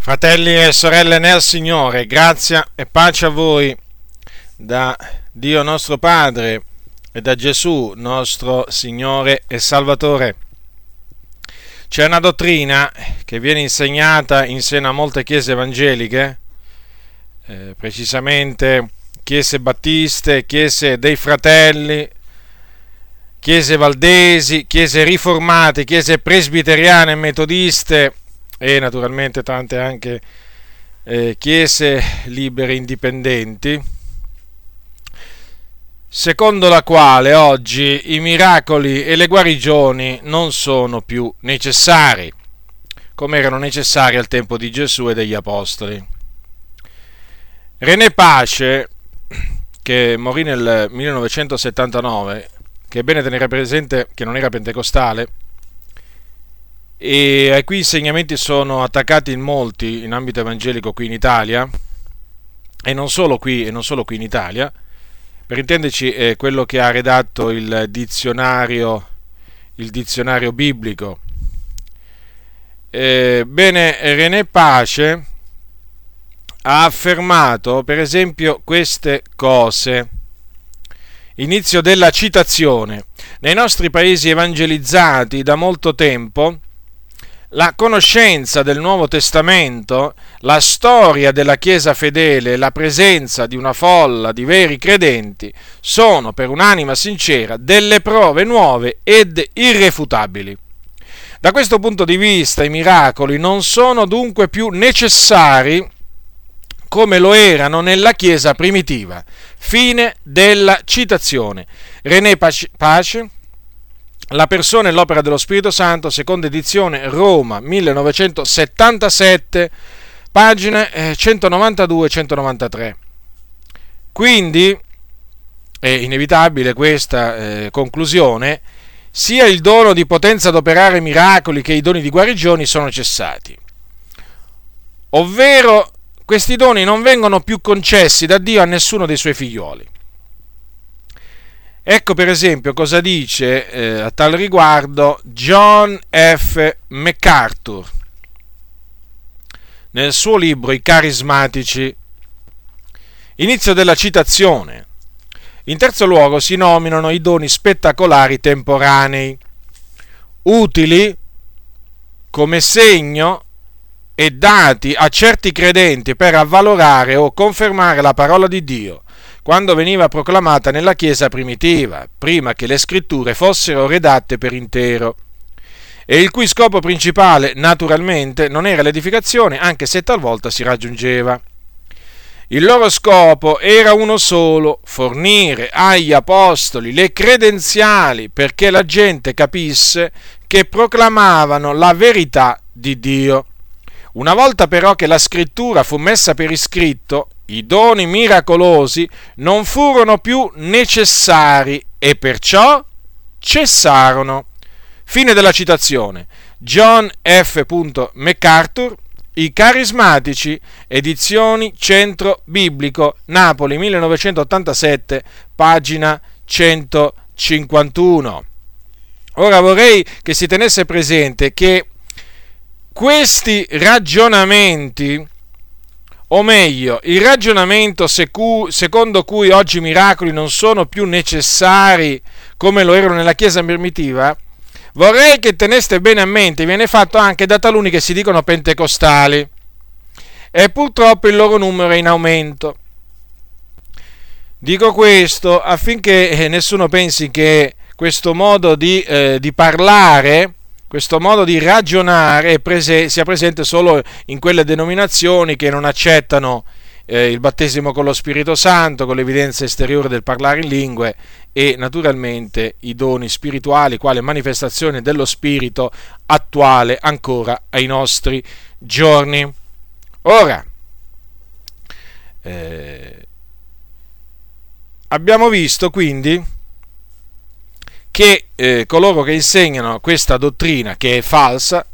Fratelli e sorelle nel Signore, grazia e pace a voi da Dio nostro Padre e da Gesù nostro Signore e Salvatore. C'è una dottrina che viene insegnata in seno a molte chiese evangeliche, eh, precisamente chiese battiste, chiese dei fratelli, chiese valdesi, chiese riformate, chiese presbiteriane e metodiste e naturalmente tante anche eh, chiese libere indipendenti, secondo la quale oggi i miracoli e le guarigioni non sono più necessari, come erano necessari al tempo di Gesù e degli Apostoli. René Pace, che morì nel 1979, che è bene tenere presente che non era pentecostale, e ai cui insegnamenti sono attaccati in molti in ambito evangelico qui in Italia e non solo qui, e non solo qui in Italia. Per intenderci è quello che ha redatto il dizionario, il dizionario biblico. Eh, bene René Pace ha affermato per esempio queste cose. Inizio della citazione. Nei nostri paesi evangelizzati da molto tempo la conoscenza del Nuovo Testamento, la storia della Chiesa fedele, la presenza di una folla di veri credenti sono per un'anima sincera delle prove nuove ed irrefutabili. Da questo punto di vista i miracoli non sono dunque più necessari come lo erano nella Chiesa primitiva. Fine della citazione. René Pace, la persona e l'opera dello Spirito Santo, seconda edizione, Roma, 1977, pagine 192-193. Eh, Quindi è inevitabile questa eh, conclusione, sia il dono di potenza ad operare miracoli che i doni di guarigioni sono cessati. Ovvero questi doni non vengono più concessi da Dio a nessuno dei suoi figlioli. Ecco per esempio cosa dice eh, a tal riguardo John F. MacArthur nel suo libro I carismatici. Inizio della citazione. In terzo luogo si nominano i doni spettacolari temporanei, utili come segno e dati a certi credenti per avvalorare o confermare la parola di Dio quando veniva proclamata nella Chiesa primitiva, prima che le scritture fossero redatte per intero, e il cui scopo principale, naturalmente, non era l'edificazione, anche se talvolta si raggiungeva. Il loro scopo era uno solo, fornire agli apostoli le credenziali perché la gente capisse che proclamavano la verità di Dio. Una volta però che la scrittura fu messa per iscritto, i doni miracolosi non furono più necessari e perciò cessarono. Fine della citazione. John F. MacArthur, I carismatici, edizioni Centro Biblico, Napoli 1987, pagina 151. Ora vorrei che si tenesse presente che questi ragionamenti o meglio, il ragionamento secondo cui oggi i miracoli non sono più necessari come lo erano nella Chiesa primitiva, vorrei che teneste bene a mente, viene fatto anche da taluni che si dicono pentecostali e purtroppo il loro numero è in aumento. Dico questo affinché eh, nessuno pensi che questo modo di, eh, di parlare questo modo di ragionare prese, sia presente solo in quelle denominazioni che non accettano eh, il battesimo con lo Spirito Santo, con l'evidenza esteriore del parlare in lingue e naturalmente i doni spirituali, quale manifestazione dello Spirito attuale ancora ai nostri giorni. Ora, eh, abbiamo visto quindi che eh, coloro che insegnano questa dottrina che è falsa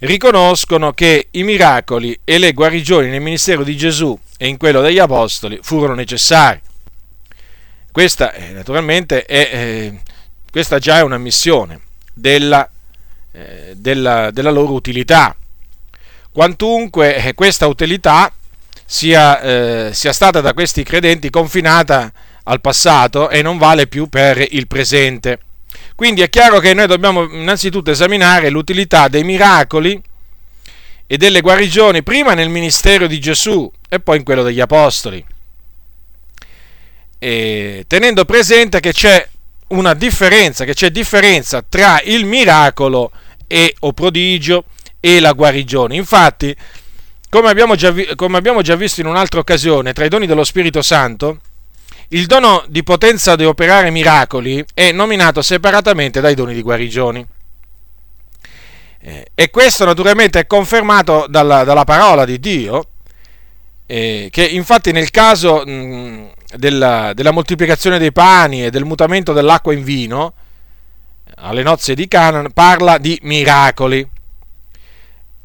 riconoscono che i miracoli e le guarigioni nel ministero di Gesù e in quello degli apostoli furono necessari. Questa eh, naturalmente è, eh, questa già è una missione della, eh, della, della loro utilità. quantunque eh, questa utilità sia, eh, sia stata da questi credenti confinata al passato e non vale più per il presente. Quindi è chiaro che noi dobbiamo innanzitutto esaminare l'utilità dei miracoli e delle guarigioni prima nel ministero di Gesù e poi in quello degli apostoli. E tenendo presente che c'è una differenza, che c'è differenza tra il miracolo e, o prodigio e la guarigione. Infatti, come abbiamo, già, come abbiamo già visto in un'altra occasione, tra i doni dello Spirito Santo, il dono di potenza di operare miracoli è nominato separatamente dai doni di guarigioni. Eh, e questo naturalmente è confermato dalla, dalla parola di Dio, eh, che infatti nel caso mh, della, della, moltiplicazione dei pani e del mutamento dell'acqua in vino, alle nozze di Canaan, parla di miracoli.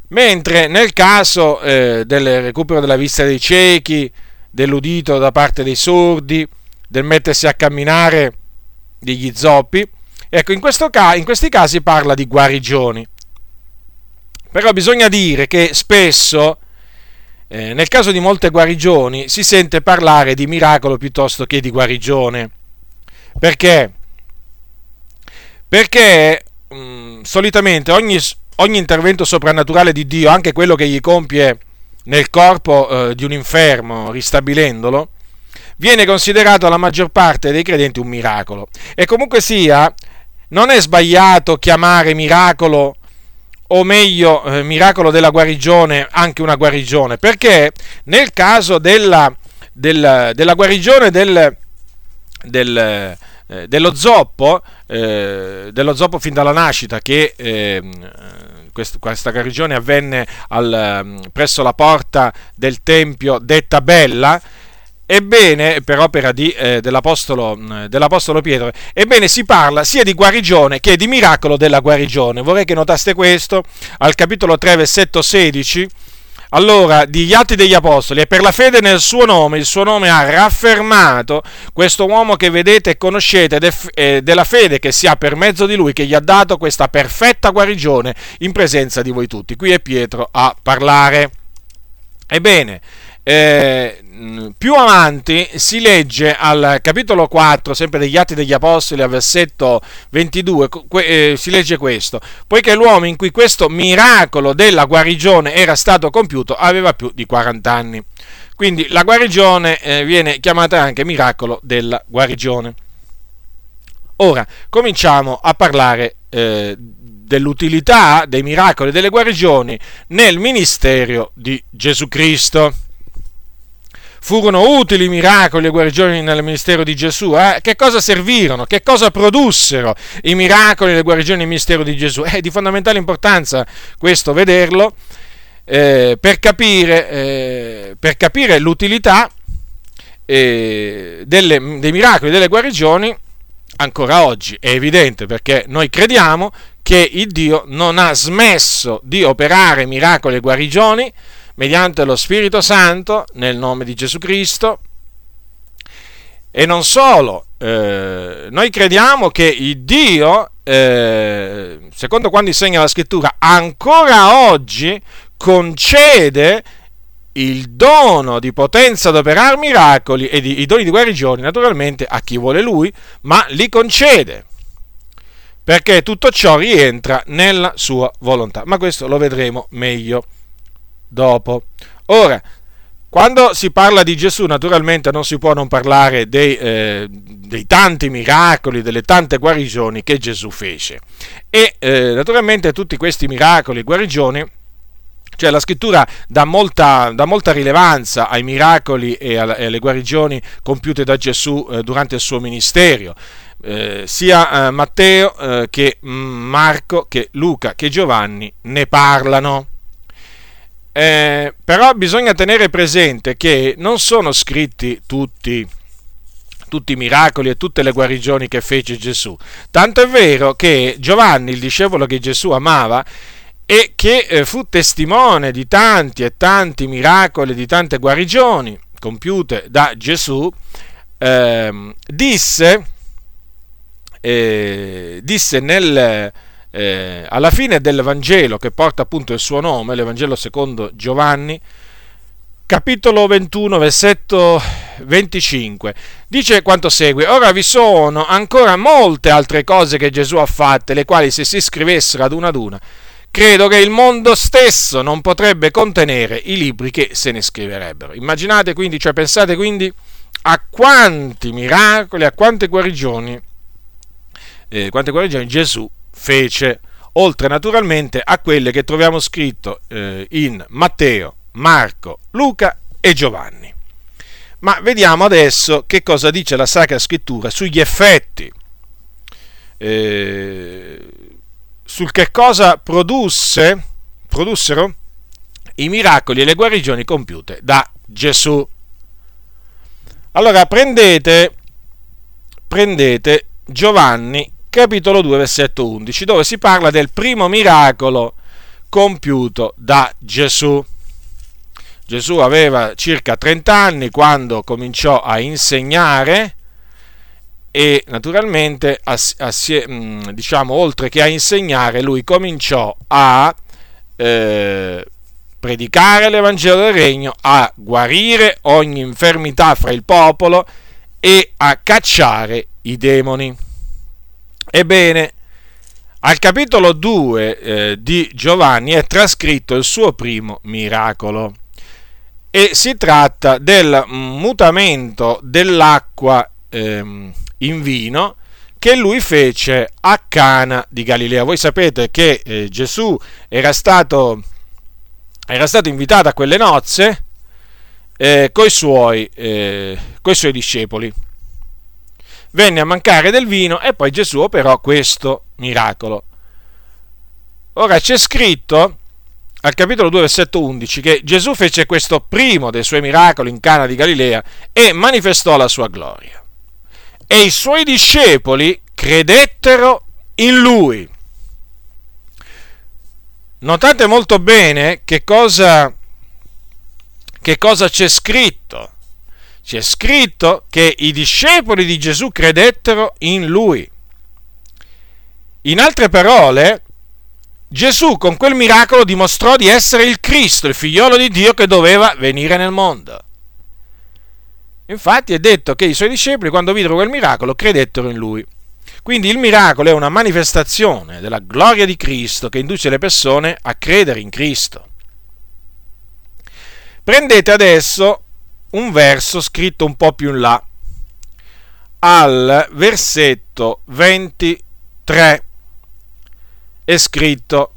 Mentre nel caso eh, del recupero della vista dei ciechi, dell'udito da parte dei sordi, del mettersi a camminare degli zoppi, ecco, in, questo, in questi casi parla di guarigioni. Però bisogna dire che spesso, eh, nel caso di molte guarigioni, si sente parlare di miracolo piuttosto che di guarigione. Perché? Perché mh, mm, solitamente ogni, ogni, intervento soprannaturale di Dio, anche quello che gli compie nel corpo eh, di un infermo, ristabilendolo, viene considerato alla maggior parte dei credenti un miracolo. E comunque sia, non è sbagliato chiamare miracolo o meglio eh, miracolo della guarigione, anche una guarigione, perché nel caso della, del, della guarigione del, del, eh, dello zoppo, eh, dello zoppo fin dalla nascita, che ehm, questa guarigione avvenne al, presso la porta del Tempio detta Bella, Ebbene, per opera di, eh, dell'apostolo, mm, dell'apostolo, Pietro, ebbene si parla sia di guarigione che di miracolo della guarigione. Vorrei che notaste questo al capitolo 3, versetto 16. Allora, degli atti degli apostoli, e per la fede nel suo nome, il suo nome ha raffermato questo uomo che vedete e conoscete, eh, della fede che si ha per mezzo di lui, che gli ha dato questa perfetta guarigione in presenza di voi tutti. Qui è Pietro a parlare. Ebbene, eh, più avanti si legge al capitolo 4, sempre degli Atti degli Apostoli, al versetto 22, eh, si legge questo, poiché l'uomo in cui questo miracolo della guarigione era stato compiuto aveva più di 40 anni. Quindi la guarigione eh, viene chiamata anche miracolo della guarigione. Ora, cominciamo a parlare eh, dell'utilità dei miracoli e delle guarigioni nel ministero di Gesù Cristo furono utili i miracoli e guarigioni nel ministero di Gesù? Eh? Che cosa servirono? Che cosa produssero i miracoli e le guarigioni nel ministero di Gesù? È di fondamentale importanza questo vederlo eh, per, capire, eh, per, capire, l'utilità eh, delle, dei miracoli e delle guarigioni ancora oggi. È evidente perché noi crediamo che il Dio non ha smesso di operare miracoli e guarigioni mediante lo Spirito Santo nel nome di Gesù Cristo. E non solo, eh, noi crediamo che il Dio, eh, secondo quanto insegna la scrittura, ancora oggi concede il dono di potenza ad operare miracoli e di, i doni di guarigione naturalmente a chi vuole lui, ma li concede perché tutto ciò rientra nella sua volontà. Ma questo lo vedremo meglio dopo. Ora, quando si parla di Gesù, naturalmente non si può non parlare dei, eh, dei tanti miracoli, delle tante guarigioni che Gesù fece. E eh, naturalmente tutti questi miracoli e guarigioni, cioè la scrittura dà molta, dà molta rilevanza ai miracoli e alle guarigioni compiute da Gesù eh, durante il suo ministero. Eh, sia eh, Matteo eh, che Marco, che Luca, che Giovanni ne parlano. Eh, però bisogna tenere presente che non sono scritti tutti, tutti i miracoli e tutte le guarigioni che fece Gesù. Tanto è vero che Giovanni, il discepolo che Gesù amava, e che eh, fu testimone di tanti e tanti miracoli, di tante guarigioni compiute da Gesù, eh, disse, eh, disse nel, eh, alla fine del Vangelo che porta appunto il suo nome, l'Evangelo secondo Giovanni, capitolo 21, versetto 25, dice quanto segue, ora vi sono ancora molte altre cose che Gesù ha fatte, le quali se si scrivessero ad una ad una, credo che il mondo stesso non potrebbe contenere i libri che se ne scriverebbero. Immaginate quindi, cioè pensate quindi a quanti miracoli, a quante guarigioni, eh, quante guarigioni Gesù fece, oltre naturalmente a quelle che troviamo scritto eh, in Matteo, Marco, Luca e Giovanni. Ma vediamo adesso che cosa dice la Sacra Scrittura sugli effetti, eh, sul che cosa produsse, produssero i miracoli e le guarigioni compiute da Gesù. Allora prendete, prendete Giovanni capitolo 2 versetto 11 dove si parla del primo miracolo compiuto da Gesù. Gesù aveva circa 30 anni quando cominciò a insegnare e naturalmente mm, diciamo oltre che a insegnare lui cominciò a eh, predicare l'Evangelo del Regno, a guarire ogni infermità fra il popolo e a cacciare i demoni. Ebbene, al capitolo 2 eh, di Giovanni è trascritto il suo primo miracolo e si tratta del mutamento dell'acqua ehm, in vino che lui fece a Cana di Galilea. Voi sapete che eh, Gesù era stato, era stato, invitato a quelle nozze eh, coi, suoi, eh, suoi discepoli. Venne a mancare del vino e poi Gesù operò questo miracolo. Ora c'è scritto al capitolo 2, versetto 11, che Gesù fece questo primo dei suoi miracoli in Cana di Galilea e manifestò la sua gloria. E i suoi discepoli credettero in lui. Notate molto bene che cosa, che cosa c'è scritto. C'è scritto che i discepoli di Gesù credettero in lui. In altre parole, Gesù con quel miracolo dimostrò di essere il Cristo, il figliolo di Dio che doveva venire nel mondo. Infatti è detto che i suoi discepoli quando videro quel miracolo credettero in lui. Quindi il miracolo è una manifestazione della gloria di Cristo che induce le persone a credere in Cristo. Prendete adesso un verso scritto un po' più in là, al versetto 23 è scritto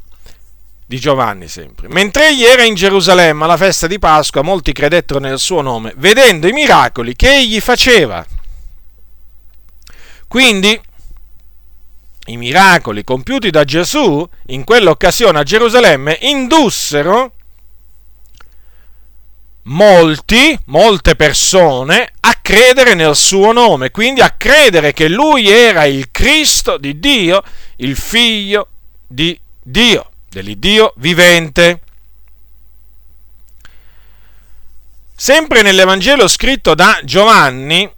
di Giovanni sempre. Mentre egli era in Gerusalemme alla festa di Pasqua, molti credettero nel suo nome, vedendo i miracoli che egli faceva. Quindi i miracoli compiuti da Gesù in quell'occasione a Gerusalemme indussero molti, molte persone a credere nel suo nome, quindi a credere che lui era il Cristo di Dio, il figlio di Dio, dell'Iddio vivente. Sempre nell'Evangelo scritto da Giovanni,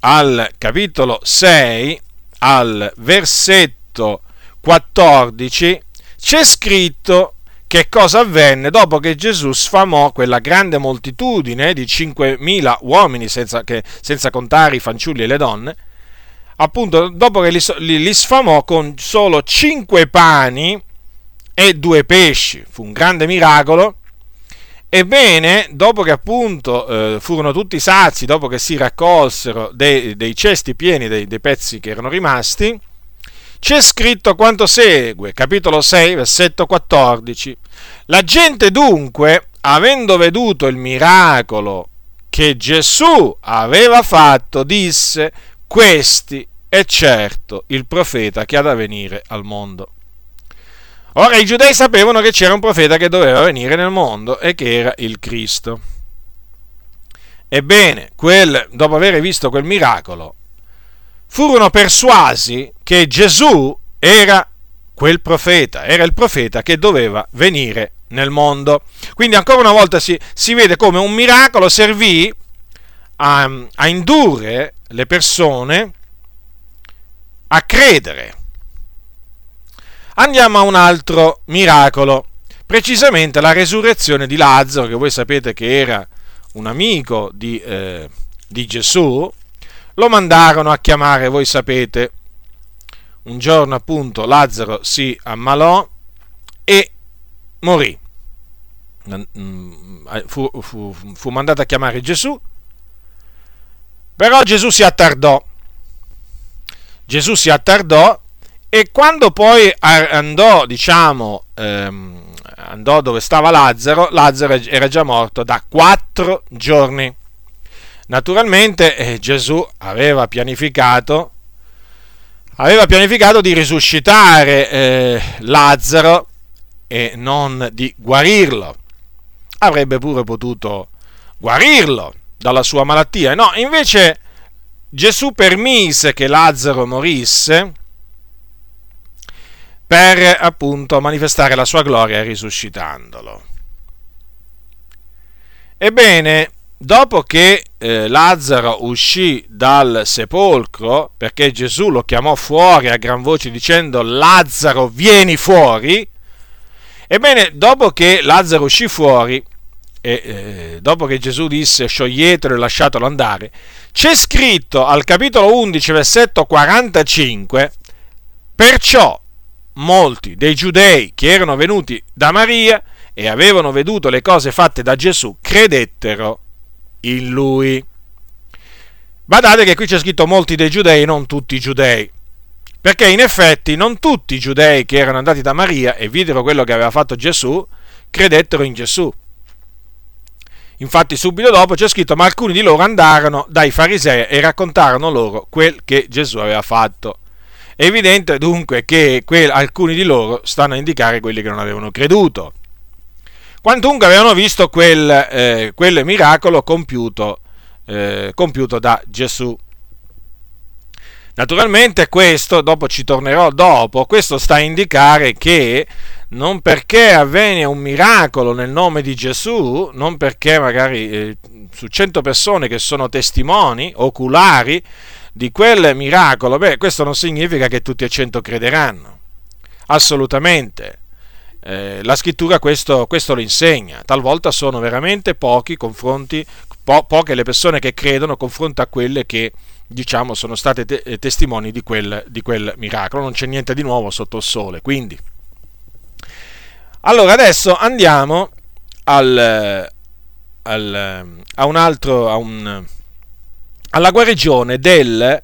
al capitolo 6, al versetto 14, c'è scritto che cosa avvenne dopo che Gesù sfamò quella grande moltitudine di 5.000 uomini, senza, che, senza contare i fanciulli e le donne, appunto dopo che li, li, li sfamò con solo cinque pani e due pesci. Fu un grande miracolo. Ebbene, dopo che appunto eh, furono tutti sazi, dopo che si raccolsero dei, dei cesti pieni dei, dei, pezzi che erano rimasti, c'è scritto quanto segue, capitolo 6, versetto 14. La gente dunque, avendo veduto il miracolo che Gesù aveva fatto, disse, questi è certo il profeta che ha da venire al mondo. Ora i giudei sapevano che c'era un profeta che doveva venire nel mondo e che era il Cristo. Ebbene, quel, dopo aver visto quel miracolo, furono persuasi che Gesù era quel profeta, era il profeta che doveva venire nel mondo. Quindi ancora una volta si, si vede come un miracolo servì a, a indurre le persone a credere. Andiamo a un altro miracolo, precisamente la resurrezione di Lazzaro, che voi sapete che era un amico di, eh, di Gesù, lo mandarono a chiamare, voi sapete, un giorno appunto Lazzaro si ammalò e morì. Mm, fu, fu, fu mandato a chiamare Gesù, però Gesù si attardò. Gesù si attardò e quando poi andò, diciamo, ehm, andò dove stava Lazzaro, Lazzaro era già morto da quattro giorni. Naturalmente eh, Gesù aveva pianificato, aveva pianificato di risuscitare eh, Lazzaro e non di guarirlo. Avrebbe pure potuto guarirlo dalla sua malattia. No, invece Gesù permise che Lazzaro morisse per appunto manifestare la sua gloria risuscitandolo. Ebbene, dopo che eh, Lazzaro uscì dal sepolcro, perché Gesù lo chiamò fuori a gran voce dicendo Lazzaro vieni fuori, ebbene, dopo che Lazzaro uscì fuori, e eh, dopo che Gesù disse scioglietelo e lasciatelo andare, c'è scritto al capitolo 11, versetto 45, perciò molti dei giudei che erano venuti da Maria e avevano veduto le cose fatte da Gesù credettero in lui. Badate che qui c'è scritto molti dei giudei, non tutti i giudei. Perché in effetti non tutti i giudei che erano andati da Maria e videro quello che aveva fatto Gesù, credettero in Gesù. Infatti subito dopo c'è scritto, ma alcuni di loro andarono dai farisei e raccontarono loro quel che Gesù aveva fatto. È evidente dunque che alcuni di loro stanno a indicare quelli che non avevano creduto. Quantunque avevano visto quel, eh, quel miracolo compiuto, eh, compiuto da Gesù. Naturalmente questo, dopo ci tornerò dopo, questo sta a indicare che non perché avvenne un miracolo nel nome di Gesù, non perché magari eh, su 100 persone che sono testimoni oculari di quel miracolo, beh, questo non significa che tutti e cento crederanno. Assolutamente. Eh, la scrittura questo, questo, lo insegna. Talvolta sono veramente pochi confronti, po- poche le persone che credono confronto a quelle che diciamo sono state te- eh, testimoni di quel, di quel miracolo. Non c'è niente di nuovo sotto il sole. Quindi, allora adesso andiamo al, al, a un altro, a un, alla guarigione del,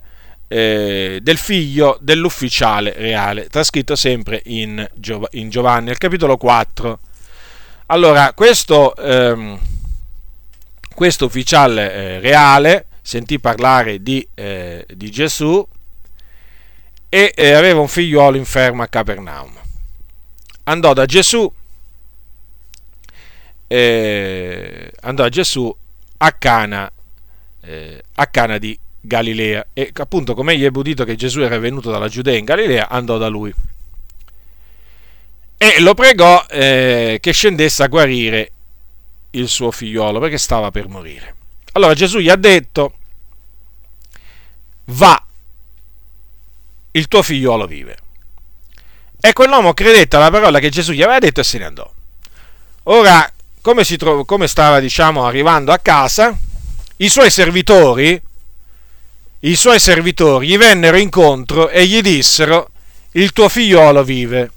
eh, del figlio dell'ufficiale reale, trascritto sempre in, Giov- in, Giovanni, al capitolo 4. Allora, questo, ehm, questo ufficiale eh, reale sentì parlare di, eh, di Gesù e eh, aveva un figliuolo infermo a Capernaum. Andò da Gesù, eh, andò a Gesù a Cana eh, a Cana di Galilea. E appunto come egli ebbe udito che Gesù era venuto dalla Giudea in Galilea andò da lui. E lo pregò eh, che scendesse a guarire il suo figliolo perché stava per morire. Allora Gesù gli ha detto va il tuo figliolo vive. E quell'uomo credette alla parola che Gesù gli aveva detto e se ne andò. Ora come, tro- come stava diciamo arrivando a casa i suoi servitori, i suoi servitori gli vennero incontro e gli dissero, il tuo figliolo vive.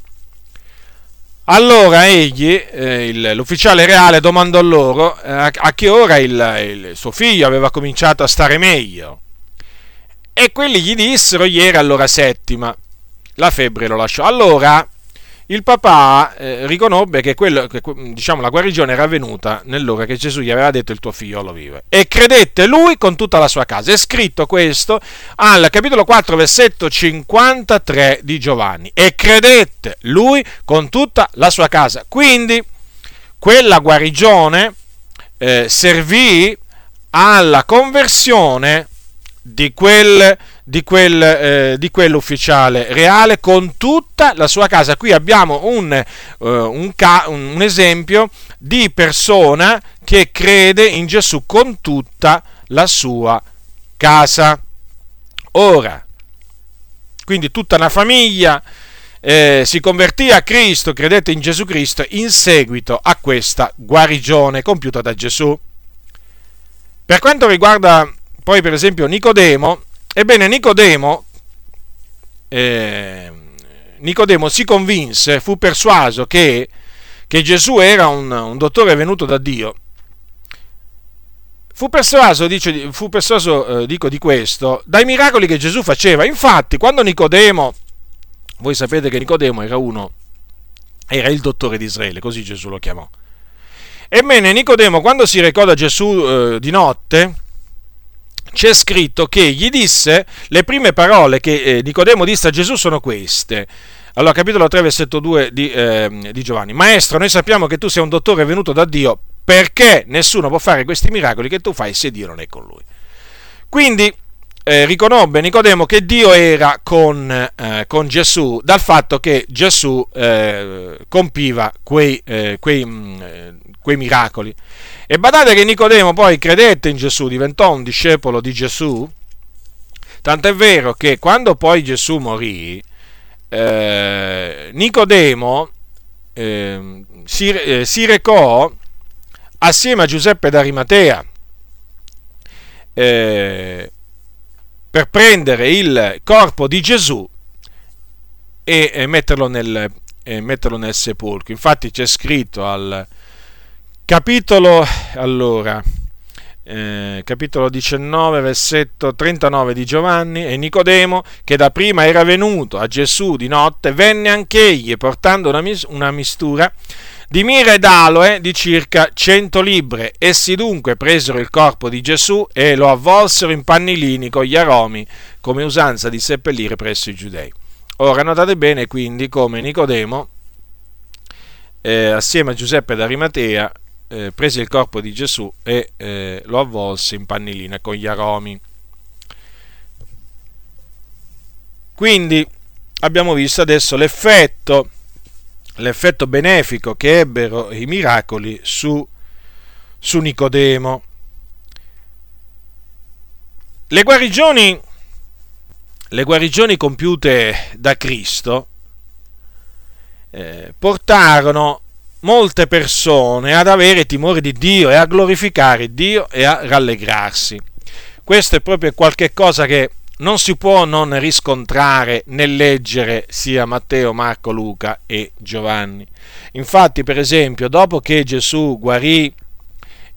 Allora egli, eh, il, l'ufficiale reale, domandò loro eh, a, a, che ora il, il, suo figlio aveva cominciato a stare meglio. E quelli gli dissero ieri all'ora settima. La febbre lo lasciò. Allora il papà eh, riconobbe che, quello, che diciamo, la guarigione era avvenuta nell'ora che Gesù gli aveva detto il tuo figliolo vive e credette lui con tutta la sua casa. È scritto questo al capitolo 4 versetto 53 di Giovanni e credette lui con tutta la sua casa. Quindi quella guarigione eh, servì alla conversione di quel di, quel, eh, di quell'ufficiale reale con tutta la sua casa. Qui abbiamo un, eh, un, ca- un esempio di persona che crede in Gesù con tutta la sua casa. Ora, quindi tutta una famiglia eh, si convertì a Cristo, credette in Gesù Cristo in seguito a questa guarigione compiuta da Gesù. Per quanto riguarda poi per esempio Nicodemo, ebbene Nicodemo, eh, Nicodemo si convinse, fu persuaso che, che Gesù era un, un dottore venuto da Dio Fu persuaso, dice, fu persuaso eh, dico, di questo dai miracoli che Gesù faceva. Infatti, quando Nicodemo, voi sapete che Nicodemo era uno, era il dottore di Israele, così Gesù lo chiamò. Ebbene, Nicodemo, quando si recò da Gesù eh, di notte, c'è scritto che gli disse le prime parole che eh, Nicodemo disse a Gesù sono queste. Allora, capitolo 3, versetto 2 di, eh, di Giovanni. Maestro, noi sappiamo che tu sei un dottore venuto da Dio perché nessuno può fare questi miracoli che tu fai se Dio non è con lui. Quindi eh, riconobbe Nicodemo che Dio era con, eh, con, Gesù dal fatto che Gesù eh, compiva quei, eh, quei, mh, mm, eh, quei, miracoli. E badate che Nicodemo poi credette in Gesù, diventò un discepolo di Gesù, tant'è vero che quando poi Gesù morì, eh, Nicodemo si, si recò assieme a Giuseppe d'Arimatea eh, per prendere il corpo di Gesù e, metterlo, nel, e metterlo nel sepolcro. Infatti c'è scritto al capitolo, allora, eh, capitolo 19, versetto 39 di Giovanni, e Nicodemo, che da prima era venuto a Gesù di notte, venne anch'egli portando una, mis- una mistura di mira ed aloe di circa 100 libbre. Essi dunque presero il corpo di Gesù e lo avvolsero in pannilini con gli aromi, come usanza di seppellire presso i giudei. Ora notate bene quindi come Nicodemo, eh, assieme a Giuseppe d'Arimatea, eh, prese il corpo di Gesù e eh, lo avvolse in pannilina con gli aromi. Quindi abbiamo visto adesso l'effetto l'effetto benefico che ebbero i miracoli su, su Nicodemo. Le guarigioni, le guarigioni compiute da Cristo eh, portarono molte persone ad avere timore di Dio e a glorificare Dio e a rallegrarsi. Questo è proprio qualche cosa che non si può non riscontrare nel leggere sia Matteo, Marco, Luca e Giovanni. Infatti, per esempio, dopo che Gesù guarì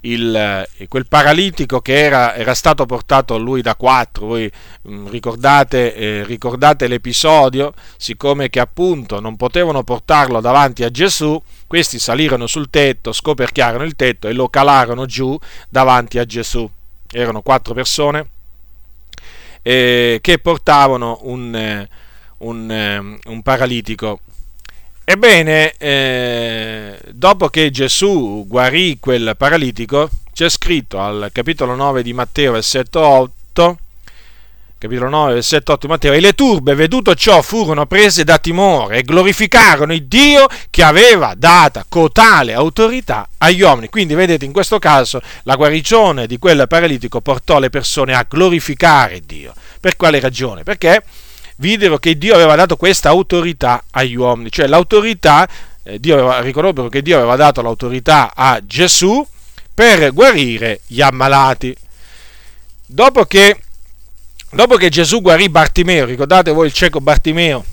il, eh, quel paralitico che era, era, stato portato a lui da quattro, voi mm, ricordate, eh, ricordate l'episodio, siccome che appunto non potevano portarlo davanti a Gesù, questi salirono sul tetto, scoperchiarono il tetto e lo calarono giù davanti a Gesù. Erano quattro persone eh, che portavano un, eh, un, eh, un paralitico. Ebbene, eh, dopo che Gesù guarì quel paralitico, c'è scritto al capitolo 9 di Matteo, versetto 8, capitolo 9, versetto 8 di Matteo, e le turbe, veduto ciò, furono prese da timore e glorificarono il Dio che aveva data cotale autorità agli uomini. Quindi vedete, in questo caso la guarigione di quel paralitico portò le persone a glorificare Dio. Per quale ragione? Perché videro che Dio aveva dato questa autorità agli uomini, cioè l'autorità, eh, Dio aveva, riconobbero che Dio aveva dato l'autorità a Gesù per guarire gli ammalati. Dopo che dopo che Gesù guarì Bartimeo, ricordate voi il cieco Bartimeo?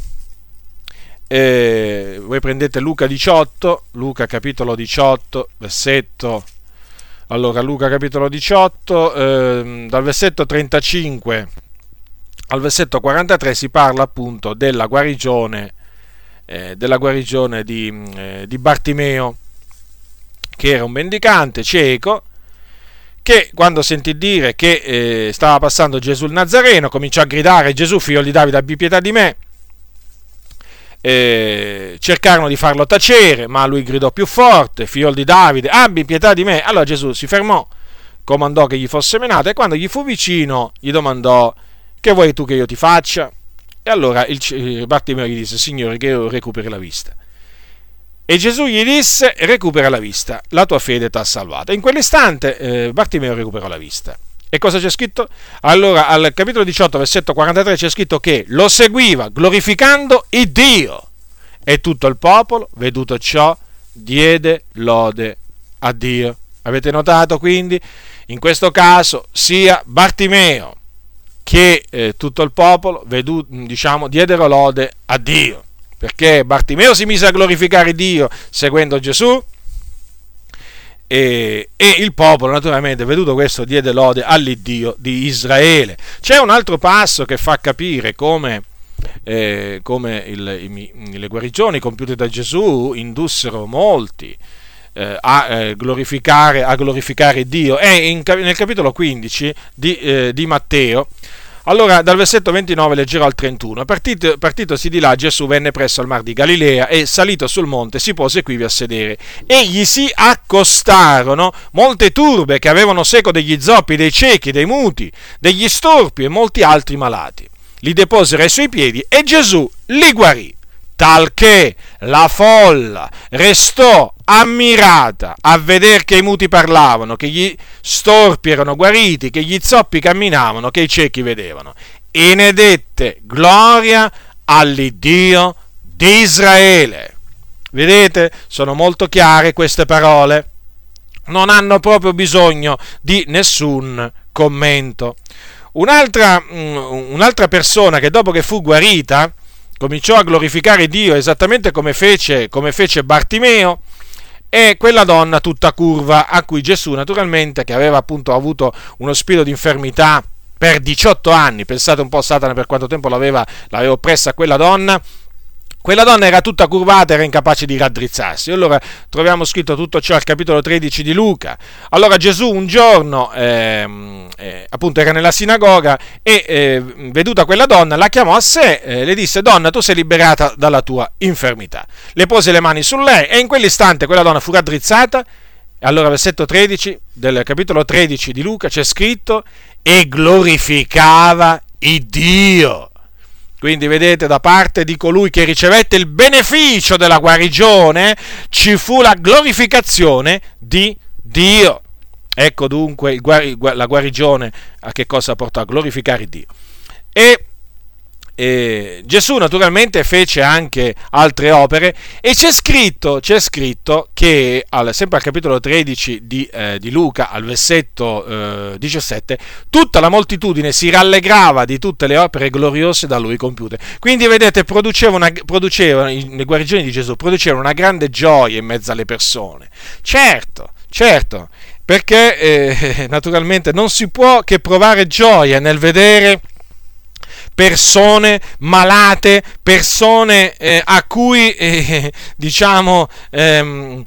Eh, voi prendete Luca 18, Luca capitolo 18, versetto, allora Luca capitolo 18, eh, dal versetto 35 al versetto 43 si parla appunto della guarigione, eh, della guarigione di, eh, di Bartimeo, che era un mendicante cieco, che quando sentì dire che eh, stava passando Gesù il Nazareno, cominciò a gridare Gesù figlio di Davide abbi pietà di me. Eh, cercarono di farlo tacere, ma lui gridò più forte, figlio di Davide, abbi pietà di me. Allora Gesù si fermò, comandò che gli fosse menato e quando gli fu vicino gli domandò, che vuoi tu che io ti faccia? E allora il Bartimeo gli disse, Signore, che io recuperi la vista. E Gesù gli disse, recupera la vista, la tua fede ti ha salvato. In quell'istante eh, Bartimeo recuperò la vista. E cosa c'è scritto? Allora, al capitolo 18, versetto 43 c'è scritto che lo seguiva glorificando il Dio. E tutto il popolo, veduto ciò, diede lode a Dio. Avete notato quindi? In questo caso sia Bartimeo che eh, tutto il popolo vedu, diciamo, diedero lode a Dio. Perché Bartimeo si mise a glorificare Dio seguendo Gesù e, e, il popolo naturalmente veduto questo diede lode all'Iddio di Israele. C'è un altro passo che fa capire come, eh, come il, i, le guarigioni compiute da Gesù indussero molti eh, a, eh, glorificare, a, glorificare, Dio. È in, nel capitolo 15 di, eh, di Matteo allora, dal versetto 29 leggerò al 31. Partito, partitosi di là, Gesù venne presso al mar di Galilea e, salito sul monte, si pose quivi a sedere. E gli si accostarono molte turbe che avevano seco degli zoppi, dei ciechi, dei muti, degli storpi e molti altri malati. Li deposero ai suoi piedi e Gesù li guarì talché la folla restò ammirata a vedere che i muti parlavano, che gli storpi erano guariti, che gli zoppi camminavano, che i ciechi vedevano. E ne dette gloria all'Iddio di Israele. Vedete, sono molto chiare queste parole. Non hanno proprio bisogno di nessun commento. Un'altra, mm, un'altra persona che dopo che fu guarita, cominciò a glorificare Dio esattamente come fece, come fece Bartimeo, e quella donna tutta curva a cui Gesù naturalmente, che aveva appunto avuto uno spirito di infermità per 18 anni, pensate un po' Satana per quanto tempo l'aveva, l'aveva oppressa quella donna, quella donna era tutta curvata, era incapace di raddrizzarsi. Allora troviamo scritto tutto ciò al capitolo 13 di Luca. Allora Gesù un giorno, eh, eh, appunto, era nella sinagoga e eh, veduta quella donna la chiamò a sé, eh, le disse: Donna, tu sei liberata dalla tua infermità. Le pose le mani su lei e in quell'istante quella donna fu raddrizzata. Allora, versetto 13 del capitolo 13 di Luca c'è scritto: E glorificava il Dio quindi vedete, da parte di colui che ricevette il beneficio della guarigione, ci fu la glorificazione di Dio. Ecco dunque la guarigione a che cosa portò a glorificare Dio. E e Gesù naturalmente fece anche altre opere e c'è scritto, c'è scritto che al, sempre al capitolo 13 di, eh, di Luca, al versetto eh, 17, tutta la moltitudine si rallegrava di tutte le opere gloriose da lui compiute. Quindi vedete, produceva una, produceva, le guarigioni di Gesù producevano una grande gioia in mezzo alle persone. Certo, certo, perché eh, naturalmente non si può che provare gioia nel vedere persone malate, persone eh, a cui eh, diciamo ehm,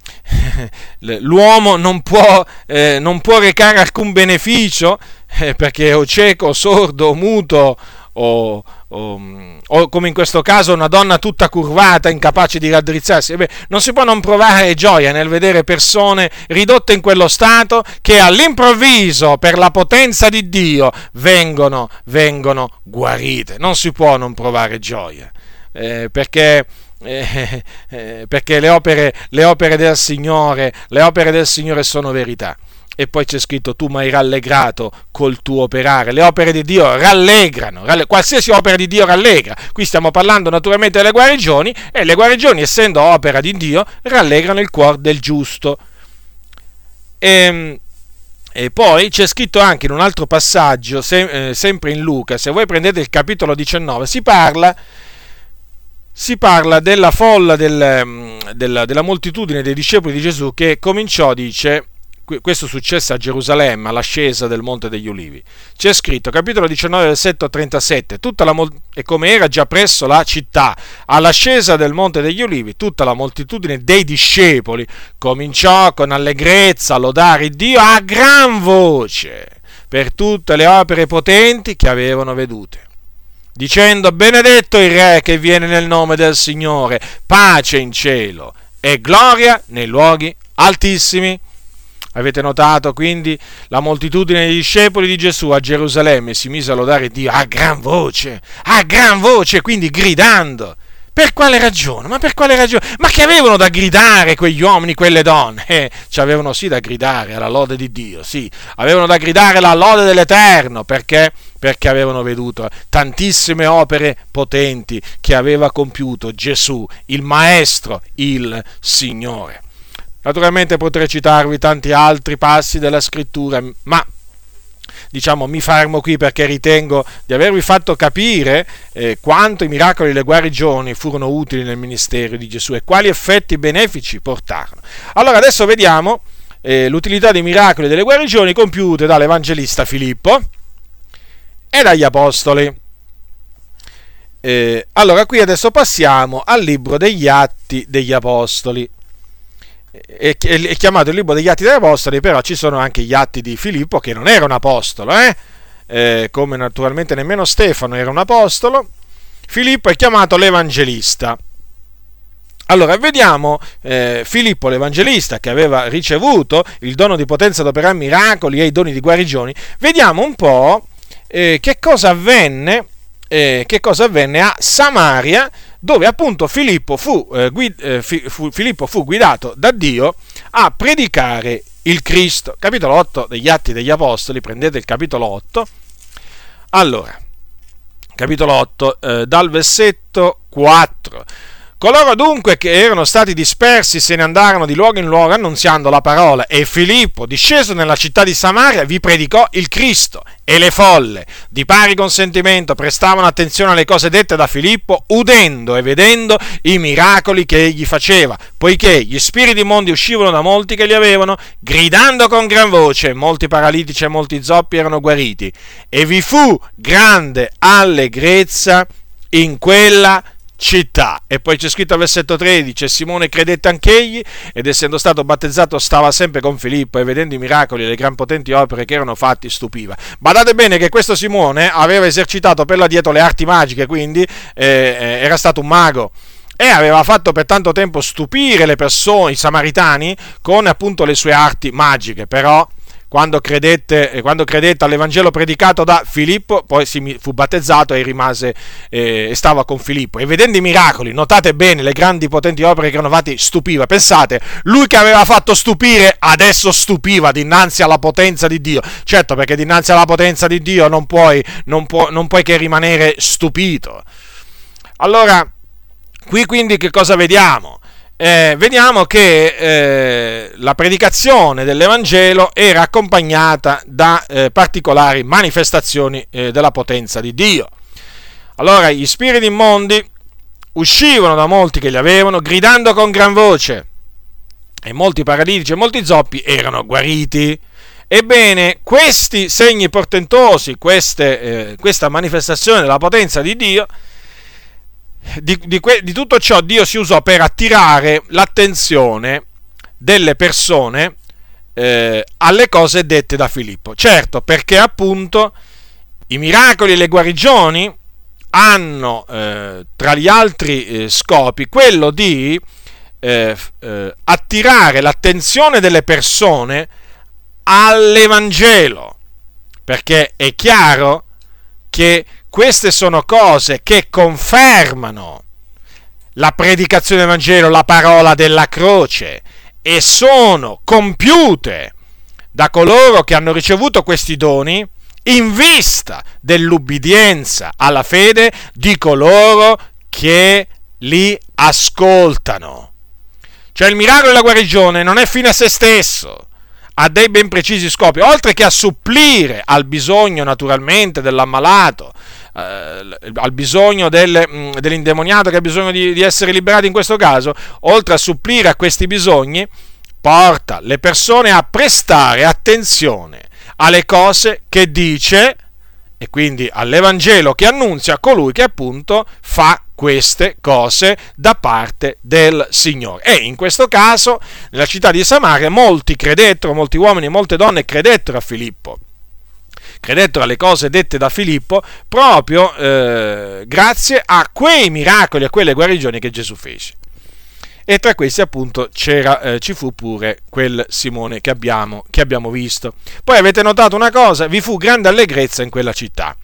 l'uomo non può, eh, non può, recare alcun beneficio eh, perché o cieco, o sordo, o muto o, o, o, come in questo caso una donna tutta curvata, incapace di raddrizzarsi. Beh, non si può non provare gioia nel vedere persone ridotte in quello stato che all'improvviso, per la potenza di Dio, vengono, vengono guarite. Non si può non provare gioia, eh, perché... Eh, eh, perché le opere, le opere del Signore, le opere del Signore sono verità e poi c'è scritto tu mi hai rallegrato col tuo operare. Le opere di Dio rallegrano, ralle- qualsiasi opera di Dio rallegra. Qui stiamo parlando naturalmente delle guarigioni e le guarigioni, essendo opera di Dio, rallegrano il cuore del giusto. E, ehm, e poi c'è scritto anche in un altro passaggio, se, eh, sempre in Luca, se voi prendete il capitolo 19, si parla si parla della folla del, mm, della, della, moltitudine dei discepoli di Gesù che cominciò, dice, questo successe a Gerusalemme, all'ascesa del Monte degli Ulivi. C'è scritto, capitolo 19, versetto 37, tutta la, e come era già presso la città, all'ascesa del Monte degli Ulivi, tutta la moltitudine dei discepoli cominciò con allegrezza a lodare Dio a gran voce per tutte le opere potenti che avevano vedute dicendo benedetto il Re che viene nel nome del Signore, pace in cielo e gloria nei luoghi altissimi. Avete notato quindi la moltitudine dei discepoli di Gesù a Gerusalemme si mise a lodare Dio a gran voce, a gran voce, quindi gridando. Per quale ragione? Ma per quale ragione? Ma che avevano da gridare quegli uomini, quelle donne? Eh, ci avevano sì da gridare alla lode di Dio, sì, avevano da gridare la lode dell'Eterno, perché perché avevano veduto tantissime opere potenti che aveva compiuto Gesù, il Maestro, il Signore. Naturalmente potrei citarvi tanti altri passi della scrittura, ma diciamo, mi fermo qui perché ritengo di avervi fatto capire eh, quanto i miracoli e le guarigioni furono utili nel ministero di Gesù e quali effetti benefici portarono. Allora adesso vediamo eh, l'utilità dei miracoli e delle guarigioni compiute dall'Evangelista Filippo e dagli Apostoli. Eh, allora qui adesso passiamo al libro degli Atti degli Apostoli è, è, chiamato il libro degli Atti degli Apostoli, però ci sono anche gli Atti di Filippo che non era un apostolo, eh? Eh, come naturalmente nemmeno Stefano era un apostolo. Filippo è chiamato l'Evangelista. Allora, vediamo eh, Filippo l'Evangelista che aveva ricevuto il dono di potenza ad operare miracoli e i doni di guarigioni. Vediamo un po' eh, che cosa avvenne eh, che cosa avvenne a Samaria, dove appunto Filippo fu, eh, guid- eh, fu, Filippo fu guidato da Dio a predicare il Cristo. Capitolo 8 degli Atti degli Apostoli, prendete il capitolo 8. Allora, capitolo 8, eh, dal versetto 4. Coloro dunque che erano stati dispersi se ne andarono di luogo in luogo annunziando la parola. E Filippo, disceso nella città di Samaria, vi predicò il Cristo. E le folle, di pari consentimento, prestavano attenzione alle cose dette da Filippo, udendo e vedendo i miracoli che egli faceva, poiché gli spiriti immondi uscivano da molti che li avevano, gridando con gran voce, molti paralitici e molti zoppi erano guariti, e vi fu grande allegrezza in quella città città. E poi c'è scritto al versetto 13, Simone credette anch'egli ed essendo stato battezzato stava sempre con Filippo e vedendo i miracoli e le gran potenti opere che erano fatti stupiva. Badate bene che questo Simone aveva esercitato per là dietro le arti magiche, quindi eh, eh era stato un mago e aveva fatto per tanto tempo stupire le persone, i samaritani, con appunto le sue arti magiche, però quando credette, eh, quando credette all'Evangelo predicato da Filippo, poi si fu battezzato e rimase eh, stava con Filippo. E vedendo i miracoli, notate bene le grandi potenti opere che erano fatte, stupiva. Pensate, lui che aveva fatto stupire, adesso stupiva dinanzi alla potenza di Dio. Certo, perché dinanzi alla potenza di Dio non puoi, non puoi, non puoi che rimanere stupito. Allora, qui quindi che cosa vediamo? Eh, vediamo che eh, la predicazione dell'Evangelo era accompagnata da eh, particolari manifestazioni eh, della potenza di Dio. Allora gli spiriti immondi uscivano da molti che li avevano, gridando con gran voce, e molti paralitici e molti zoppi erano guariti. Ebbene, questi segni portentosi, queste, eh, questa manifestazione della potenza di Dio, di, di, que, di tutto ciò Dio si usò per attirare l'attenzione delle persone eh, alle cose dette da Filippo. Certo, perché appunto i miracoli e le guarigioni hanno eh, tra gli altri eh, scopi quello di eh, eh, attirare l'attenzione delle persone all'Evangelo, perché è chiaro che queste sono cose che confermano la predicazione del Vangelo, la parola della croce, e sono compiute da coloro che hanno ricevuto questi doni in vista dell'ubbidienza alla fede di coloro che li ascoltano. Cioè il miracolo della guarigione non è fine a se stesso, ha dei ben precisi scopi, oltre che a supplire al bisogno naturalmente dell'ammalato, al bisogno del, mm, dell'indemoniato che ha bisogno di, di essere liberato in questo caso, oltre a supplire a questi bisogni, porta le persone a prestare attenzione alle cose che dice e quindi all'Evangelo che annunzia colui che appunto fa queste cose da parte del Signore. E in questo caso, nella città di Samaria, molti credettero, molti uomini e molte donne credettero a Filippo credettero alle cose dette da Filippo proprio eh, grazie a quei miracoli, a quelle guarigioni che Gesù fece. E tra questi appunto eh, ci fu pure quel Simone che abbiamo, che abbiamo visto. Poi avete notato una cosa, vi fu grande allegrezza in quella città.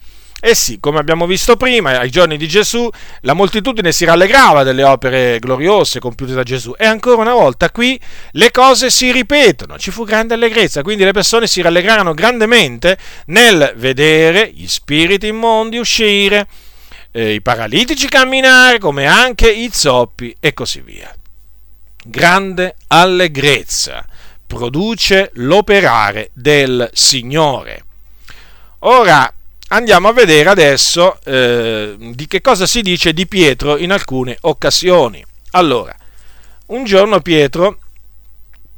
Eh sì, come abbiamo visto prima, ai giorni di Gesù, la moltitudine si rallegrava delle opere gloriose compiute da Gesù e ancora una volta qui le cose si ripetono, ci fu grande allegrezza, quindi le persone si rallegrarono grandemente nel vedere gli spiriti immondi uscire, eh, i paralitici camminare, come anche i zoppi e così via. Grande allegrezza produce l'operare del Signore. Ora andiamo a vedere adesso eh, di che cosa si dice di Pietro in alcune occasioni. Allora, un giorno Pietro,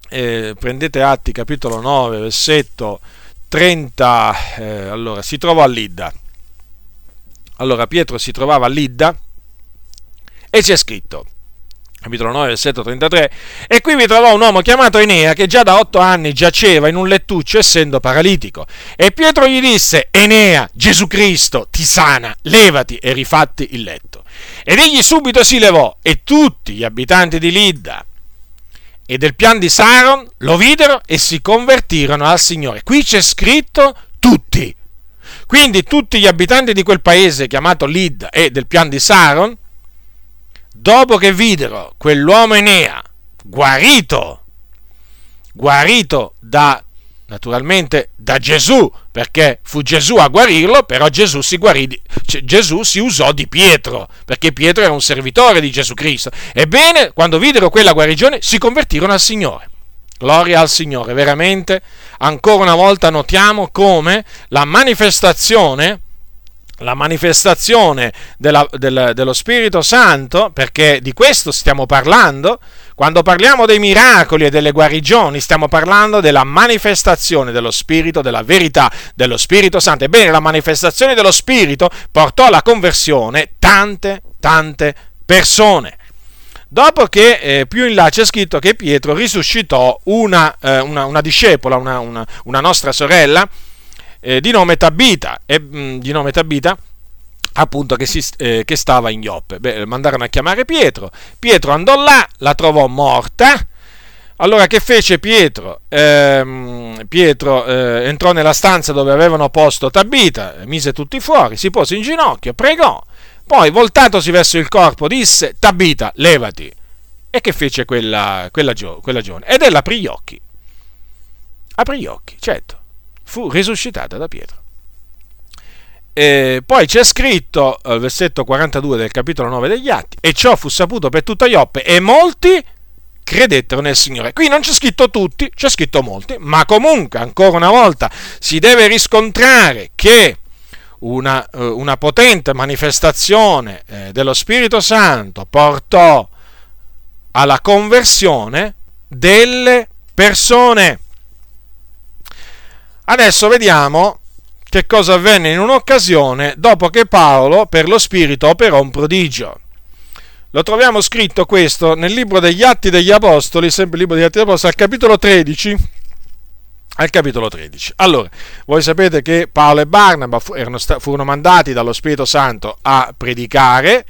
eh, prendete Atti capitolo 9, versetto 30, eh, allora, si trovò a Lidda. Allora Pietro si trovava a Lidda e c'è scritto, capitolo 9, versetto 33, e qui vi trovò un uomo chiamato Enea che già da otto anni giaceva in un lettuccio essendo paralitico. E Pietro gli disse, Enea, Gesù Cristo ti sana, levati e rifatti il letto. Ed egli subito si levò e tutti gli abitanti di Lidda e del pian di Saron lo videro e si convertirono al Signore. Qui c'è scritto tutti. Quindi tutti gli abitanti di quel paese chiamato Lid e del pian di Saron dopo che videro quell'uomo Enea guarito, guarito da, naturalmente, da Gesù, perché fu Gesù a guarirlo, però Gesù si, guarì, Gesù si usò di Pietro, perché Pietro era un servitore di Gesù Cristo. Ebbene, quando videro quella guarigione, si convertirono al Signore. Gloria al Signore, veramente, ancora una volta notiamo come la manifestazione la manifestazione della, del, dello Spirito Santo, perché di questo stiamo parlando, quando parliamo dei miracoli e delle guarigioni, stiamo parlando della manifestazione dello Spirito, della verità dello Spirito Santo. Ebbene, la manifestazione dello Spirito portò alla conversione tante, tante persone. Dopo che eh, più in là c'è scritto che Pietro risuscitò una, eh, una, una discepola, una, una nostra sorella, eh, di nome Tabita, e, mm, di nome Tabita appunto che, si, eh, che stava in Ioppe. Beh, mandarono a chiamare Pietro, Pietro andò là, la trovò morta, allora che fece Pietro? Eh, Pietro eh, entrò nella stanza dove avevano posto Tabita, mise tutti fuori, si pose in ginocchio, pregò, poi voltatosi verso il corpo disse Tabita, levati. E che fece quella, quella, quella giovane? Ed ella aprì gli occhi. Aprì gli occhi, certo fu risuscitata da Pietro. E poi c'è scritto al versetto 42 del capitolo 9 degli Atti, e ciò fu saputo per tutta Ioppe, e molti credettero nel Signore. Qui non c'è scritto tutti, c'è scritto molti, ma comunque, ancora una volta, si deve riscontrare che una, eh, una potente manifestazione eh, dello Spirito Santo portò alla conversione delle persone. Adesso vediamo che cosa avvenne in un'occasione dopo che Paolo per lo Spirito operò un prodigio. Lo troviamo scritto questo nel libro degli Atti degli Apostoli, sempre il libro degli Atti degli Apostoli, al capitolo 13. Al capitolo 13. Allora, voi sapete che Paolo e Barnaba furono mandati dallo Spirito Santo a predicare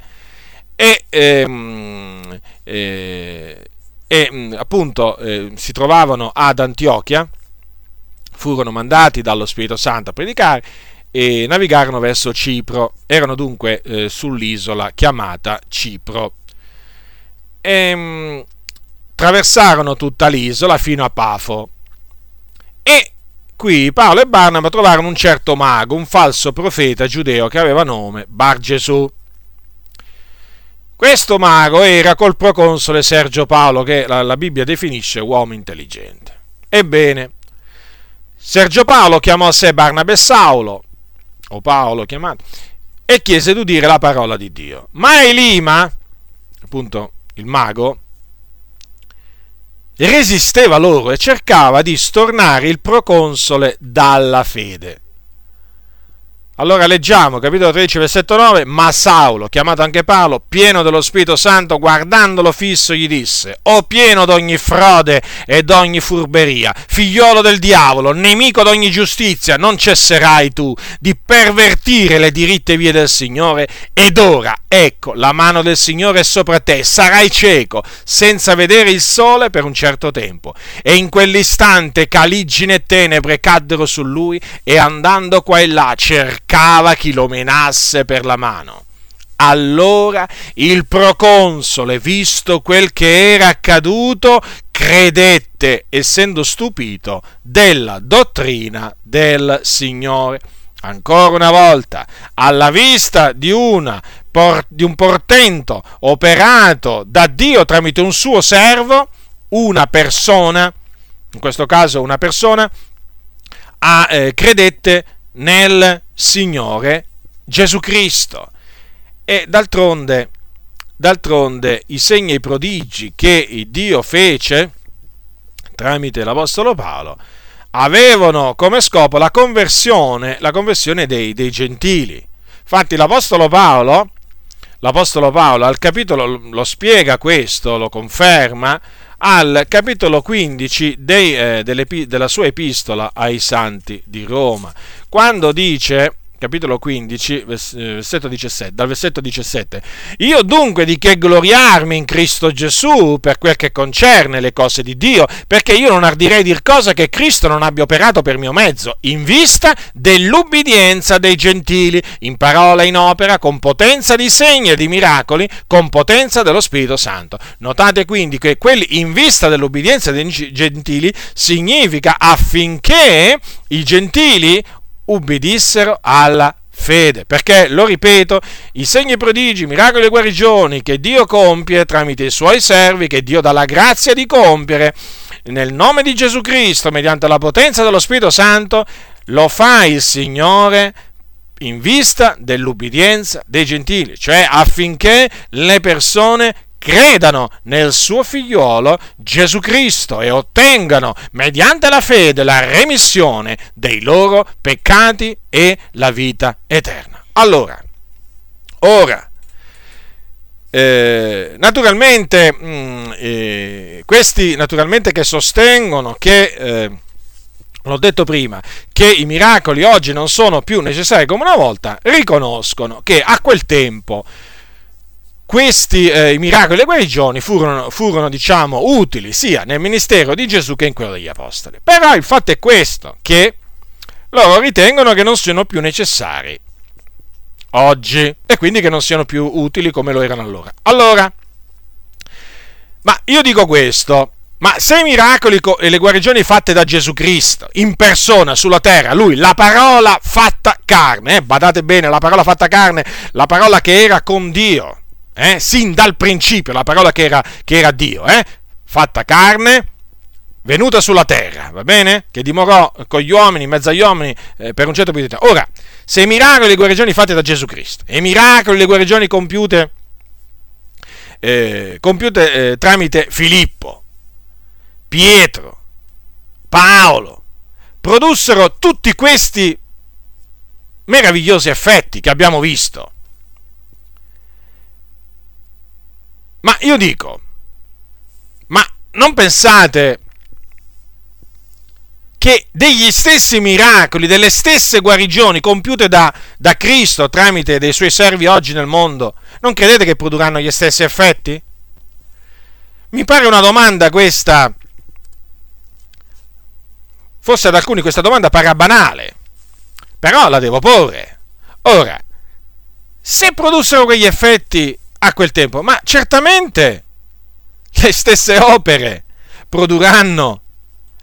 e, ehm, eh, e appunto eh, si trovavano ad Antiochia furono mandati dallo Spirito Santo a predicare e navigarono verso Cipro. Erano dunque eh, sull'isola chiamata Cipro. E, ehm, traversarono tutta l'isola fino a Pafo. E qui Paolo e Barnaba trovarono un certo mago, un falso profeta giudeo che aveva nome Bar Gesù. Questo mago era col proconsole Sergio Paolo, che la, la Bibbia definisce uomo intelligente. Ebbene, Sergio Paolo chiamò a sé Barnabé Saulo, o Paolo chiamato, e chiese di udire la parola di Dio. Ma Elima, appunto il mago, resisteva loro e cercava di stornare il proconsole dalla fede. Allora leggiamo, capitolo 13, versetto 9, ma Saulo, chiamato anche Paolo, pieno dello Spirito Santo, guardandolo fisso, gli disse, o pieno d'ogni frode e d'ogni furberia, figliolo del diavolo, nemico d'ogni giustizia, non cesserai tu di pervertire le diritte vie del Signore, ed ora ecco, la mano del Signore è sopra te, sarai cieco, senza vedere il sole per un certo tempo. E in quell'istante caligine e tenebre caddero su lui e andando qua e là cercava chi lo menasse per la mano. Allora il proconsole, visto quel che era accaduto, credette, essendo stupito, della dottrina del Signore. Ancora una volta, alla vista di, una, di un portento operato da Dio tramite un suo servo, una persona, in questo caso una persona, a, eh, credette nel Signore Gesù Cristo. E d'altronde, d'altronde i segni e i prodigi che Dio fece tramite l'Apostolo Paolo avevano come scopo la conversione, la conversione dei, dei gentili. Infatti l'Apostolo Paolo, l'Apostolo Paolo al capitolo lo spiega questo, lo conferma, al capitolo 15 dei, eh, della sua epistola ai santi di Roma, quando dice capitolo 15, eh, versetto 17, dal versetto 17. Io dunque di che gloriarmi in Cristo Gesù per quel che concerne le cose di Dio, perché io non ardirei dir cosa che Cristo non abbia operato per mio mezzo, in vista dell'ubbidienza dei gentili, in parola e in opera, con potenza di segni e di miracoli, con potenza dello Spirito Santo. Notate quindi che quelli in vista dell'ubbidienza dei gentili significa affinché i gentili ubbidissero alla fede. Perché, lo ripeto, i segni prodigi, miracoli e guarigioni che Dio compie tramite i suoi servi, che Dio dà la grazia di compiere, nel nome di Gesù Cristo, mediante la potenza dello Spirito Santo, lo fa il Signore in vista dell'ubbidienza dei gentili, cioè affinché le persone credano nel suo figliuolo Gesù Cristo e ottengano mediante la fede la remissione dei loro peccati e la vita eterna. Allora, ora, eh, naturalmente, mh, mm, eh, questi naturalmente che sostengono che, eh, l'ho detto prima, che i miracoli oggi non sono più necessari come una volta, riconoscono che a quel tempo questi eh, miracoli e le guarigioni furono, furono, diciamo, utili sia nel ministero di Gesù che in quello degli Apostoli. Però il fatto è questo, che loro ritengono che non siano più necessari oggi e quindi che non siano più utili come lo erano allora. Allora, ma io dico questo, ma se i miracoli e le guarigioni fatte da Gesù Cristo in persona sulla terra, lui, la parola fatta carne, eh, badate bene, la parola fatta carne, la parola che era con Dio, eh, sin dal principio, la parola che era, che era Dio, eh, fatta carne, venuta sulla terra, va bene? Che dimorò con gli uomini, in mezzo agli uomini, eh, per un certo periodo di tempo. Ora, se i miracoli e le guarigioni fatte da Gesù Cristo, e i miracoli e le guarigioni compiute, eh, compiute eh, tramite Filippo, Pietro, Paolo, produssero tutti questi meravigliosi effetti che abbiamo visto, Ma io dico, ma non pensate che degli stessi miracoli, delle stesse guarigioni compiute da, da, Cristo tramite dei suoi servi oggi nel mondo, non credete che produrranno gli stessi effetti? Mi pare una domanda questa, forse ad alcuni questa domanda pare banale, però la devo porre. Ora, se produssero quegli effetti a quel tempo, ma certamente le stesse opere produrranno,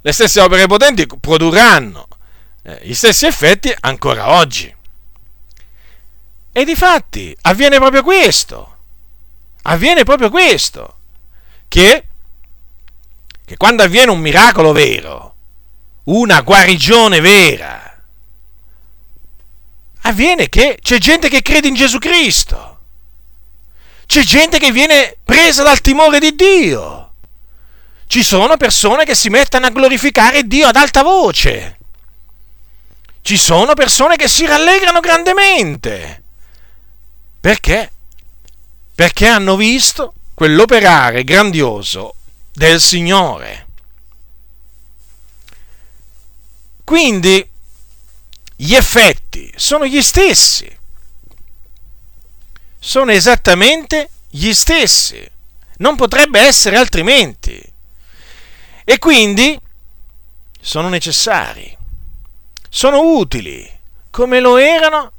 le stesse opere potenti produrranno eh, gli stessi effetti ancora oggi. E di fatti avviene proprio questo, avviene proprio questo, che, che quando avviene un miracolo vero, una guarigione vera, avviene che c'è gente che crede in Gesù Cristo c'è gente che viene presa dal timore di Dio. Ci sono persone che si mettono a glorificare Dio ad alta voce. Ci sono persone che si rallegrano grandemente. Perché? Perché hanno visto quell'operare grandioso del Signore. Quindi gli effetti sono gli stessi sono esattamente gli stessi. Non potrebbe essere altrimenti. E quindi sono necessari, sono utili, come lo erano,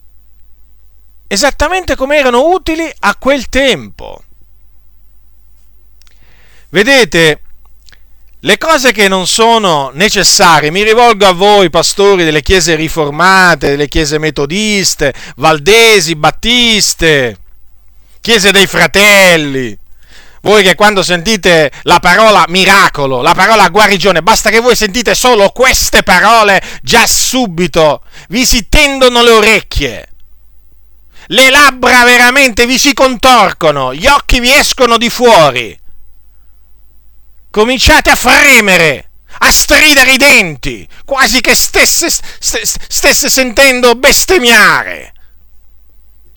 esattamente come erano utili a quel tempo. Vedete, le cose che non sono necessarie, mi rivolgo a voi pastori delle chiese riformate, delle chiese metodiste, valdesi, battiste, chiese dei fratelli, voi che quando sentite la parola miracolo, la parola guarigione, basta che voi sentite solo queste parole, già subito vi si tendono le orecchie. Le labbra veramente vi si contorcono, gli occhi vi escono di fuori. Cominciate a fremere, a stridere i denti, quasi che stesse, stesse sentendo bestemmiare.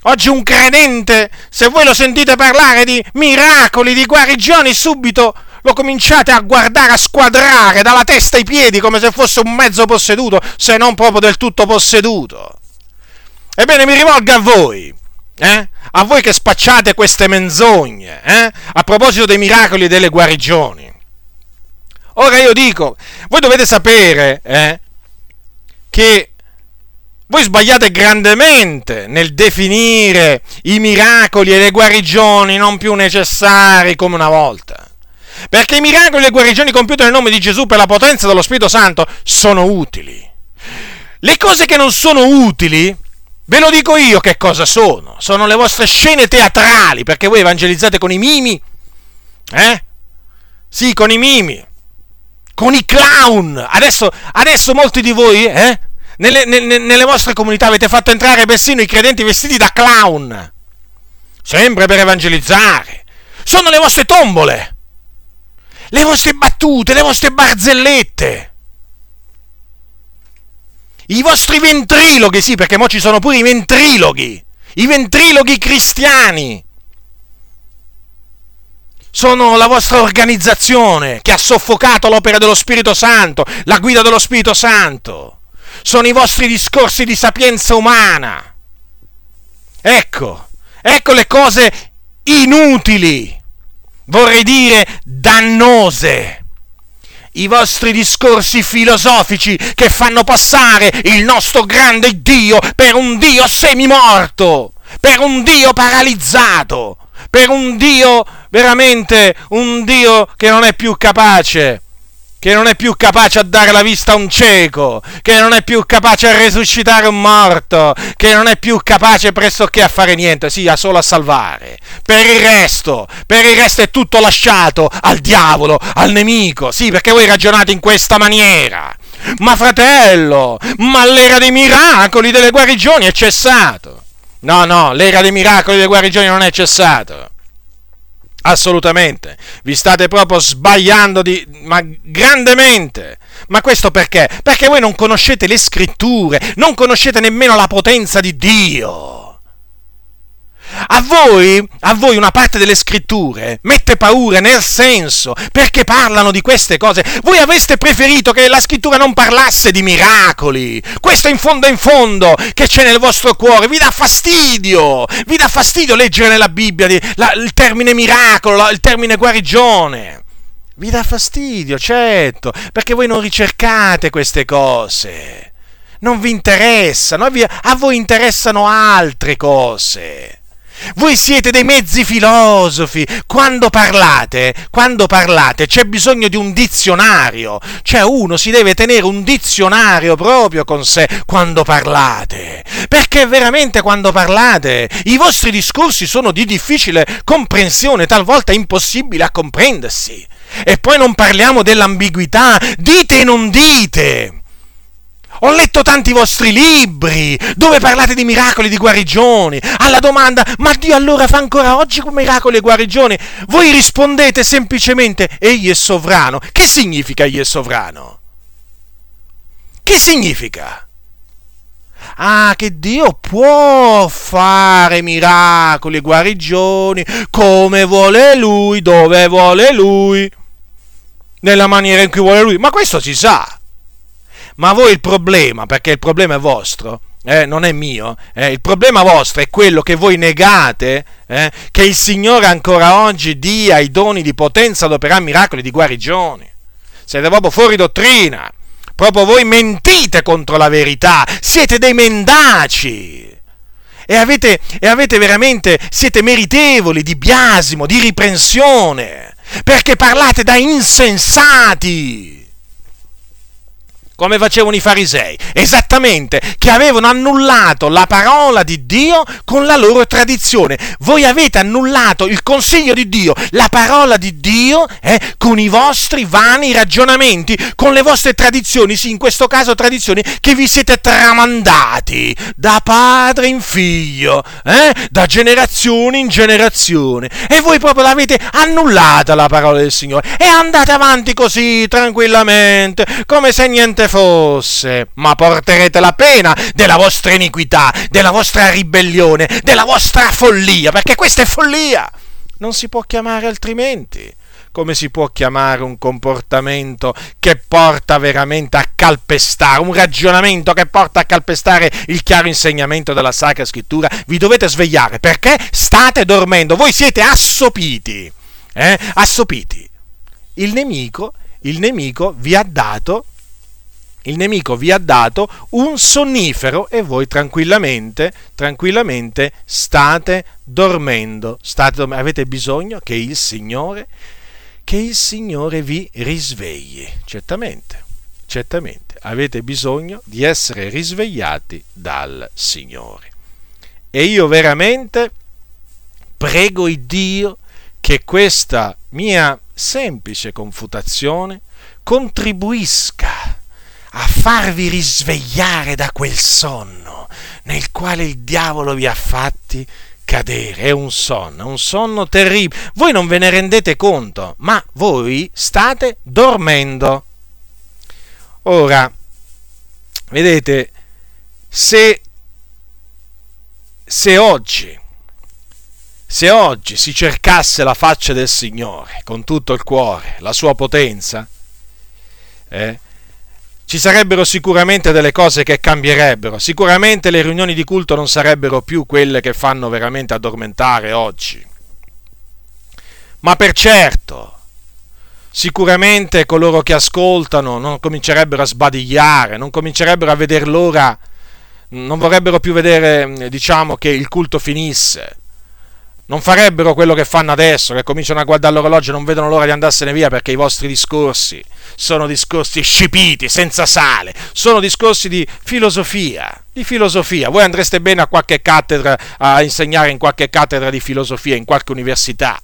Oggi un credente, se voi lo sentite parlare di miracoli, di guarigioni, subito lo cominciate a guardare, a squadrare dalla testa ai piedi come se fosse un mezzo posseduto, se non proprio del tutto posseduto. Ebbene, mi rivolgo a voi, eh? a voi che spacciate queste menzogne, eh? a proposito dei miracoli e delle guarigioni. Ora io dico, voi dovete sapere eh, che voi sbagliate grandemente nel definire i miracoli e le guarigioni non più necessari come una volta. Perché i miracoli e le guarigioni compiute nel nome di Gesù per la potenza dello Spirito Santo sono utili. Le cose che non sono utili, ve lo dico io che cosa sono. Sono le vostre scene teatrali, perché voi evangelizzate con i mimi. Eh? Sì, con i mimi. Con i clown. Adesso, adesso molti di voi, eh? Nelle, nelle, nelle vostre comunità avete fatto entrare persino i credenti vestiti da clown, sempre per evangelizzare. Sono le vostre tombole, le vostre battute, le vostre barzellette. I vostri ventriloghi, sì, perché mo ci sono pure i ventriloghi, i ventriloghi cristiani. Sono la vostra organizzazione che ha soffocato l'opera dello Spirito Santo, la guida dello Spirito Santo sono i vostri discorsi di sapienza umana. Ecco, ecco le cose inutili, vorrei dire dannose. I vostri discorsi filosofici che fanno passare il nostro grande Dio per un Dio semimorto, per un Dio paralizzato, per un Dio veramente un Dio che non è più capace che non è più capace a dare la vista a un cieco, che non è più capace a resuscitare un morto, che non è più capace pressoché a fare niente, sia solo a salvare. Per il resto, per il resto è tutto lasciato al diavolo, al nemico, sì, perché voi ragionate in questa maniera. Ma fratello, ma l'era dei miracoli, delle guarigioni è cessato. No, no, l'era dei miracoli delle guarigioni non è cessato. Assolutamente, vi state proprio sbagliando di, ma grandemente. Ma questo perché? Perché voi non conoscete le scritture, non conoscete nemmeno la potenza di Dio. A voi, a voi una parte delle scritture mette paura nel senso perché parlano di queste cose. Voi avreste preferito che la scrittura non parlasse di miracoli. Questo in fondo in fondo che c'è nel vostro cuore vi dà fastidio. Vi dà fastidio leggere nella Bibbia la, il termine miracolo, il termine guarigione. Vi dà fastidio, certo, perché voi non ricercate queste cose. Non vi interessano, a voi interessano altre cose. Voi siete dei mezzi filosofi. Quando parlate, quando parlate, c'è bisogno di un dizionario. Cioè uno si deve tenere un dizionario proprio con sé quando parlate. Perché veramente quando parlate i vostri discorsi sono di difficile comprensione, talvolta impossibile a comprendersi. E poi non parliamo dell'ambiguità, dite e non dite. Ho letto tanti vostri libri dove parlate di miracoli, di guarigioni. Alla domanda, ma Dio allora fa ancora oggi miracoli e guarigioni? Voi rispondete semplicemente, egli è sovrano. Che significa egli è sovrano? Che significa? Ah, che Dio può fare miracoli e guarigioni come vuole Lui, dove vuole Lui, nella maniera in cui vuole Lui. Ma questo si sa. Ma voi il problema, perché il problema è vostro, eh, non è mio, eh, il problema vostro è quello che voi negate eh, che il Signore ancora oggi dia i doni di potenza ad operare miracoli di guarigione. Siete proprio fuori dottrina, proprio voi mentite contro la verità, siete dei mendaci. E avete, e avete veramente, siete meritevoli di biasimo, di riprensione, perché parlate da insensati come facevano i farisei, esattamente, che avevano annullato la parola di Dio con la loro tradizione. Voi avete annullato il consiglio di Dio, la parola di Dio, eh, con i vostri vani ragionamenti, con le vostre tradizioni, sì, in questo caso tradizioni che vi siete tramandati da padre in figlio, eh, da generazione in generazione. E voi proprio l'avete annullata la parola del Signore e andate avanti così tranquillamente, come se niente fosse, ma porterete la pena della vostra iniquità, della vostra ribellione, della vostra follia, perché questa è follia. Non si può chiamare altrimenti. Come si può chiamare un comportamento che porta veramente a calpestare, un ragionamento che porta a calpestare il chiaro insegnamento della Sacra Scrittura? Vi dovete svegliare perché state dormendo, voi siete assopiti, eh? assopiti. Il nemico, il nemico vi ha dato il nemico vi ha dato un sonnifero e voi tranquillamente, tranquillamente state dormendo. State, avete bisogno che il Signore, che il Signore vi risvegli. Certamente, certamente, avete bisogno di essere risvegliati dal Signore. E io veramente prego il Dio che questa mia semplice confutazione contribuisca a farvi risvegliare da quel sonno nel quale il diavolo vi ha fatti cadere. È un sonno, un sonno terribile. Voi non ve ne rendete conto, ma voi state dormendo. Ora, vedete, se, se oggi, se oggi si cercasse la faccia del Signore con tutto il cuore, la sua potenza, eh, ci sarebbero sicuramente delle cose che cambierebbero, sicuramente le riunioni di culto non sarebbero più quelle che fanno veramente addormentare oggi. Ma per certo, sicuramente coloro che ascoltano non comincerebbero a sbadigliare, non comincerebbero a vedere l'ora, non vorrebbero più vedere, diciamo, che il culto finisse. Non farebbero quello che fanno adesso, che cominciano a guardare l'orologio e non vedono l'ora di andarsene via perché i vostri discorsi sono discorsi scipiti, senza sale, sono discorsi di filosofia, di filosofia. Voi andreste bene a qualche cattedra, a insegnare in qualche cattedra di filosofia, in qualche università.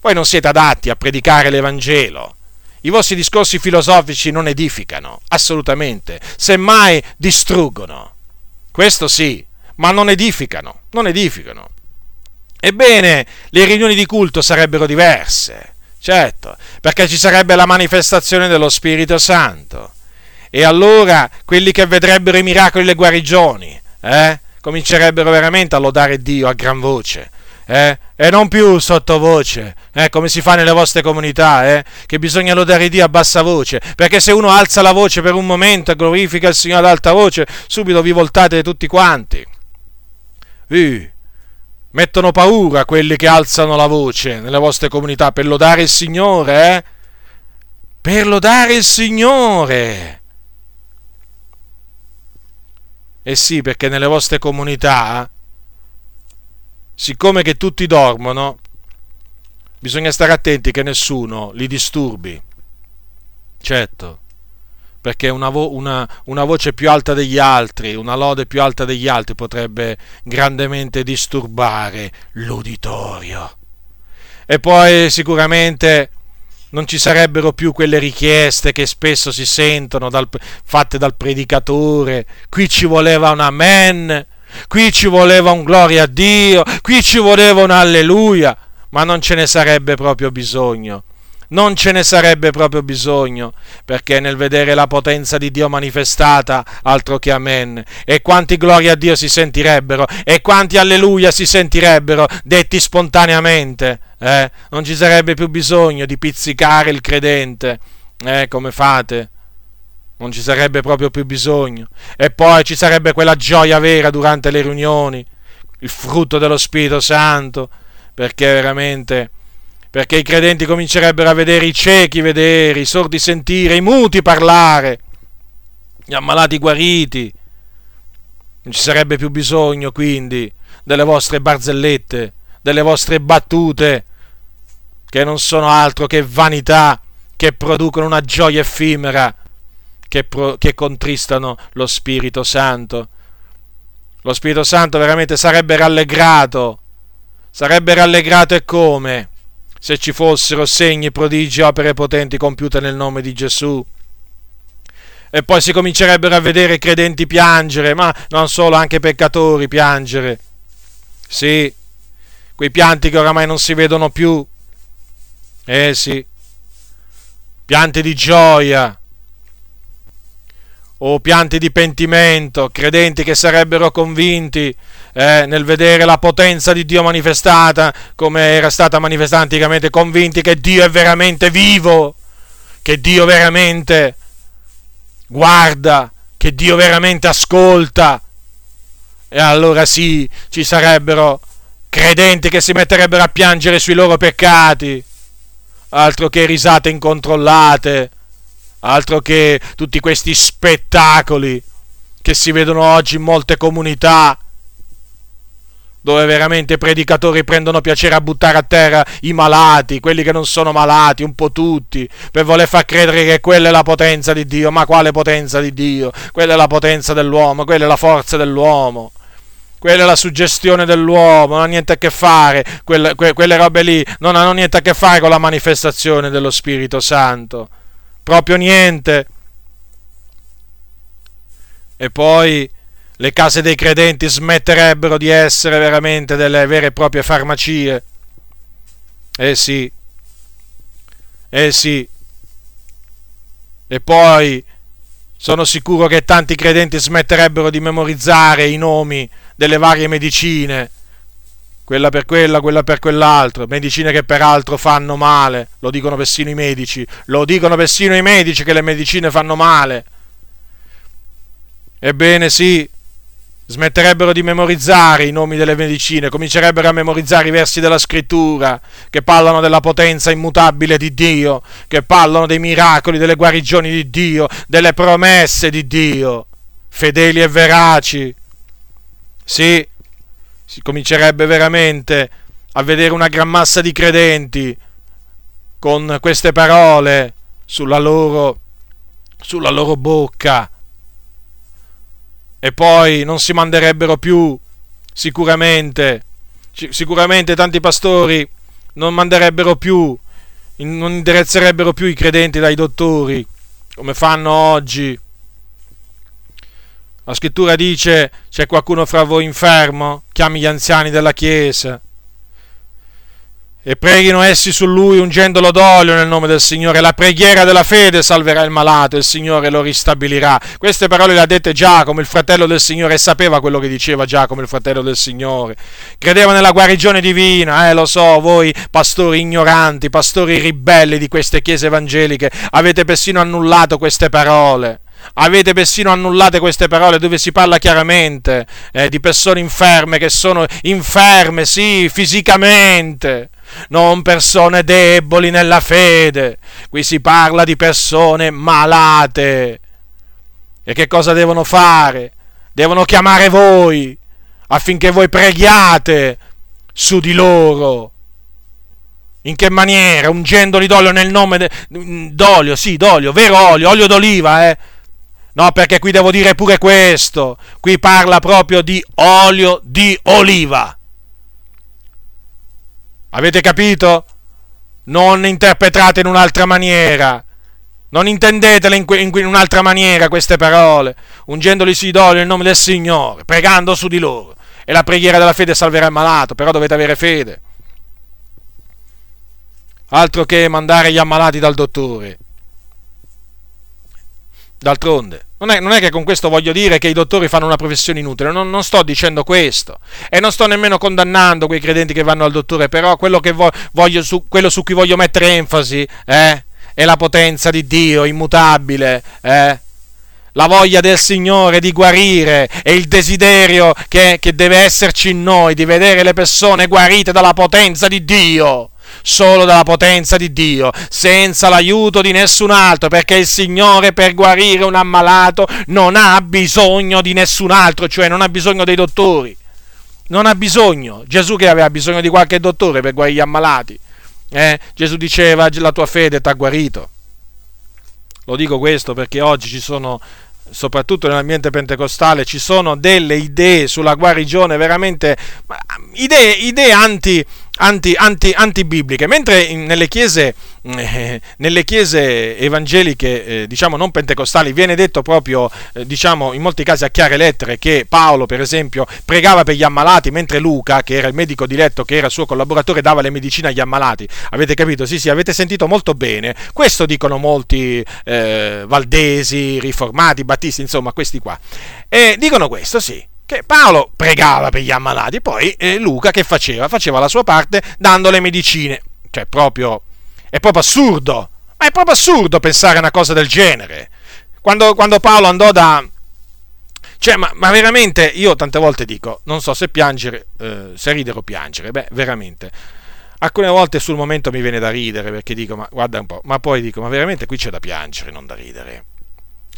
Voi non siete adatti a predicare l'Evangelo. I vostri discorsi filosofici non edificano, assolutamente, semmai distruggono. Questo sì, ma non edificano, non edificano. Ebbene, le riunioni di culto sarebbero diverse certo, perché ci sarebbe la manifestazione dello Spirito Santo. E allora quelli che vedrebbero i miracoli e le guarigioni, eh, comincerebbero veramente a lodare Dio a gran voce. Eh? E non più sottovoce, eh? come si fa nelle vostre comunità, eh? che bisogna lodare Dio a bassa voce, perché se uno alza la voce per un momento e glorifica il Signore ad alta voce, subito vi voltate tutti quanti. Uh, mettono paura quelli che alzano la voce nelle vostre comunità per lodare il Signore, eh? Per lodare il Signore. Eh sì, perché nelle vostre comunità, siccome che tutti dormono, bisogna stare attenti che nessuno li disturbi. Certo perché una, vo- una, una, voce più alta degli altri, una lode più alta degli altri potrebbe grandemente disturbare l'uditorio. E poi sicuramente non ci sarebbero più quelle richieste che spesso si sentono dal, fatte dal predicatore, qui ci voleva un amen, qui ci voleva un gloria a Dio, qui ci voleva un alleluia, ma non ce ne sarebbe proprio bisogno non ce ne sarebbe proprio bisogno, perché nel vedere la potenza di Dio manifestata, altro che amen, e quanti gloria a Dio si sentirebbero, e quanti alleluia si sentirebbero, detti spontaneamente, eh? non ci sarebbe più bisogno di pizzicare il credente, eh? come fate? non ci sarebbe proprio più bisogno. E poi ci sarebbe quella gioia vera durante le riunioni, il frutto dello Spirito Santo, perché veramente perché i credenti comincerebbero a vedere i ciechi vedere, i sordi sentire, i muti parlare, gli ammalati guariti. Non ci sarebbe più bisogno quindi delle vostre barzellette, delle vostre battute, che non sono altro che vanità, che producono una gioia effimera, che, pro, che contristano lo Spirito Santo. Lo Spirito Santo veramente sarebbe rallegrato, sarebbe rallegrato e come? Se ci fossero segni, prodigi, opere potenti compiute nel nome di Gesù. E poi si comincerebbero a vedere credenti piangere, ma non solo, anche peccatori piangere. Sì, quei pianti che oramai non si vedono più. Eh sì, pianti di gioia, o pianti di pentimento, credenti che sarebbero convinti eh, nel vedere la potenza di Dio manifestata come era stata manifestata anticamente, convinti che Dio è veramente vivo, che Dio veramente guarda, che Dio veramente ascolta. E allora sì, ci sarebbero credenti che si metterebbero a piangere sui loro peccati, altro che risate incontrollate altro che tutti questi spettacoli che si vedono oggi in molte comunità dove veramente i predicatori prendono piacere a buttare a terra i malati, quelli che non sono malati, un po' tutti, per voler far credere che quella è la potenza di Dio. Ma quale potenza di Dio? Quella è la potenza dell'uomo, quella è la forza dell'uomo. Quella è la suggestione dell'uomo, non ha niente a che fare, quelle, que, quelle robe lì non hanno niente a che fare con la manifestazione dello Spirito Santo proprio niente. E poi le case dei credenti smetterebbero di essere veramente delle vere e proprie farmacie. Eh sì, eh sì. E poi sono sicuro che tanti credenti smetterebbero di memorizzare i nomi delle varie medicine quella per quella, quella per quell'altro, medicine che peraltro fanno male, lo dicono persino i medici, lo dicono persino i medici che le medicine fanno male. Ebbene sì, smetterebbero di memorizzare i nomi delle medicine, comincerebbero a memorizzare i versi della scrittura che parlano della potenza immutabile di Dio, che parlano dei miracoli, delle guarigioni di Dio, delle promesse di Dio, fedeli e veraci. Sì, si comincerebbe veramente a vedere una gran massa di credenti con queste parole sulla loro, sulla loro bocca. E poi non si manderebbero più, sicuramente, sicuramente tanti pastori non manderebbero più, non indirizzerebbero più i credenti dai dottori, come fanno oggi la scrittura dice, c'è qualcuno fra voi infermo? Chiami gli anziani della chiesa e preghino essi su lui ungendolo d'olio nel nome del Signore. La preghiera della fede salverà il malato il Signore lo ristabilirà. Queste parole le ha dette Giacomo, il fratello del Signore, e sapeva quello che diceva Giacomo, il fratello del Signore. Credeva nella guarigione divina, eh, lo so, voi pastori ignoranti, pastori ribelli di queste chiese evangeliche, avete persino annullato queste parole. Avete persino annullate queste parole dove si parla chiaramente eh, di persone inferme che sono inferme, sì, fisicamente, non persone deboli nella fede. Qui si parla di persone malate. E che cosa devono fare? Devono chiamare voi affinché voi preghiate su di loro. In che maniera? Ungendoli d'olio nel nome de... d'olio, sì, d'olio, vero olio, olio d'oliva, eh? No, perché qui devo dire pure questo. Qui parla proprio di olio di oliva. Avete capito? Non interpretate in un'altra maniera. Non intendetele in, un'altra maniera queste parole, ungendoli sì d'olio nel nome del Signore, pregando su di loro. E la preghiera della fede salverà il malato, però dovete avere fede. Altro che mandare gli ammalati dal dottore. D'altronde, non è, non è, che con questo voglio dire che i dottori fanno una professione inutile, non, non, sto dicendo questo. E non sto nemmeno condannando quei credenti che vanno al dottore, però quello, vo, voglio, su, quello su cui voglio mettere enfasi eh, è la potenza di Dio immutabile, eh, la voglia del Signore di guarire e il desiderio che, che deve esserci in noi di vedere le persone guarite dalla potenza di Dio solo dalla potenza di Dio, senza l'aiuto di nessun altro, perché il Signore per guarire un ammalato non ha bisogno di nessun altro, cioè non ha bisogno dei dottori. Non ha bisogno. Gesù che aveva bisogno di qualche dottore per guarire gli ammalati. Eh? Gesù diceva la tua fede ti ha guarito. Lo dico questo perché oggi ci sono soprattutto nell'ambiente pentecostale, ci sono delle idee sulla guarigione veramente idee, idee anti, anti, anti, antibibliche, mentre nelle chiese, eh, nelle chiese evangeliche, eh, diciamo non pentecostali, viene detto proprio, eh, diciamo in molti casi a chiare lettere, che Paolo, per esempio, pregava per gli ammalati, mentre Luca, che era il medico diletto, che era suo collaboratore, dava le medicine agli ammalati. Avete capito? Sì, sì, avete sentito molto bene. Questo dicono molti eh, valdesi, riformati, battisti, insomma, questi qua. E dicono questo, sì che Paolo pregava per gli ammalati, poi eh, Luca che faceva? Faceva la sua parte dando le medicine. Cioè, proprio, è proprio assurdo, ma è proprio assurdo pensare a una cosa del genere. Quando, quando Paolo andò da... Cioè, ma, ma, veramente, io tante volte dico, non so se piangere, eh, se ridere o piangere, beh, veramente. Alcune volte sul momento mi viene da ridere perché dico, ma guarda un po', ma poi dico, ma veramente qui c'è da piangere, non da ridere.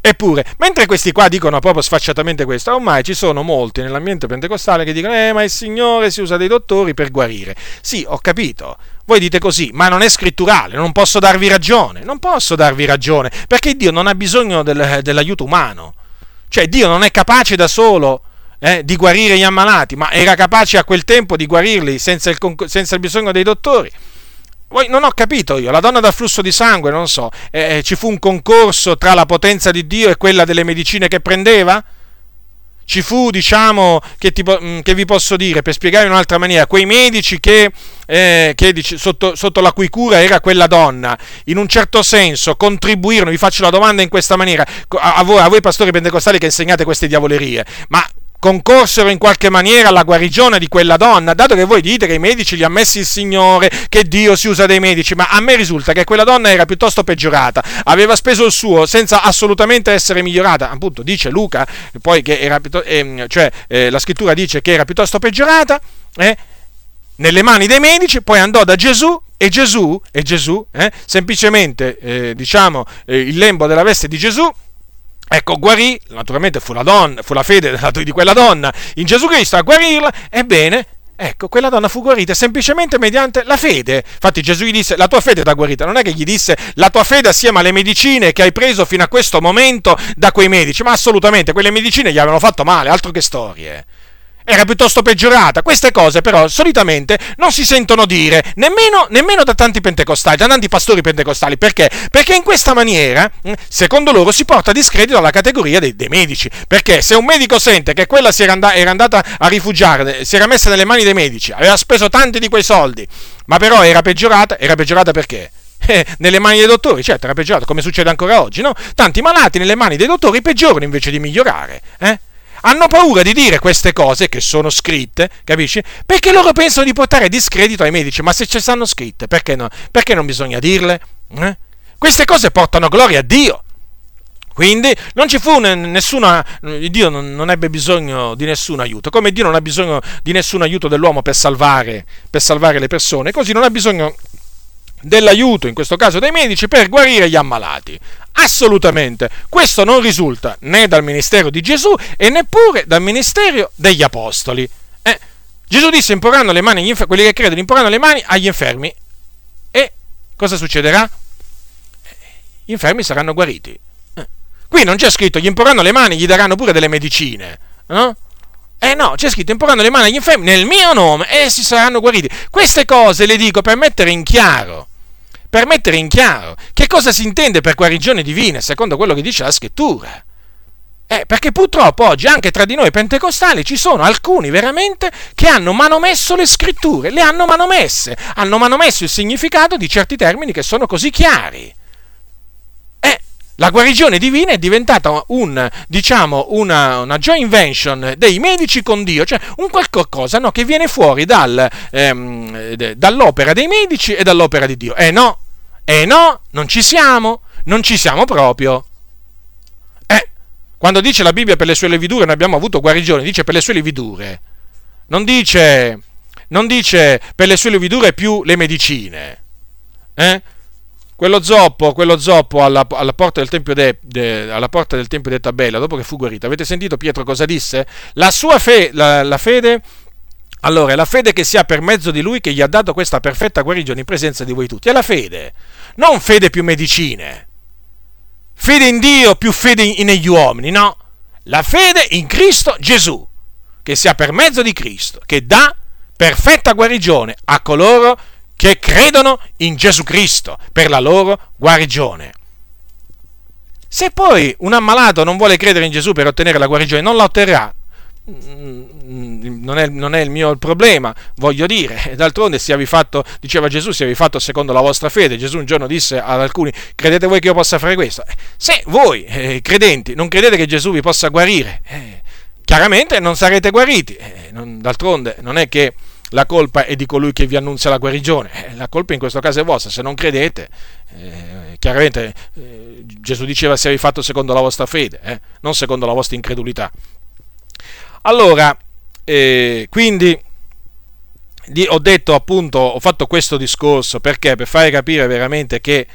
Eppure, mentre questi qua dicono proprio sfacciatamente questo, ormai ci sono molti nell'ambiente pentecostale che dicono, eh, ma il Signore si usa dei dottori per guarire. Sì, ho capito. Voi dite così, ma non è scritturale, non posso darvi ragione. Non posso darvi ragione, perché Dio non ha bisogno del, dell'aiuto umano. Cioè, Dio non è capace da solo eh, di guarire gli ammalati, ma era capace a quel tempo di guarirli senza il, senza il bisogno dei dottori. Non ho capito io, la donna dal flusso di sangue, non so, eh, ci fu un concorso tra la potenza di Dio e quella delle medicine che prendeva? Ci fu, diciamo, che, tipo, mm, che vi posso dire, per spiegare in un'altra maniera, quei medici che, eh, che sotto, sotto, la cui cura era quella donna, in un certo senso contribuirono, vi faccio la domanda in questa maniera, a, voi, a voi pastori pentecostali che insegnate queste diavolerie, ma concorsero in qualche maniera alla guarigione di quella donna, dato che voi dite che i medici li ha messi il Signore, che Dio si usa dei medici, ma a me risulta che quella donna era piuttosto peggiorata, aveva speso il suo senza assolutamente essere migliorata, appunto dice Luca, poi che era, eh, cioè eh, la scrittura dice che era piuttosto peggiorata, eh, nelle mani dei medici, poi andò da Gesù e Gesù, e Gesù eh, semplicemente, eh, diciamo, il lembo della veste di Gesù, Ecco, guarì, naturalmente fu la, donna, fu la fede di quella donna. In Gesù Cristo a guarirla, ebbene, ecco, quella donna fu guarita semplicemente mediante la fede. Infatti Gesù gli disse, la tua fede t'ha guarita, non è che gli disse, la tua fede assieme alle medicine che hai preso fino a questo momento da quei medici, ma assolutamente, quelle medicine gli avevano fatto male, altro che storie era piuttosto peggiorata. Queste cose però solitamente non si sentono dire nemmeno, nemmeno, da tanti pentecostali, da tanti pastori pentecostali. Perché? Perché in questa maniera, mm, secondo loro, si porta discredito alla categoria dei, dei medici. Perché se un medico sente che quella si era, and- era andata a rifugiare, si era messa nelle mani dei medici, aveva speso tanti di quei soldi, ma però era peggiorata, era peggiorata perché? Eh, nelle mani dei dottori, certo, era peggiorata, come succede ancora oggi, no? Tanti malati nelle mani dei dottori peggiorano invece di migliorare, eh? Hanno paura di dire queste cose che sono scritte, capisci? Perché loro pensano di portare discredito ai medici, ma se ci stanno scritte, perché, no? perché non bisogna dirle? Eh? Queste cose portano gloria a Dio. Quindi non ci fu nessuna, Dio non, ebbe bisogno di nessun aiuto, come Dio non ha bisogno di nessun aiuto dell'uomo per salvare, per salvare le persone, così non ha bisogno dell'aiuto, in questo caso dei medici, per guarire gli ammalati. Assolutamente. Questo non risulta né dal ministero di Gesù e neppure dal ministero degli apostoli. Eh, Gesù disse imporranno le mani agli infermi, quelli che credono imporranno le mani agli infermi. E cosa succederà? Gli infermi saranno guariti. Eh. Qui non c'è scritto gli imporranno le mani, gli daranno pure delle medicine. No? Eh no, c'è scritto imporranno le mani agli infermi nel mio nome e si saranno guariti. Queste cose le dico per mettere in chiaro per mettere in chiaro che cosa si intende per guarigione divina, secondo quello che dice la scrittura. Eh, perché purtroppo oggi anche tra di noi pentecostali ci sono alcuni veramente che hanno manomesso le scritture, le hanno manomesse, hanno manomesso il significato di certi termini che sono così chiari. Eh, la guarigione divina è diventata un, diciamo, una, una joint vention dei medici con Dio, cioè un qualcosa no, che viene fuori dal, ehm, dall'opera dei medici e dall'opera di Dio. Eh no, e no, non ci siamo, non ci siamo proprio. Eh, Quando dice la Bibbia per le sue lividure noi abbiamo avuto guarigione, dice per le sue lividure, non dice, non dice per le sue lividure più le medicine. Eh? Quello zoppo, quello zoppo alla, alla, porta del tempio de, de, alla porta del tempio di Tabella, dopo che fu guarito, avete sentito Pietro cosa disse? La sua fe, la, la fede allora, è la fede che si ha per mezzo di lui che gli ha dato questa perfetta guarigione in presenza di voi tutti. È la fede, non fede più medicine. Fede in Dio più fede in, negli uomini, no. La fede in Cristo Gesù, che si ha per mezzo di Cristo, che dà perfetta guarigione a coloro che credono in Gesù Cristo per la loro guarigione. Se poi un ammalato non vuole credere in Gesù per ottenere la guarigione, non la otterrà, non è, non è, il mio problema, voglio dire. D'altronde, fatto, diceva Gesù, siavi fatto secondo la vostra fede. Gesù un giorno disse ad alcuni: Credete voi che io possa fare questo? Se voi, eh, credenti, non credete che Gesù vi possa guarire, eh, chiaramente non sarete guariti. Eh, non, d'altronde, non è che la colpa è di colui che vi annuncia la guarigione, eh, la colpa in questo caso è vostra. Se non credete, eh, chiaramente eh, Gesù diceva: Siavi fatto secondo la vostra fede, non secondo la vostra incredulità. Allora, eh, quindi ho detto appunto, ho fatto questo discorso perché? Per fare capire veramente che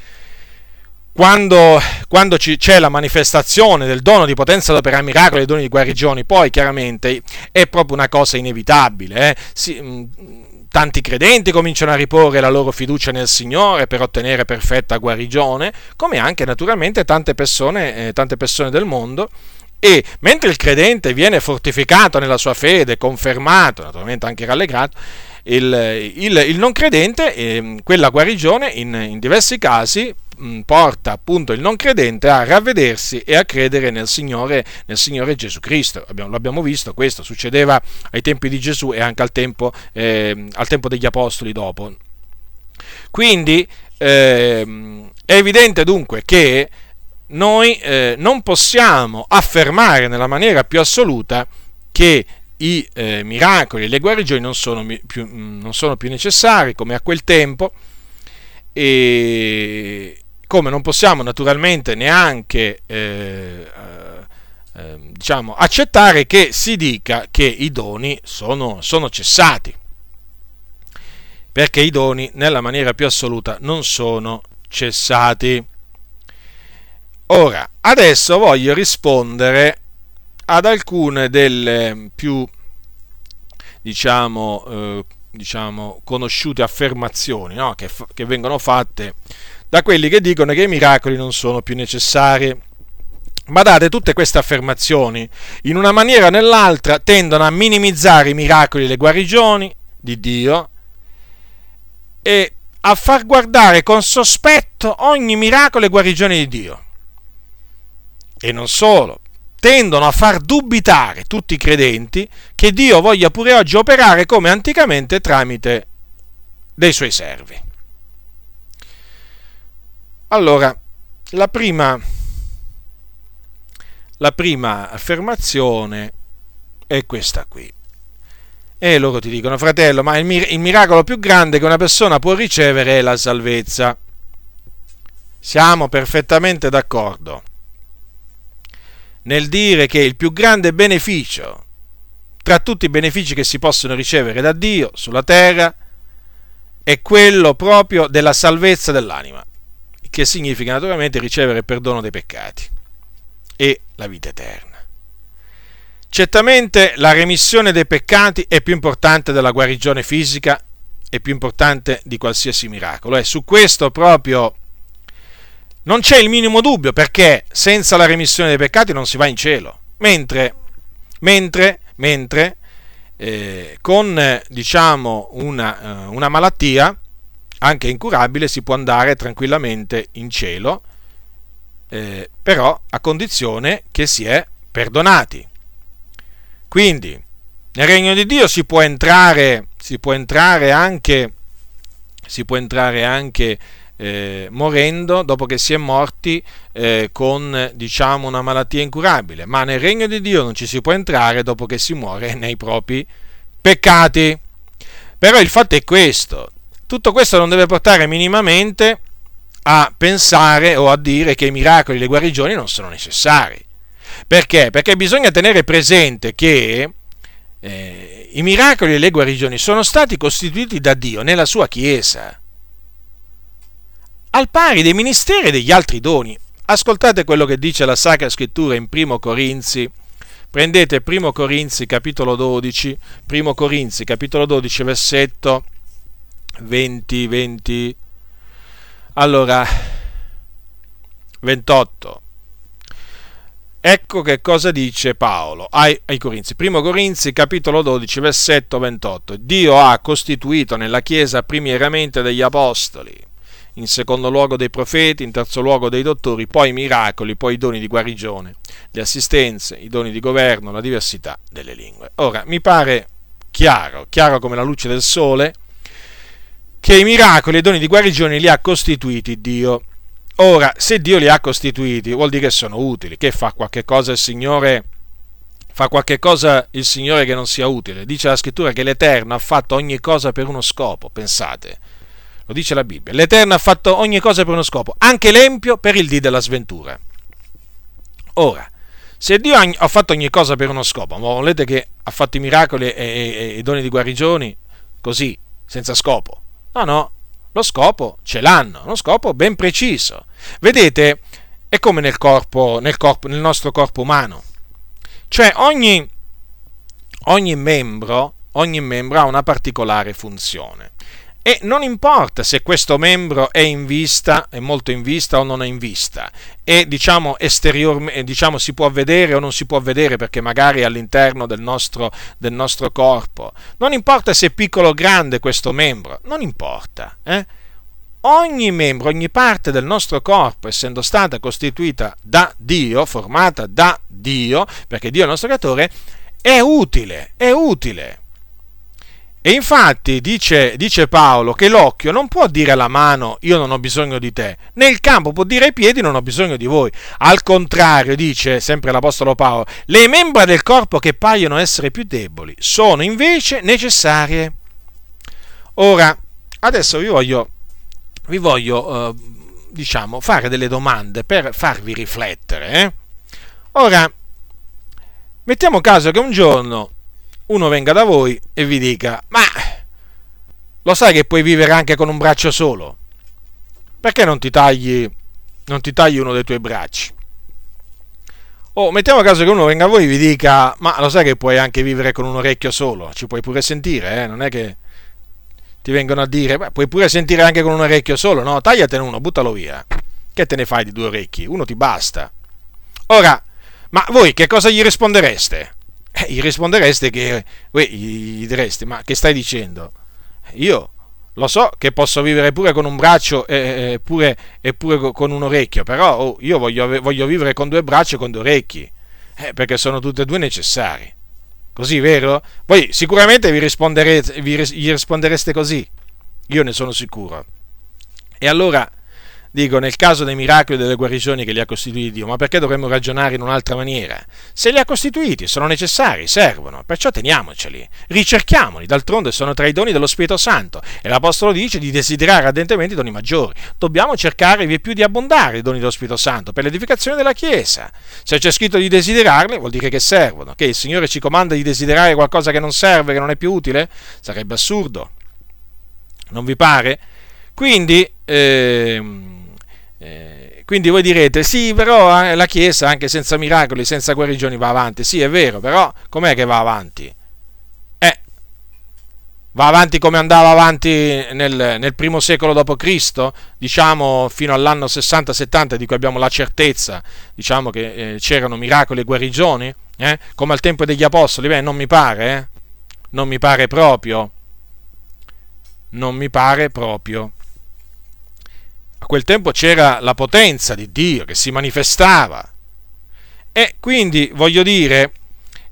quando, quando c'è la manifestazione del dono di potenza d'opera miracoli, dei doni di guarigioni, poi chiaramente è proprio una cosa inevitabile. Eh? Si, mh, tanti credenti cominciano a riporre la loro fiducia nel Signore per ottenere perfetta guarigione, come anche naturalmente tante persone, eh, tante persone del mondo e mentre il credente viene fortificato nella sua fede, confermato, naturalmente anche rallegrato, il, il, il non credente, eh, quella guarigione in, in diversi casi mh, porta appunto il non credente a ravvedersi e a credere nel Signore, nel Signore Gesù Cristo. Abbiamo, l'abbiamo visto, questo succedeva ai tempi di Gesù e anche al tempo, eh, al tempo degli Apostoli dopo. Quindi eh, è evidente dunque che noi eh, non possiamo affermare nella maniera più assoluta che i eh, miracoli e le guarigioni non sono, più, mm, non sono, più, necessari come a quel tempo e come non possiamo naturalmente neanche eh, eh, diciamo, accettare che si dica che i doni sono, sono cessati perché i doni nella maniera più assoluta non sono cessati. Ora, adesso voglio rispondere ad alcune delle più, diciamo, eh, diciamo conosciute affermazioni no? che, che vengono fatte da quelli che dicono che i miracoli non sono più necessari. Ma date, tutte queste affermazioni, in una maniera o nell'altra, tendono a minimizzare i miracoli e le guarigioni di Dio e a far guardare con sospetto ogni miracolo e guarigione di Dio e non solo, tendono a far dubitare tutti i credenti che Dio voglia pure oggi operare come anticamente tramite dei suoi servi. Allora, la prima, la prima affermazione è questa qui. E loro ti dicono, fratello, ma il, mir- il miracolo più grande che una persona può ricevere è la salvezza. Siamo perfettamente d'accordo nel dire che il più grande beneficio tra tutti i benefici che si possono ricevere da Dio sulla terra è quello proprio della salvezza dell'anima, che significa naturalmente ricevere perdono dei peccati e la vita eterna. Certamente la remissione dei peccati è più importante della guarigione fisica, è più importante di qualsiasi miracolo. E su questo proprio non c'è il minimo dubbio perché senza la remissione dei peccati non si va in cielo. Mentre, mentre, mentre eh, con diciamo, una, uh, una malattia anche incurabile si può andare tranquillamente in cielo, eh, però a condizione che si è perdonati. Quindi nel regno di Dio si può entrare, si può entrare anche, si può entrare anche eh, morendo dopo che si è morti eh, con diciamo una malattia incurabile, ma nel regno di Dio non ci si può entrare dopo che si muore nei propri peccati. Però il fatto è questo, tutto questo non deve portare minimamente a pensare o a dire che i miracoli e le guarigioni non sono necessari. Perché? Perché bisogna tenere presente che eh, i miracoli e le guarigioni sono stati costituiti da Dio nella sua Chiesa, al pari dei ministeri e degli altri doni. Ascoltate quello che dice la Sacra Scrittura in Primo Corinzi. Prendete Primo Corinzi capitolo 12, Primo Corinzi capitolo 12 versetto 20, 20, allora 28. Ecco che cosa dice Paolo ai, ai, Corinzi. Primo Corinzi, capitolo 12, versetto 28. Dio ha costituito nella Chiesa primieramente degli apostoli, in secondo luogo dei profeti, in terzo luogo dei dottori, poi i miracoli, poi i doni di guarigione, le assistenze, i doni di governo, la diversità delle lingue. Ora, mi pare chiaro, chiaro come la luce del sole, che i miracoli e i doni di guarigione li ha costituiti Dio Ora, se Dio li ha costituiti, vuol dire che sono utili. Che fa qualche cosa il Signore? Fa qualche cosa il Signore che non sia utile. Dice la scrittura che l'Eterno ha fatto ogni cosa per uno scopo, pensate. Lo dice la Bibbia. L'Eterno ha fatto ogni cosa per uno scopo, anche l'empio per il dì della sventura. Ora, se Dio ha fatto ogni cosa per uno scopo, ma volete che ha fatto i miracoli e, i doni di guarigioni così, senza scopo? No, no, lo scopo ce l'hanno, uno scopo ben preciso. Vedete, è come nel, corpo, nel, corpo, nel nostro corpo umano. Cioè ogni, ogni, membro, ogni membro ha una particolare funzione. E non importa se questo membro è in vista, è molto in vista o non è in vista, e diciamo diciamo si può vedere o non si può vedere perché magari è all'interno del nostro, del nostro corpo. Non importa se è piccolo o grande questo membro, non importa. Eh? Ogni membro, ogni parte del nostro corpo, essendo stata costituita da Dio, formata da Dio, perché Dio è il nostro creatore, è utile, è utile. E infatti dice, dice, Paolo che l'occhio non può dire alla mano io non ho bisogno di te, né il campo può dire ai piedi non ho bisogno di voi. Al contrario, dice sempre l'Apostolo Paolo, le membra del corpo che paiono essere più deboli sono invece necessarie. Ora, adesso vi voglio, vi voglio eh, diciamo, fare delle domande per farvi riflettere. Eh? Ora, mettiamo caso che un giorno uno venga da voi e vi dica, ma lo sai che puoi vivere anche con un braccio solo? Perché non ti tagli, non ti tagli uno dei tuoi bracci? O mettiamo caso che uno venga a voi e vi dica, ma lo sai che puoi anche vivere con un orecchio solo? Ci puoi pure sentire, eh? Non è che ti vengono a dire, beh, puoi pure sentire anche con un orecchio solo, no? Tagliatene uno, buttalo via. Che te ne fai di due orecchi? Uno ti basta. Ora, ma voi che cosa gli rispondereste? Eh, gli rispondereste che uè, gli direste ma che stai dicendo? Io lo so che posso vivere pure con un braccio e, pure, e pure, con un orecchio, però oh, io voglio, voglio, vivere con due braccia e con due orecchi, eh, perché sono tutte e due necessari. Così, vero? Voi sicuramente vi, vi, gli rispondereste così, io ne sono sicuro. E allora Dico, nel caso dei miracoli e delle guarigioni che li ha costituiti Dio, ma perché dovremmo ragionare in un'altra maniera? Se li ha costituiti, sono necessari, servono, perciò teniamoceli, ricerchiamoli, d'altronde sono tra i doni dello Spirito Santo e l'Apostolo dice di desiderare ardentemente i doni maggiori. Dobbiamo cercare vi più di abbondare i doni dello Spirito Santo per l'edificazione della Chiesa. Se c'è scritto di desiderarli, vuol dire che servono. Che il Signore ci comanda di desiderare qualcosa che non serve, che non è più utile? Sarebbe assurdo. Non vi pare? Quindi... Eh, eh, quindi voi direte, sì, però eh, la Chiesa anche senza miracoli, senza guarigioni va avanti. Sì, è vero, però com'è che va avanti? Eh, va avanti come andava avanti nel, nel primo secolo d.C., diciamo fino all'anno 60-70 di cui abbiamo la certezza, diciamo che eh, c'erano miracoli e guarigioni, eh? come al tempo degli Apostoli. Beh, non mi pare, non mi pare proprio. Non mi pare proprio a quel tempo c'era la potenza di Dio che si manifestava. E quindi voglio dire,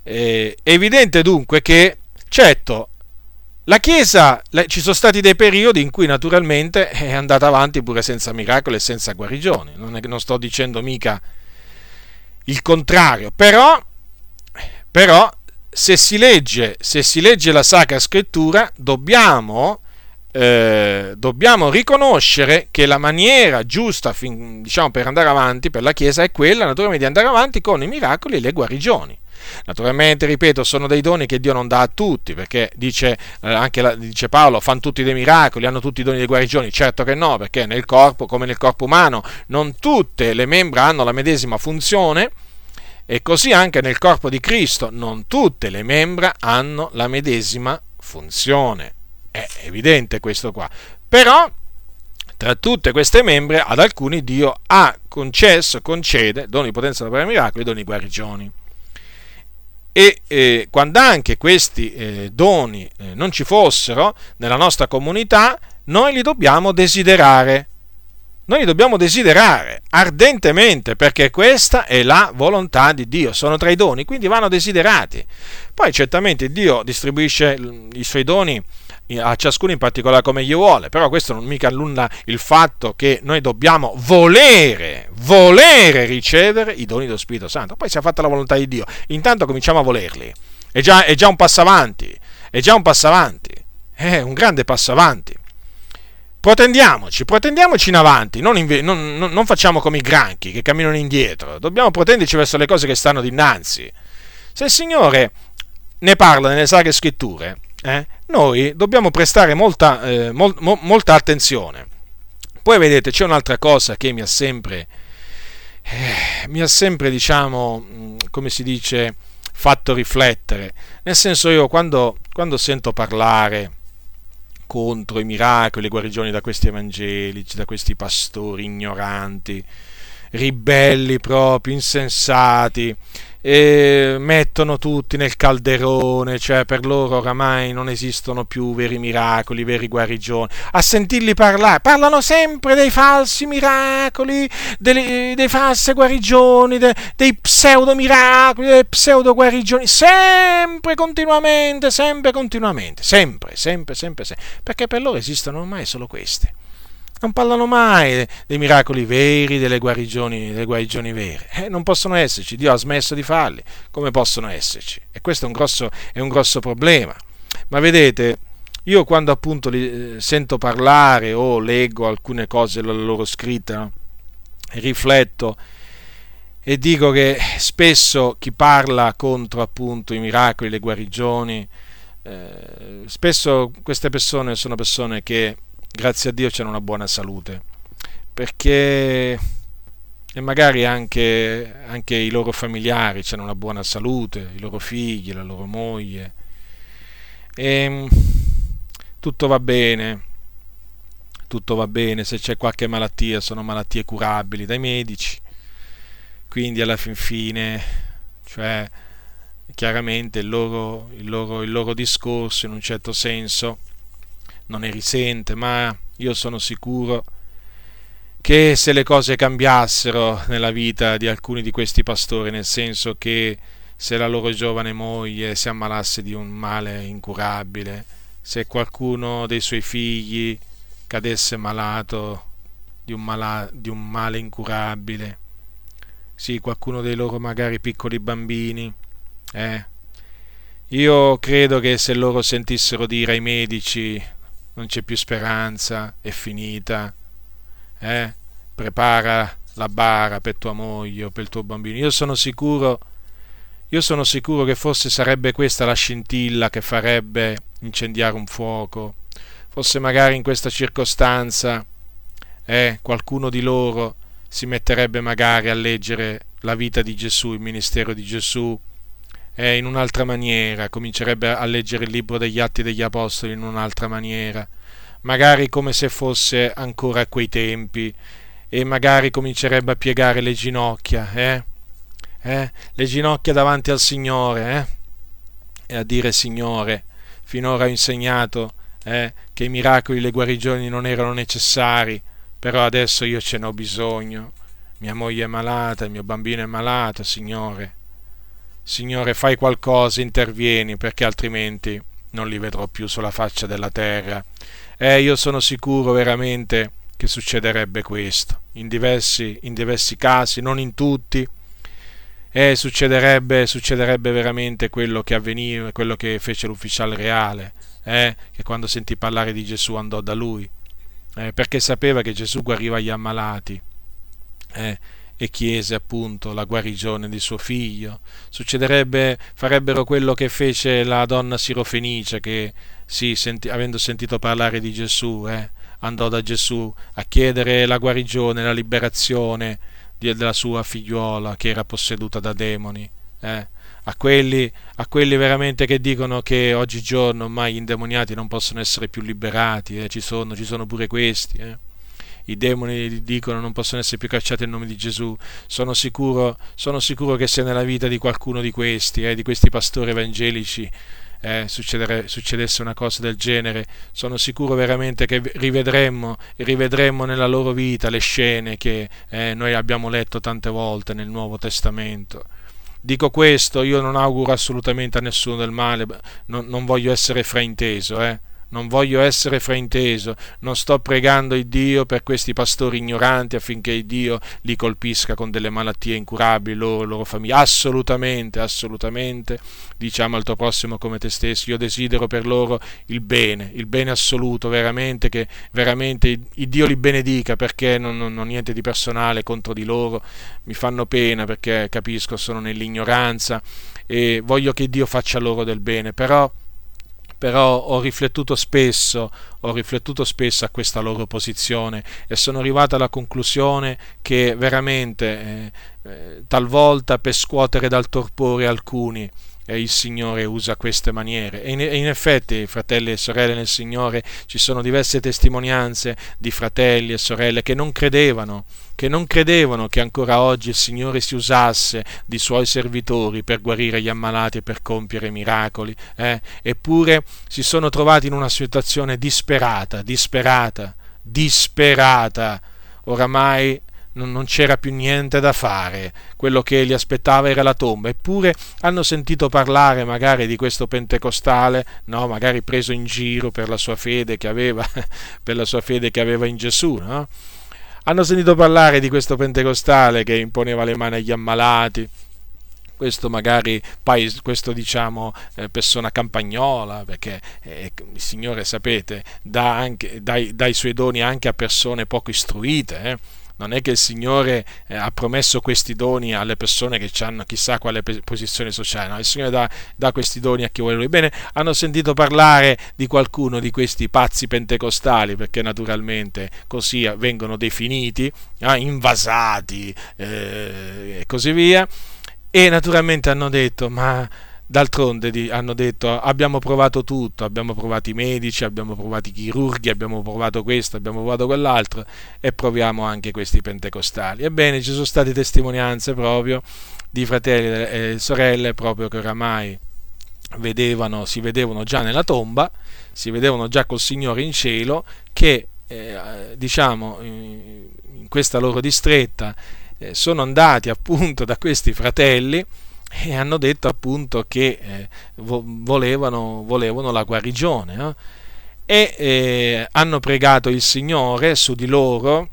eh, è evidente dunque che, certo, la Chiesa, ci sono stati dei periodi in cui naturalmente è andata avanti pure senza miracoli e senza guarigioni, non, è, non sto dicendo mica il contrario, però, però se, si legge, se si legge la Sacra Scrittura dobbiamo eh, dobbiamo riconoscere che la maniera giusta fin, diciamo, per andare avanti per la Chiesa è quella naturalmente di andare avanti con i miracoli e le guarigioni. Naturalmente, ripeto, sono dei doni che Dio non dà a tutti, perché dice, eh, anche la, dice Paolo, fanno tutti dei miracoli, hanno tutti i doni di guarigioni. Certo che no, perché nel corpo, come nel corpo umano, non tutte le membra hanno la medesima funzione, e così anche nel corpo di Cristo, non tutte le membra hanno la medesima funzione. È evidente questo qua. Però tra tutte queste membre ad alcuni Dio ha concesso, concede doni di potenza da miracoli e doni di guarigioni e eh, quando anche questi eh, doni eh, non ci fossero nella nostra comunità, noi li dobbiamo desiderare. Noi li dobbiamo desiderare ardentemente perché questa è la volontà di Dio, sono tra i doni, quindi vanno desiderati. Poi certamente Dio distribuisce i suoi doni a ciascuno in particolare come gli vuole, però questo non mica annulla il fatto che noi dobbiamo volere, volere ricevere i doni dello Spirito Santo. Poi sia fatta la volontà di Dio, intanto cominciamo a volerli. È già, è già un passo avanti, è già un passo avanti, è un grande passo avanti. Protendiamoci, protendiamoci in avanti, non, non, non, non facciamo come i granchi che camminano indietro, dobbiamo protenderci verso le cose che stanno dinanzi. Se il Signore ne parla nelle sacre scritture, eh, noi dobbiamo prestare molta, eh, mol, mo, molta, attenzione. Poi vedete, c'è un'altra cosa che mi ha sempre, eh, mi ha sempre, diciamo, come si dice, fatto riflettere. Nel senso io quando, quando sento parlare contro i miracoli, le guarigioni da questi evangelici, da questi pastori ignoranti, ribelli proprio, insensati, e mettono tutti nel calderone, cioè per loro oramai non esistono più veri miracoli, veri guarigioni. A sentirli parlare, parlano sempre dei falsi miracoli, delle, dei false guarigioni, de, dei pseudo miracoli, delle pseudo guarigioni, sempre continuamente, sempre continuamente, sempre, sempre, sempre, sempre, perché per loro esistono ormai solo queste non parlano mai dei miracoli veri, delle guarigioni, delle guarigioni vere. Eh, non possono esserci, Dio ha smesso di farli, come possono esserci? E questo è un grosso, è un grosso problema. Ma vedete, io quando appunto li eh, sento parlare o leggo alcune cose della loro scritta, rifletto e dico che spesso chi parla contro appunto i miracoli, le guarigioni, eh, spesso queste persone sono persone che grazie a Dio c'è una buona salute, perché e magari anche, anche i loro familiari hanno una buona salute, i loro figli, la loro moglie, e tutto va bene, tutto va bene, se c'è qualche malattia sono malattie curabili dai medici, quindi alla fin fine, cioè chiaramente il loro, il loro, il loro discorso in un certo senso non ne risente, ma io sono sicuro che se le cose cambiassero nella vita di alcuni di questi pastori, nel senso che se la loro giovane moglie si ammalasse di un male incurabile, se qualcuno dei suoi figli cadesse malato di un, mala, di un male incurabile, sì, qualcuno dei loro magari piccoli bambini, eh, io credo che se loro sentissero dire ai medici non c'è più speranza, è finita, eh? prepara la bara per tua moglie o per il tuo bambino. Io sono sicuro, io sono sicuro che forse sarebbe questa la scintilla che farebbe incendiare un fuoco. Forse magari in questa circostanza eh, qualcuno di loro si metterebbe magari a leggere la vita di Gesù, il ministero di Gesù, eh, in un'altra maniera, comincerebbe a leggere il libro degli Atti degli Apostoli in un'altra maniera, magari come se fosse ancora a quei tempi, e magari comincerebbe a piegare le ginocchia, eh? Eh? le ginocchia davanti al Signore, eh? e a dire Signore, finora ho insegnato eh, che i miracoli e le guarigioni non erano necessari, però adesso io ce n'ho bisogno, mia moglie è malata, il mio bambino è malato, Signore, Signore, fai qualcosa, intervieni, perché altrimenti non li vedrò più sulla faccia della terra. E io sono sicuro veramente che succederebbe questo, in diversi, in diversi casi, non in tutti. e succederebbe, succederebbe veramente quello che avveniva, quello che fece l'ufficiale reale, eh, che quando sentì parlare di Gesù andò da lui, eh, perché sapeva che Gesù guariva gli ammalati. Eh, e chiese appunto la guarigione di suo figlio. Succederebbe, farebbero quello che fece la donna sirofenice che, sì, senti, avendo sentito parlare di Gesù, eh, andò da Gesù a chiedere la guarigione, la liberazione della sua figliuola che era posseduta da demoni. Eh. A, quelli, a quelli, veramente che dicono che oggigiorno ormai gli indemoniati non possono essere più liberati, eh. ci, sono, ci sono pure questi. I demoni dicono non possono essere più cacciati in nome di Gesù. Sono sicuro, sono sicuro che se nella vita di qualcuno di questi, eh, di questi pastori evangelici, eh, succedesse una cosa del genere, sono sicuro veramente che rivedremmo, rivedremmo nella loro vita le scene che eh, noi abbiamo letto tante volte nel Nuovo Testamento. Dico questo, io non auguro assolutamente a nessuno del male, non, non voglio essere frainteso, eh non voglio essere frainteso, non sto pregando il Dio per questi pastori ignoranti affinché il Dio li colpisca con delle malattie incurabili, loro, loro famiglie. Assolutamente, assolutamente, diciamo al tuo prossimo come te stesso, io desidero per loro il bene, il bene assoluto, veramente, che veramente il Dio li benedica perché non, non, non niente di personale contro di loro, mi fanno pena perché capisco, sono nell'ignoranza e voglio che Dio faccia loro del bene, però però ho riflettuto spesso, ho riflettuto spesso a questa loro posizione e sono arrivato alla conclusione che veramente eh, eh, talvolta per scuotere dal torpore alcuni il Signore usa queste maniere. E in, effetti, fratelli e sorelle nel Signore, ci sono diverse testimonianze di fratelli e sorelle che non credevano, che non credevano che ancora oggi il Signore si usasse di suoi servitori per guarire gli ammalati e per compiere miracoli, eh? eppure si sono trovati in una situazione disperata, disperata, disperata. Oramai non, non c'era più niente da fare, quello che li aspettava era la tomba, eppure hanno sentito parlare magari di questo pentecostale, no? magari preso in giro per la sua fede che aveva, per la sua fede che aveva in Gesù, no? hanno sentito parlare di questo pentecostale che imponeva le mani agli ammalati, questo magari questo diciamo eh, persona campagnola perché eh, il Signore sapete dà, anche, dà, dà, i suoi doni anche a persone poco istruite eh? Non è che il Signore eh, ha promesso questi doni alle persone che hanno chissà quale posizione sociale, no, il Signore dà, dà, questi doni a chi vuole lui. Bene, hanno sentito parlare di qualcuno di questi pazzi pentecostali, perché naturalmente così vengono definiti, eh, invasati eh, e così via, e naturalmente hanno detto, ma D'altronde hanno detto abbiamo provato tutto, abbiamo provato i medici, abbiamo provato i chirurghi, abbiamo provato questo, abbiamo provato quell'altro e proviamo anche questi pentecostali. Ebbene, ci sono state testimonianze proprio di fratelli e sorelle proprio che oramai vedevano, si vedevano già nella tomba, si vedevano già col Signore in cielo, che eh, diciamo in questa loro distretta eh, sono andati appunto da questi fratelli e hanno detto appunto che eh, volevano, volevano, la guarigione eh? e eh, hanno pregato il Signore su di loro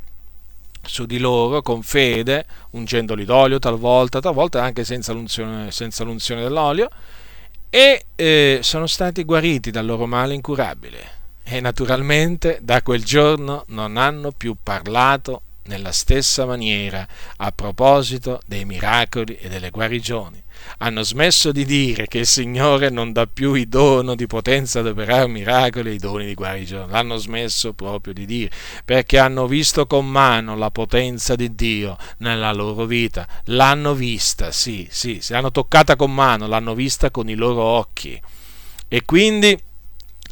su di loro con fede, ungendoli d'olio talvolta, talvolta anche senza l'unzione, senza l'unzione dell'olio, e eh, sono stati guariti dal loro male incurabile. E naturalmente da quel giorno non hanno più parlato nella stessa maniera a proposito dei miracoli e delle guarigioni hanno smesso di dire che il Signore non dà più i dono di potenza ad operare miracoli e i doni di guarigione. L'hanno smesso proprio di dire, perché hanno visto con mano la potenza di Dio nella loro vita. L'hanno vista, sì, sì, se l'hanno toccata con mano, l'hanno vista con i loro occhi. E quindi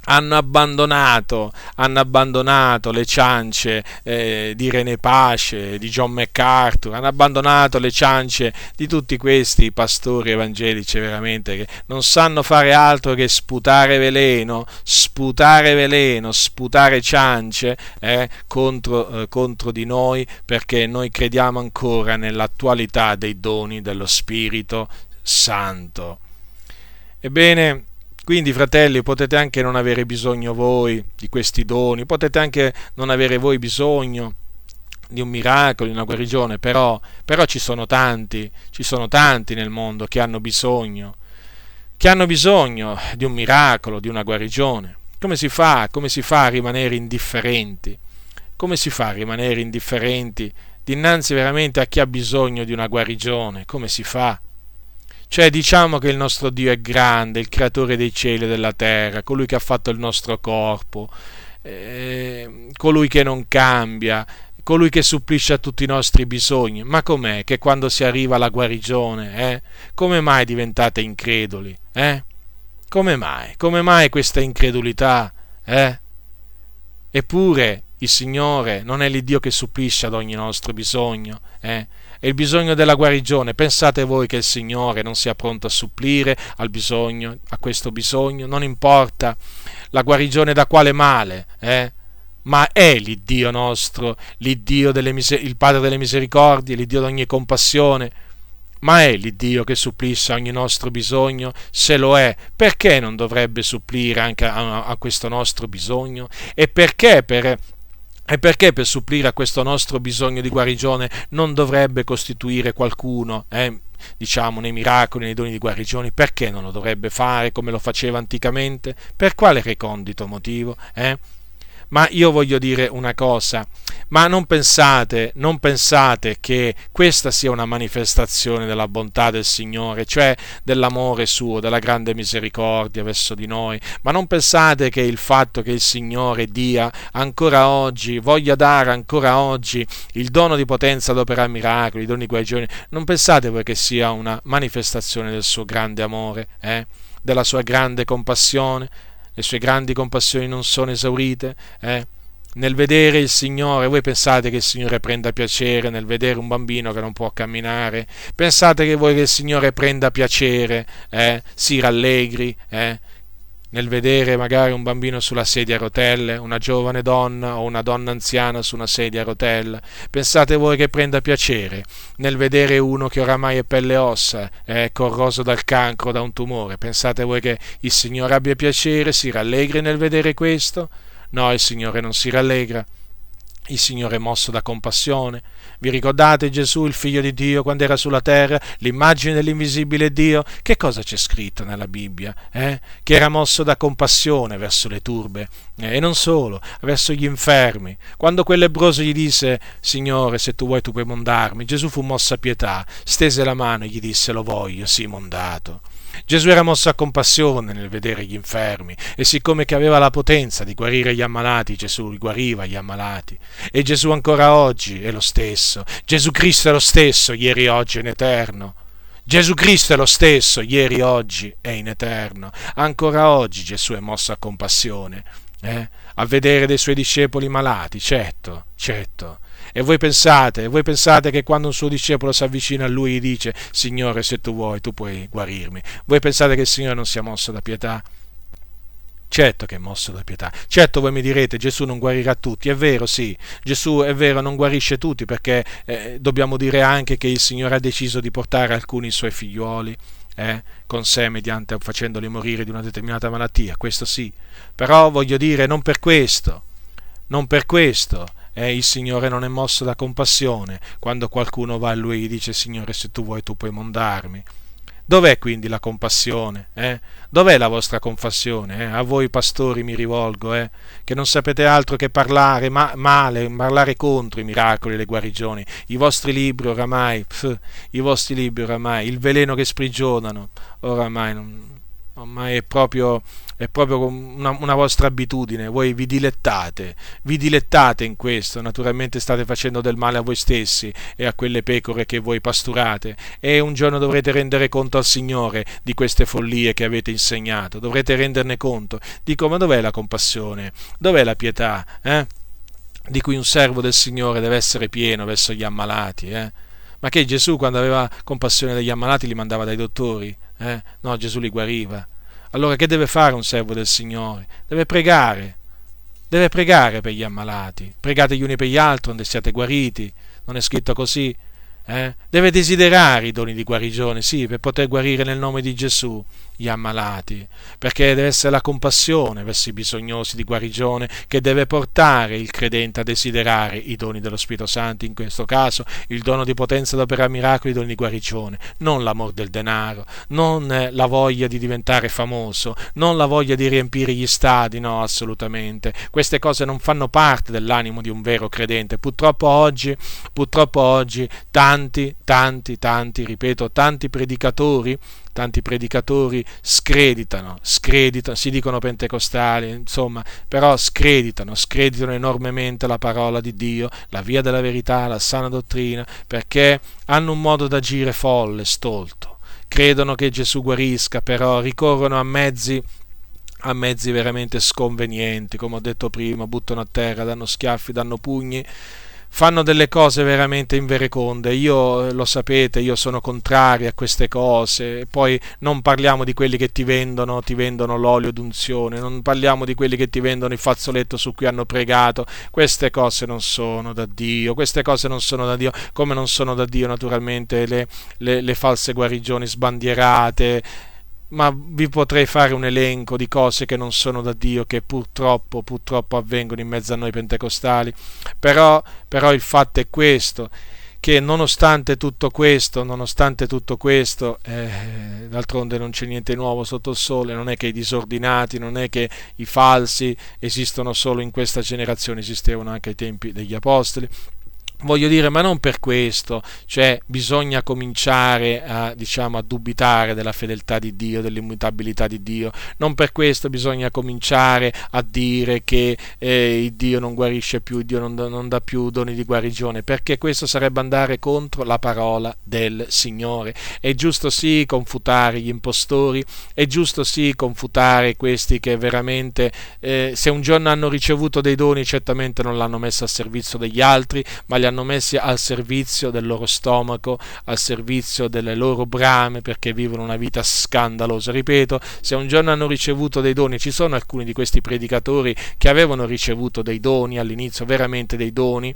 hanno abbandonato, hanno abbandonato le ciance eh, di René Pace, di John MacArthur, hanno abbandonato le ciance di tutti questi pastori evangelici veramente che non sanno fare altro che sputare veleno, sputare veleno, sputare ciance eh, contro, eh, contro di noi perché noi crediamo ancora nell'attualità dei doni dello Spirito Santo. Ebbene, quindi, fratelli, potete anche non avere bisogno voi di questi doni, potete anche non avere voi bisogno di un miracolo, di una guarigione, però, però ci sono tanti, ci sono tanti nel mondo che hanno bisogno, che hanno bisogno di un miracolo, di una guarigione. Come si fa? Come si fa a rimanere indifferenti? Come si fa a rimanere indifferenti dinanzi veramente a chi ha bisogno di una guarigione? Come si fa? Cioè diciamo che il nostro Dio è grande, il creatore dei cieli e della terra, colui che ha fatto il nostro corpo, eh, colui che non cambia, colui che supplisce a tutti i nostri bisogni. Ma com'è che quando si arriva alla guarigione, eh, come mai diventate increduli? Eh? Come mai? Come mai questa incredulità? Eh? Eppure il Signore non è l'Iddio che supplisce ad ogni nostro bisogno, eh? È il bisogno della guarigione. Pensate voi che il Signore non sia pronto a supplire al bisogno, a questo bisogno? Non importa la guarigione da quale male, eh? ma è l'Iddio nostro, l'Iddio miser- il Padre delle misericordie, l'Iddio di ogni compassione, ma è l'Iddio che supplisce a ogni nostro bisogno? Se lo è, perché non dovrebbe supplire anche a, a questo nostro bisogno? E perché per e perché per supplire a questo nostro bisogno di guarigione non dovrebbe costituire qualcuno, eh, diciamo, nei miracoli, nei doni di guarigione? Perché non lo dovrebbe fare come lo faceva anticamente? Per quale recondito motivo? Eh? Ma io voglio dire una cosa, ma non pensate, non pensate che questa sia una manifestazione della bontà del Signore, cioè dell'amore suo, della grande misericordia verso di noi, ma non pensate che il fatto che il Signore dia ancora oggi, voglia dare ancora oggi il dono di potenza ad operare miracoli, i doni di guarigione, non pensate voi che sia una manifestazione del suo grande amore, eh? della sua grande compassione? Le sue grandi compassioni non sono esaurite, eh? nel vedere il Signore, voi pensate che il Signore prenda piacere nel vedere un bambino che non può camminare? Pensate che voi che il Signore prenda piacere, eh? si rallegri, eh? Nel vedere magari un bambino sulla sedia a rotelle, una giovane donna o una donna anziana su una sedia a rotelle? Pensate voi che prenda piacere nel vedere uno che oramai è pelle e ossa, è corroso dal cancro, da un tumore? Pensate voi che il Signore abbia piacere, si rallegri nel vedere questo? No, il Signore non si rallegra. Il Signore è mosso da compassione. Vi ricordate Gesù, il figlio di Dio, quando era sulla terra, l'immagine dell'invisibile Dio? Che cosa c'è scritto nella Bibbia? Eh? Che era mosso da compassione verso le turbe eh? e non solo, verso gli infermi. Quando quel lebroso gli disse, Signore, se tu vuoi tu puoi mondarmi, Gesù fu mosso a pietà, stese la mano e gli disse, lo voglio, sì, mondato. Gesù era mosso a compassione nel vedere gli infermi e siccome che aveva la potenza di guarire gli ammalati, Gesù guariva gli ammalati. E Gesù ancora oggi è lo stesso. Gesù Cristo è lo stesso, ieri, oggi e in eterno. Gesù Cristo è lo stesso, ieri, oggi e in eterno. Ancora oggi Gesù è mosso a compassione. Eh? A vedere dei suoi discepoli malati, certo, certo e voi pensate, voi pensate che quando un suo discepolo si avvicina a lui e dice, Signore, se tu vuoi, tu puoi guarirmi. Voi pensate che il Signore non sia mosso da pietà? Certo che è mosso da pietà. Certo voi mi direte Gesù non guarirà tutti. È vero, sì. Gesù è vero, non guarisce tutti perché eh, dobbiamo dire anche che il Signore ha deciso di portare alcuni suoi figliuoli eh, con sé mediante facendoli morire di una determinata malattia. Questo sì. Però voglio dire non per questo. Non per questo eh, il Signore non è mosso da compassione quando qualcuno va a lui e dice Signore se tu vuoi tu puoi mondarmi. Dov'è quindi la compassione? Eh? Dov'è la vostra compassione? Eh? A voi pastori mi rivolgo, eh? che non sapete altro che parlare ma- male, parlare contro i miracoli e le guarigioni. I vostri libri oramai, pff, i vostri libri oramai, il veleno che sprigionano, oramai, non, oramai è proprio è proprio una, una, vostra abitudine, voi vi dilettate, vi dilettate in questo, naturalmente state facendo del male a voi stessi e a quelle pecore che voi pasturate e un giorno dovrete rendere conto al Signore di queste follie che avete insegnato, dovrete renderne conto, dico ma dov'è la compassione, dov'è la pietà, eh? di cui un servo del Signore deve essere pieno verso gli ammalati, eh? Ma che Gesù quando aveva compassione degli ammalati li mandava dai dottori? Eh? No, Gesù li guariva. Allora che deve fare un servo del Signore? Deve pregare, deve pregare per gli ammalati, pregate gli uni per gli altri onde siate guariti, non è scritto così? Eh? Deve desiderare i doni di guarigione, sì, per poter guarire nel nome di Gesù. Gli ammalati, perché deve essere la compassione verso i bisognosi di guarigione che deve portare il credente a desiderare i doni dello Spirito Santo, in questo caso il dono di potenza d'opera miracoli, i doni di guarigione, non l'amor del denaro, non la voglia di diventare famoso, non la voglia di riempire gli stadi, no, assolutamente. Queste cose non fanno parte dell'animo di un vero credente. Purtroppo oggi, purtroppo oggi tanti, tanti, tanti, ripeto, tanti predicatori tanti predicatori screditano, screditano, si dicono pentecostali, insomma, però screditano, screditano enormemente la parola di Dio, la via della verità, la sana dottrina, perché hanno un modo d'agire folle, stolto. Credono che Gesù guarisca, però ricorrono a mezzi a mezzi veramente sconvenienti, come ho detto prima, buttano a terra, danno schiaffi, danno pugni fanno delle cose veramente invereconde. Io lo sapete, io sono contrario a queste cose. Poi non parliamo di quelli che ti vendono, ti vendono l'olio d'unzione, non parliamo di quelli che ti vendono il fazzoletto su cui hanno pregato. Queste cose non sono da Dio, queste cose non sono da Dio, come non sono da Dio naturalmente le, le, le false guarigioni sbandierate ma vi potrei fare un elenco di cose che non sono da Dio, che purtroppo, purtroppo avvengono in mezzo a noi pentecostali. Però, però il fatto è questo, che nonostante tutto questo, nonostante tutto questo, eh, d'altronde non c'è niente nuovo sotto il sole, non è che i disordinati, non è che i falsi esistono solo in questa generazione, esistevano anche ai tempi degli apostoli, Voglio dire, ma non per questo, cioè bisogna cominciare a, diciamo, a dubitare della fedeltà di Dio, dell'immutabilità di Dio, non per questo bisogna cominciare a dire che eh, Dio non guarisce più, Dio non, non dà più doni di guarigione, perché questo sarebbe andare contro la parola del Signore. È giusto sì confutare gli impostori, è giusto sì confutare questi che veramente, eh, se un giorno hanno ricevuto dei doni, certamente non l'hanno messo a servizio degli altri, ma li hanno hanno messi al servizio del loro stomaco, al servizio delle loro brame, perché vivono una vita scandalosa. Ripeto, se un giorno hanno ricevuto dei doni, ci sono alcuni di questi predicatori che avevano ricevuto dei doni all'inizio, veramente dei doni,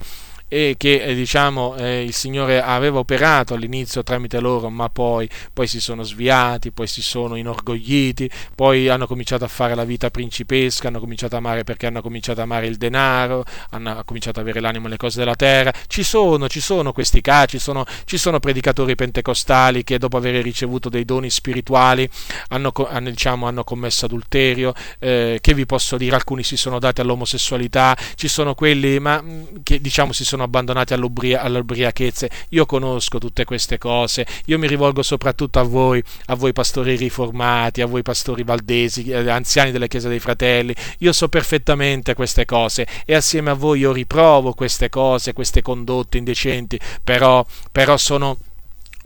e che eh, diciamo, eh, il Signore aveva operato all'inizio tramite loro, ma poi, poi, si sono sviati, poi si sono inorgogliti, poi hanno cominciato a fare la vita principesca, hanno cominciato a amare perché hanno cominciato a amare il denaro, hanno cominciato ad avere l'animo nelle cose della terra. Ci sono, ci sono questi casi, ci sono, ci sono predicatori pentecostali che dopo aver ricevuto dei doni spirituali hanno, hanno, diciamo, hanno commesso adulterio, eh, che vi posso dire, alcuni si sono dati all'omosessualità, ci sono quelli ma, che diciamo si sono sono abbandonati all'ubria- all'ubriachezze. Io conosco tutte queste cose, io mi rivolgo soprattutto a voi, a voi pastori riformati, a voi pastori valdesi, eh, anziani della Chiesa dei Fratelli. Io so perfettamente queste cose e assieme a voi io riprovo queste cose, queste condotte indecenti, però, però sono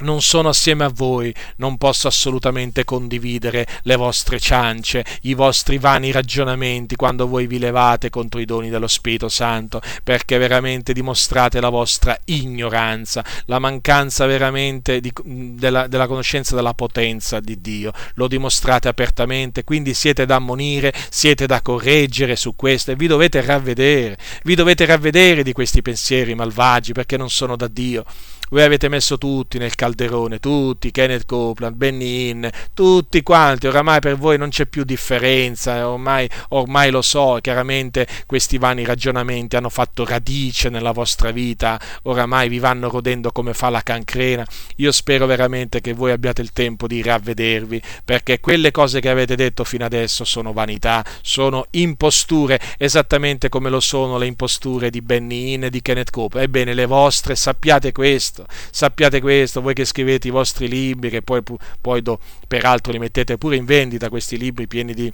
non sono assieme a voi, non posso assolutamente condividere le vostre ciance, i vostri vani ragionamenti quando voi vi levate contro i doni dello Spirito Santo, perché veramente dimostrate la vostra ignoranza, la mancanza veramente di, della, della conoscenza della potenza di Dio, lo dimostrate apertamente, quindi siete da ammonire, siete da correggere su questo e vi dovete ravvedere, vi dovete ravvedere di questi pensieri malvagi perché non sono da Dio. Voi avete messo tutti nel calderone, tutti, Kenneth Copeland, Benny Hinn, tutti quanti, oramai per voi non c'è più differenza, ormai, ormai lo so, chiaramente questi vani ragionamenti hanno fatto radice nella vostra vita, oramai vi vanno rodendo come fa la cancrena. Io spero veramente che voi abbiate il tempo di ravvedervi, perché quelle cose che avete detto fino adesso sono vanità, sono imposture, esattamente come lo sono le imposture di Benny Hinn e di Kenneth Copeland. Ebbene, le vostre, sappiate questo questo, sappiate questo, voi che scrivete i vostri libri, che poi, poi do, peraltro li mettete pure in vendita, questi libri pieni di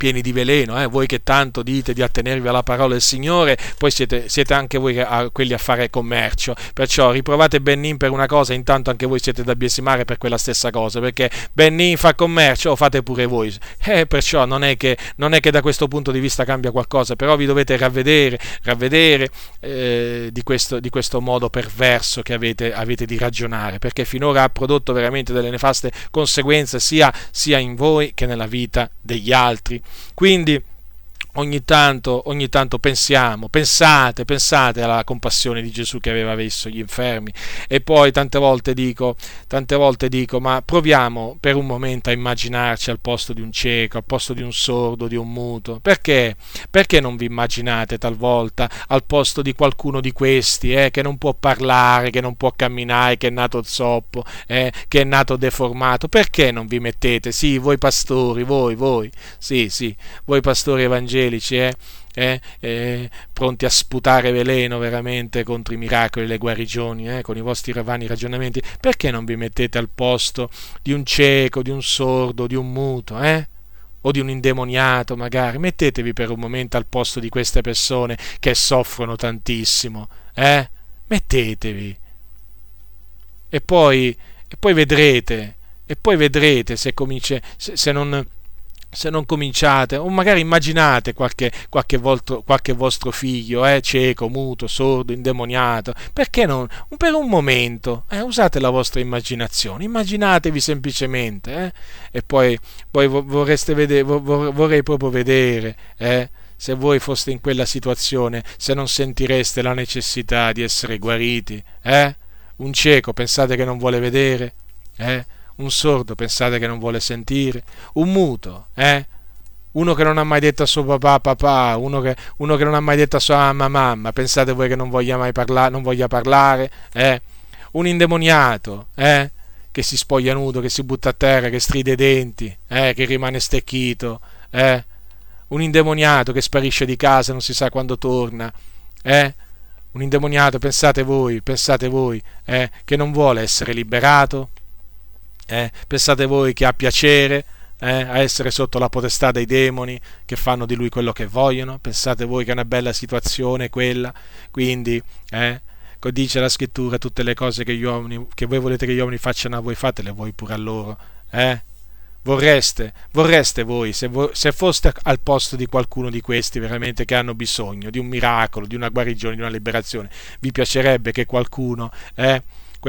pieni di veleno, eh? voi che tanto dite di attenervi alla parola del Signore, poi siete, siete anche voi a, quelli a fare commercio, perciò riprovate Benin per una cosa, intanto anche voi siete da biesimare per quella stessa cosa, perché Benin fa commercio, o fate pure voi, eh, perciò non è, che, non è che da questo punto di vista cambia qualcosa, però vi dovete ravvedere, ravvedere eh, di, questo, di, questo, modo perverso che avete, avete, di ragionare, perché finora ha prodotto veramente delle nefaste conseguenze sia, sia in voi che nella vita degli altri. Quindi ogni tanto, ogni tanto pensiamo, pensate, pensate alla compassione di Gesù che aveva visto gli infermi. E poi tante volte dico, tante volte dico, ma proviamo per un momento a immaginarci al posto di un cieco, al posto di un sordo, di un muto, perché? Perché non vi immaginate talvolta al posto di qualcuno di questi eh, che non può parlare, che non può camminare, che è nato zoppo, eh, che è nato deformato, perché non vi mettete, sì, voi pastori, voi, voi, sì, sì, voi pastori evangelici, evangelici, eh, eh, eh, pronti a sputare veleno veramente contro i miracoli e le guarigioni, eh, con i vostri vani ragionamenti, perché non vi mettete al posto di un cieco, di un sordo, di un muto, eh? o di un indemoniato magari, mettetevi per un momento al posto di queste persone che soffrono tantissimo, eh? Mettetevi. E poi, e poi vedrete, e poi vedrete se, comince, se, se non se non cominciate, o magari immaginate qualche, qualche, volto, qualche vostro figlio, eh, cieco, muto, sordo, indemoniato, perché non? Per un momento, eh, usate la vostra immaginazione, immaginatevi semplicemente, eh, e poi, poi vorreste vedere, vorrei proprio vedere, eh, se voi foste in quella situazione, se non sentireste la necessità di essere guariti, eh? Un cieco pensate che non vuole vedere, eh? Un sordo pensate che non vuole sentire? Un muto, eh? Uno che non ha mai detto a suo papà papà, uno che, uno che non ha mai detto a sua mamma mamma, pensate voi che non voglia mai parlare, non voglia parlare? Eh? Un indemoniato, eh? Che si spoglia nudo, che si butta a terra, che stride i denti, eh? Che rimane stecchito, eh? Un indemoniato che sparisce di casa, non si sa quando torna, eh? Un indemoniato, pensate voi, pensate voi, eh? Che non vuole essere liberato? Eh? Pensate voi che ha piacere eh, a essere sotto la potestà dei demoni che fanno di lui quello che vogliono? Pensate voi che è una bella situazione quella? Quindi, eh, dice la scrittura, tutte le cose che, uomini, che, voi volete che gli uomini facciano a voi, fatele voi pure a loro. Eh? Vorreste, vorreste voi, se, vo, se foste al posto di qualcuno di questi veramente che hanno bisogno di un miracolo, di una guarigione, di una liberazione, vi piacerebbe che qualcuno eh,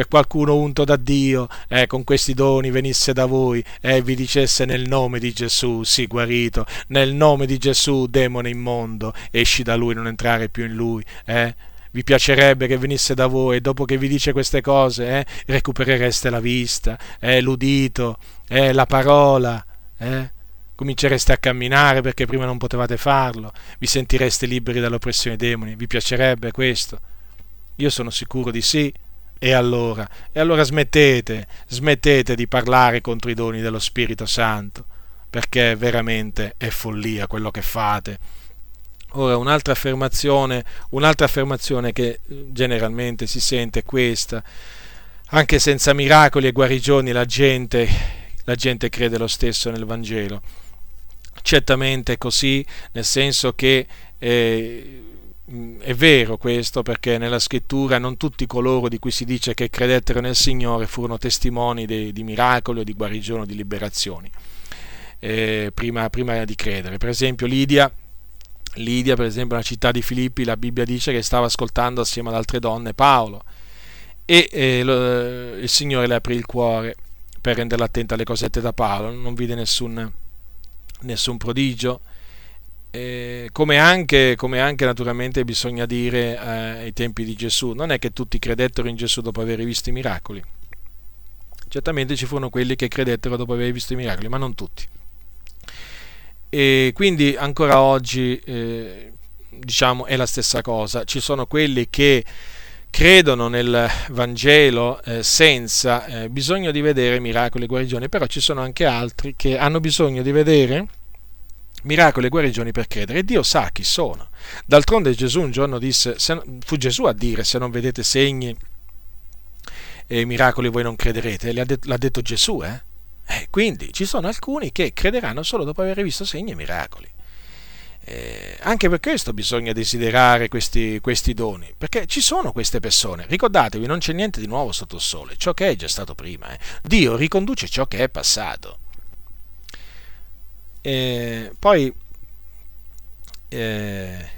qualcuno unto da Dio, eh, con questi doni venisse da voi e eh, vi dicesse nel nome di Gesù, sii guarito, nel nome di Gesù, demone immondo, esci da lui, non entrare più in lui, eh? vi piacerebbe che venisse da voi e dopo che vi dice queste cose eh, recuperereste la vista, eh, l'udito, eh, la parola, eh? comincereste a camminare perché prima non potevate farlo, vi sentireste liberi dall'oppressione dei demoni, vi piacerebbe questo? Io sono sicuro di sì. E allora? E allora smettete, smettete di parlare contro i doni dello Spirito Santo, perché veramente è follia quello che fate. Ora, un'altra affermazione, un'altra affermazione che eh, generalmente si sente è questa. Anche senza miracoli e guarigioni la gente, la gente crede lo stesso nel Vangelo. Certamente è così, nel senso che eh, è vero questo perché nella scrittura non tutti coloro di cui si dice che credettero nel Signore furono testimoni di, di miracoli o di guarigione o di liberazioni eh, prima, prima, di credere. Per esempio Lidia, Lidia, per esempio nella città di Filippi, la Bibbia dice che stava ascoltando assieme ad altre donne Paolo e eh, lo, il Signore le aprì il cuore per renderla attenta alle cosette da Paolo, non vide nessun, nessun prodigio eh, come, anche, come, anche, naturalmente bisogna dire eh, ai tempi di Gesù, non è che tutti credettero in Gesù dopo aver visto i miracoli. Certamente ci furono quelli che credettero dopo aver visto i miracoli, ma non tutti. E quindi ancora oggi eh, diciamo è la stessa cosa. Ci sono quelli che credono nel Vangelo eh, senza eh, bisogno di vedere miracoli e guarigioni, però ci sono anche altri che hanno bisogno di vedere miracoli e guarigioni per credere e Dio sa chi sono. D'altronde Gesù un giorno disse, se, fu Gesù a dire se non vedete segni e miracoli voi non crederete, l'ha detto Gesù, eh? eh? Quindi ci sono alcuni che crederanno solo dopo aver visto segni e miracoli. Eh, anche per questo bisogna desiderare questi, questi, doni, perché ci sono queste persone. Ricordatevi, non c'è niente di nuovo sotto il sole, ciò che è già stato prima. Eh. Dio riconduce ciò che è passato. E poi eh,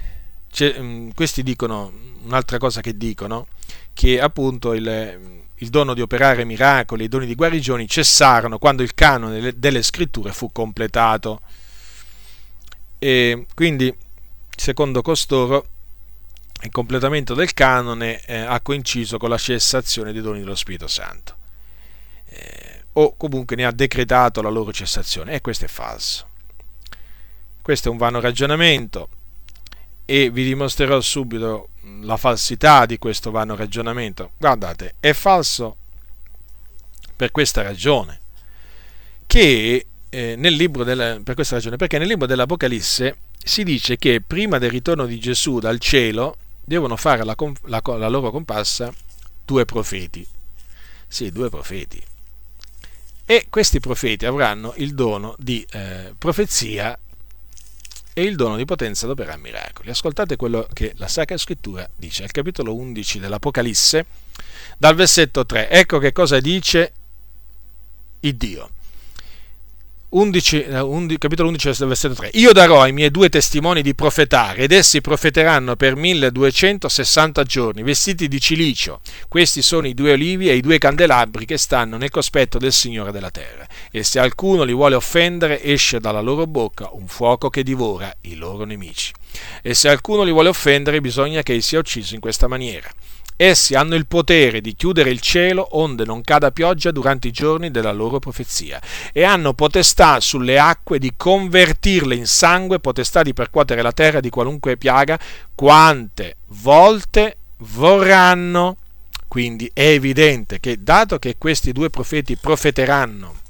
mm, questi dicono un'altra cosa che dicono, che appunto il, il, dono di operare miracoli, i doni di guarigioni cessarono quando il canone delle, delle scritture fu completato. E quindi, secondo costoro, il completamento del canone eh, ha coinciso con la cessazione dei doni dello Spirito Santo. Eh, o comunque ne ha decretato la loro cessazione. E questo è falso. Questo è un vano ragionamento e vi dimostrerò subito la falsità di questo vano ragionamento. Guardate, è falso per questa ragione, che eh, nel libro del, per questa ragione, perché nel libro dell'Apocalisse si dice che prima del ritorno di Gesù dal cielo devono fare la, la, la loro comparsa due profeti. Sì, due profeti. E questi profeti avranno il dono di eh, profezia e il dono di potenza ad miracoli. Ascoltate quello che la Sacra Scrittura dice al capitolo 11 dell'Apocalisse, dal versetto 3. Ecco che cosa dice il Dio. 11, 11, capitolo 11, versetto 3. Io darò ai miei due testimoni di profetare, ed essi profeteranno per 1260 giorni, vestiti di cilicio. Questi sono i due olivi e i due candelabri che stanno nel cospetto del Signore della terra. E se qualcuno li vuole offendere, esce dalla loro bocca un fuoco che divora i loro nemici. E se qualcuno li vuole offendere, bisogna che sia ucciso in questa maniera. Essi hanno il potere di chiudere il cielo onde non cada pioggia durante i giorni della loro profezia e hanno potestà sulle acque di convertirle in sangue, potestà di percuotere la terra di qualunque piaga, quante volte vorranno. Quindi è evidente che dato che questi due profeti profeteranno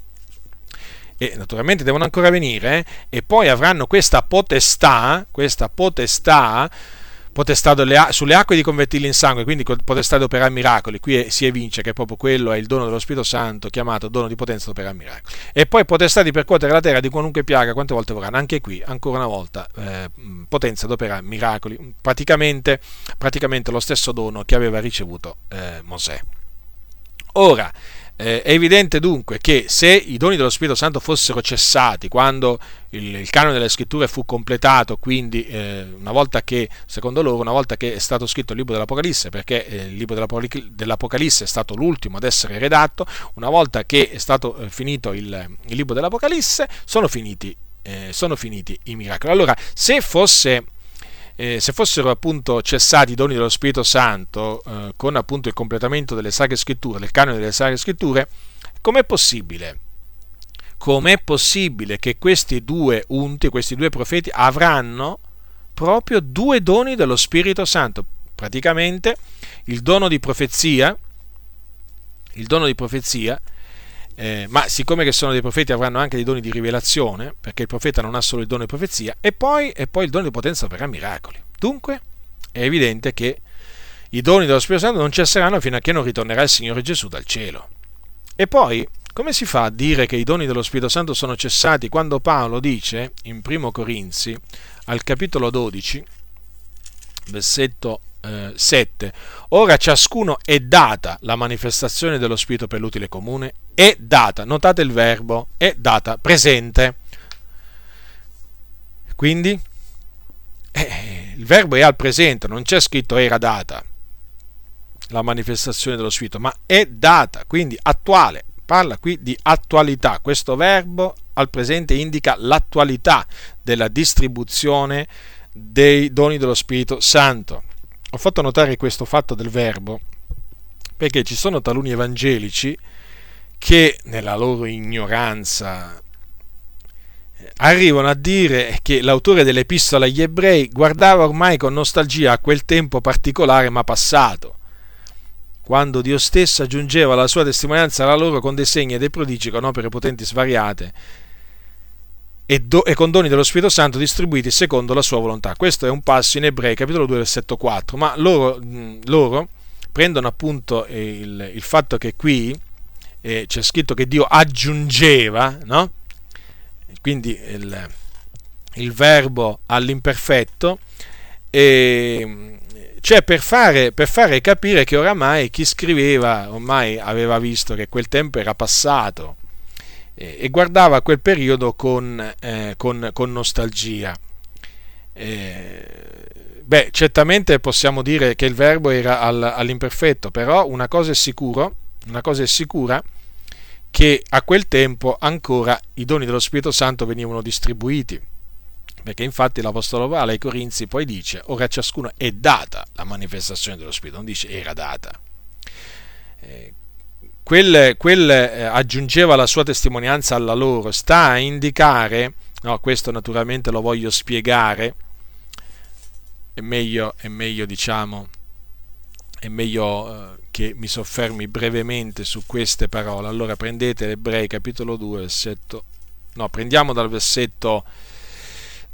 e naturalmente devono ancora venire, eh, e poi avranno questa potestà, questa potestà potestà sulle acque di convertirli in sangue, quindi potestà di operare miracoli. Qui si evince che proprio quello è il dono dello Spirito Santo, chiamato dono di potenza di operare miracoli. E poi potestà di percuotere la terra di qualunque piaga, quante volte vorranno. Anche qui, ancora una volta, eh, potenza di operare miracoli. Praticamente, praticamente, lo stesso dono che aveva ricevuto eh, Mosè. Ora, eh, è evidente dunque che se i doni dello Spirito Santo fossero cessati quando il, il canone delle scritture fu completato, quindi eh, una volta che, secondo loro, una volta che è stato scritto il libro dell'Apocalisse, perché eh, il libro dell'Apocalisse è stato l'ultimo ad essere redatto, una volta che è stato eh, finito il, il, libro dell'Apocalisse, sono finiti, eh, sono finiti i miracoli. Allora, se fosse eh, se fossero appunto cessati i doni dello Spirito Santo eh, con appunto il completamento delle Sacre Scritture, del canone delle Sacre Scritture, com'è possibile? Com'è possibile che questi due unti, questi due profeti avranno proprio due doni dello Spirito Santo? Praticamente il dono di profezia, il dono di profezia eh, ma siccome che sono dei profeti avranno anche dei doni di rivelazione, perché il profeta non ha solo il dono di profezia, e poi, e poi il dono di potenza per miracoli. Dunque è evidente che i doni dello Spirito Santo non cesseranno fino a che non ritornerà il Signore Gesù dal cielo. E poi, come si fa a dire che i doni dello Spirito Santo sono cessati quando Paolo dice in 1 Corinzi, al capitolo 12, versetto 7. Ora ciascuno è data la manifestazione dello Spirito per l'utile comune, è data, notate il verbo, è data presente. Quindi eh, il verbo è al presente, non c'è scritto era data la manifestazione dello Spirito, ma è data, quindi attuale. Parla qui di attualità. Questo verbo al presente indica l'attualità della distribuzione dei doni dello Spirito Santo. Ho fatto notare questo fatto del verbo perché ci sono taluni evangelici che nella loro ignoranza arrivano a dire che l'autore dell'epistola agli ebrei guardava ormai con nostalgia a quel tempo particolare ma passato, quando Dio stesso aggiungeva la sua testimonianza alla loro con dei segni e dei prodigi con opere potenti svariate e, do, e, con doni dello Spirito Santo distribuiti secondo la sua volontà. Questo è un passo in Ebrei, capitolo 2, versetto 4. Ma loro, loro prendono appunto il, il, fatto che qui eh, c'è scritto che Dio aggiungeva, no? quindi il, il verbo all'imperfetto, e, cioè per fare, per fare capire che oramai chi scriveva ormai aveva visto che quel tempo era passato e guardava quel periodo con, eh, con, con nostalgia. Eh, beh, certamente possiamo dire che il verbo era al, all'imperfetto, però una cosa è sicuro, una cosa è sicura che a quel tempo ancora i doni dello Spirito Santo venivano distribuiti, Perché infatti l'Apostolo Paolo ai Corinzi poi dice, ora a ciascuno è data la manifestazione dello Spirito, non dice era data. Eh, quel, quel eh, aggiungeva la sua testimonianza alla loro, sta a indicare, no, questo naturalmente lo voglio spiegare, è meglio, è meglio diciamo, è meglio eh, che mi soffermi brevemente su queste parole. Allora prendete l'Ebrei capitolo 2, versetto, no, prendiamo dal versetto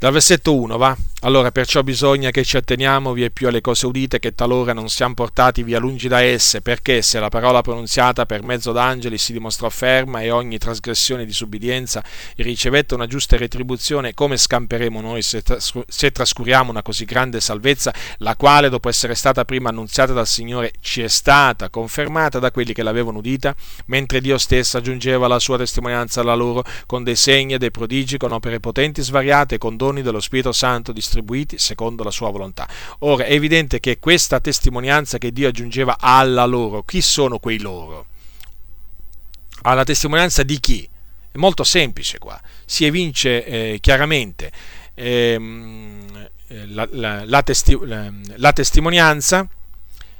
dal versetto 1 va. Allora, perciò bisogna che ci atteniamo via più alle cose udite, che talora non siamo portati via lungi da esse, perché se la parola pronunziata per mezzo d'angeli si dimostrò ferma e ogni trasgressione di subbidienza ricevette una giusta retribuzione, come scamperemo noi se, tras- se trascuriamo una così grande salvezza, la quale, dopo essere stata prima annunziata dal Signore, ci è stata confermata da quelli che l'avevano udita, mentre Dio stesso aggiungeva la sua testimonianza alla loro con dei segni e dei prodigi, con opere potenti svariate, con doni dello Spirito Santo distribuiti secondo la sua volontà. Ora è evidente che questa testimonianza che Dio aggiungeva alla loro, chi sono quei loro? Alla testimonianza di chi? È molto semplice qua, si evince eh, chiaramente ehm, la, la, la, testi- la testimonianza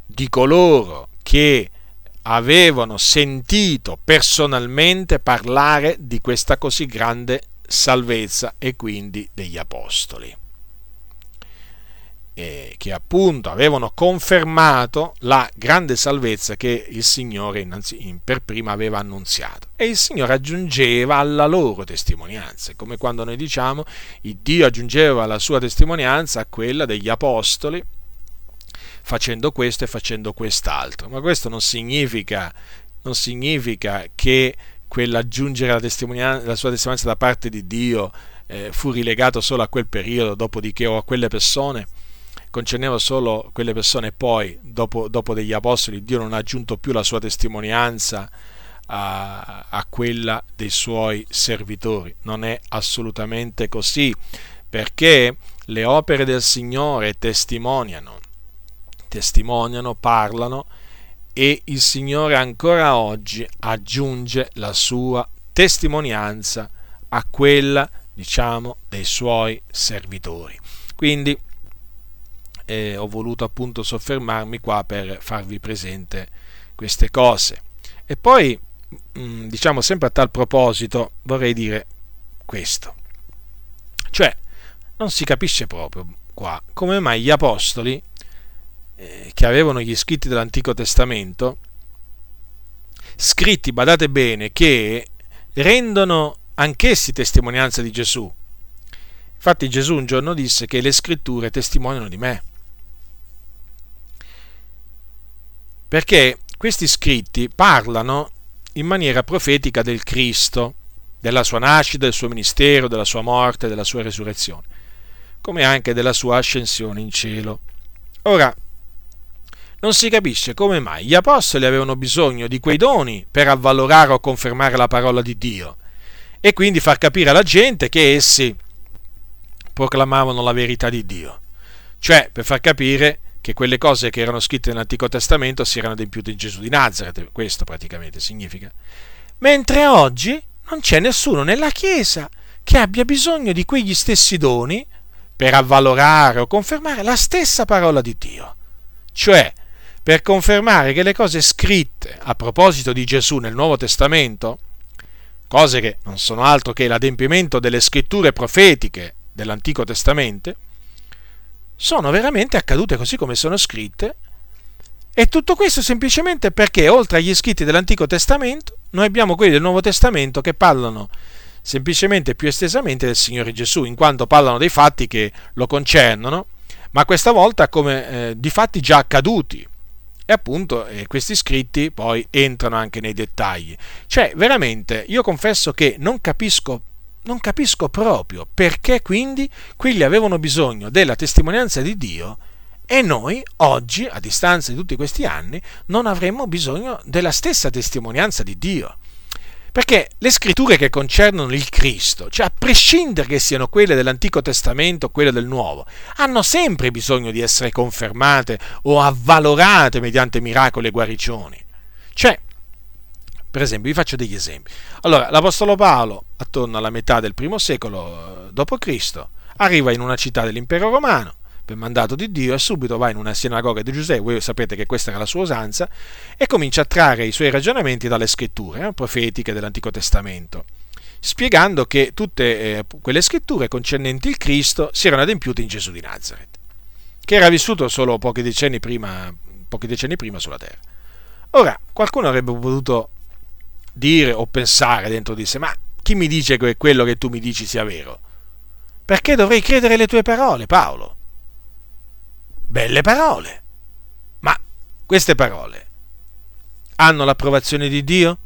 di coloro che avevano sentito personalmente parlare di questa così grande salvezza e quindi degli apostoli, e che appunto avevano confermato la grande salvezza che il Signore innanzi, per prima aveva annunziato. E il Signore aggiungeva alla loro testimonianza, come quando noi diciamo, il Dio aggiungeva la sua testimonianza a quella degli apostoli, facendo questo e facendo quest'altro. Ma questo non significa, non significa che quell'aggiungere la, la sua testimonianza da parte di Dio eh, fu rilegato solo a quel periodo, dopodiché o a quelle persone, concerneva solo quelle persone poi, dopo, dopo, degli apostoli, Dio non ha aggiunto più la sua testimonianza a, a quella dei suoi servitori. Non è assolutamente così, perché le opere del Signore testimoniano, testimoniano, parlano, e il Signore ancora oggi aggiunge la sua testimonianza a quella, diciamo, dei suoi servitori. Quindi eh, ho voluto appunto soffermarmi qua per farvi presente queste cose. E poi, mh, mm, diciamo sempre a tal proposito, vorrei dire questo. Cioè, non si capisce proprio qua come mai gli apostoli eh, che avevano gli scritti dell'Antico Testamento, scritti, badate bene, che rendono anch'essi testimonianza di Gesù. Infatti Gesù un giorno disse che le scritture testimoniano di me. Perché questi scritti parlano in maniera profetica del Cristo, della sua nascita, del suo ministero, della sua morte, della sua resurrezione, come anche della sua ascensione in cielo. Ora, non si capisce come mai gli apostoli avevano bisogno di quei doni per avvalorare o confermare la parola di Dio e quindi far capire alla gente che essi proclamavano la verità di Dio, cioè per far capire che quelle cose che erano scritte nell'Antico Testamento si erano adempiute in Gesù di Nazareth, questo praticamente significa. Mentre oggi non c'è nessuno nella Chiesa che abbia bisogno di quegli stessi doni per avvalorare o confermare la stessa parola di Dio. Cioè, per confermare che le cose scritte a proposito di Gesù nel Nuovo Testamento, cose che non sono altro che l'adempimento delle scritture profetiche dell'Antico Testamento, sono veramente accadute così come sono scritte. E tutto questo semplicemente perché oltre agli scritti dell'Antico Testamento noi abbiamo quelli del Nuovo Testamento che parlano semplicemente più estesamente del Signore Gesù, in quanto parlano dei fatti che lo concernono, ma questa volta come eh, di fatti già accaduti, e appunto eh, questi scritti poi entrano anche nei dettagli. Cioè, veramente, io confesso che non capisco, non capisco proprio perché quindi quelli avevano bisogno della testimonianza di Dio e noi oggi, a distanza di tutti questi anni, non avremmo bisogno della stessa testimonianza di Dio. Perché le scritture che concernono il Cristo, cioè a prescindere che siano quelle dell'Antico Testamento o quelle del Nuovo, hanno sempre bisogno di essere confermate o avvalorate mediante miracoli e guarigioni. Cioè, per esempio, vi faccio degli esempi. Allora, l'Apostolo Paolo, attorno alla metà del primo secolo eh, d.C., arriva in una città dell'impero romano per mandato di Dio e subito va in una sinagoga di Giuseppe, voi sapete che questa era la sua usanza, e comincia a trarre i suoi ragionamenti dalle scritture eh, profetiche dell'Antico Testamento, spiegando che tutte eh, quelle scritture concernenti il Cristo si erano adempiute in Gesù di Nazareth, che era vissuto solo pochi decenni prima, pochi decenni prima sulla terra. Ora, qualcuno avrebbe potuto dire o pensare dentro di sé, ma chi mi dice che quello che tu mi dici sia vero? Perché dovrei credere le tue parole, Paolo? Belle parole. Ma queste parole hanno l'approvazione di Dio?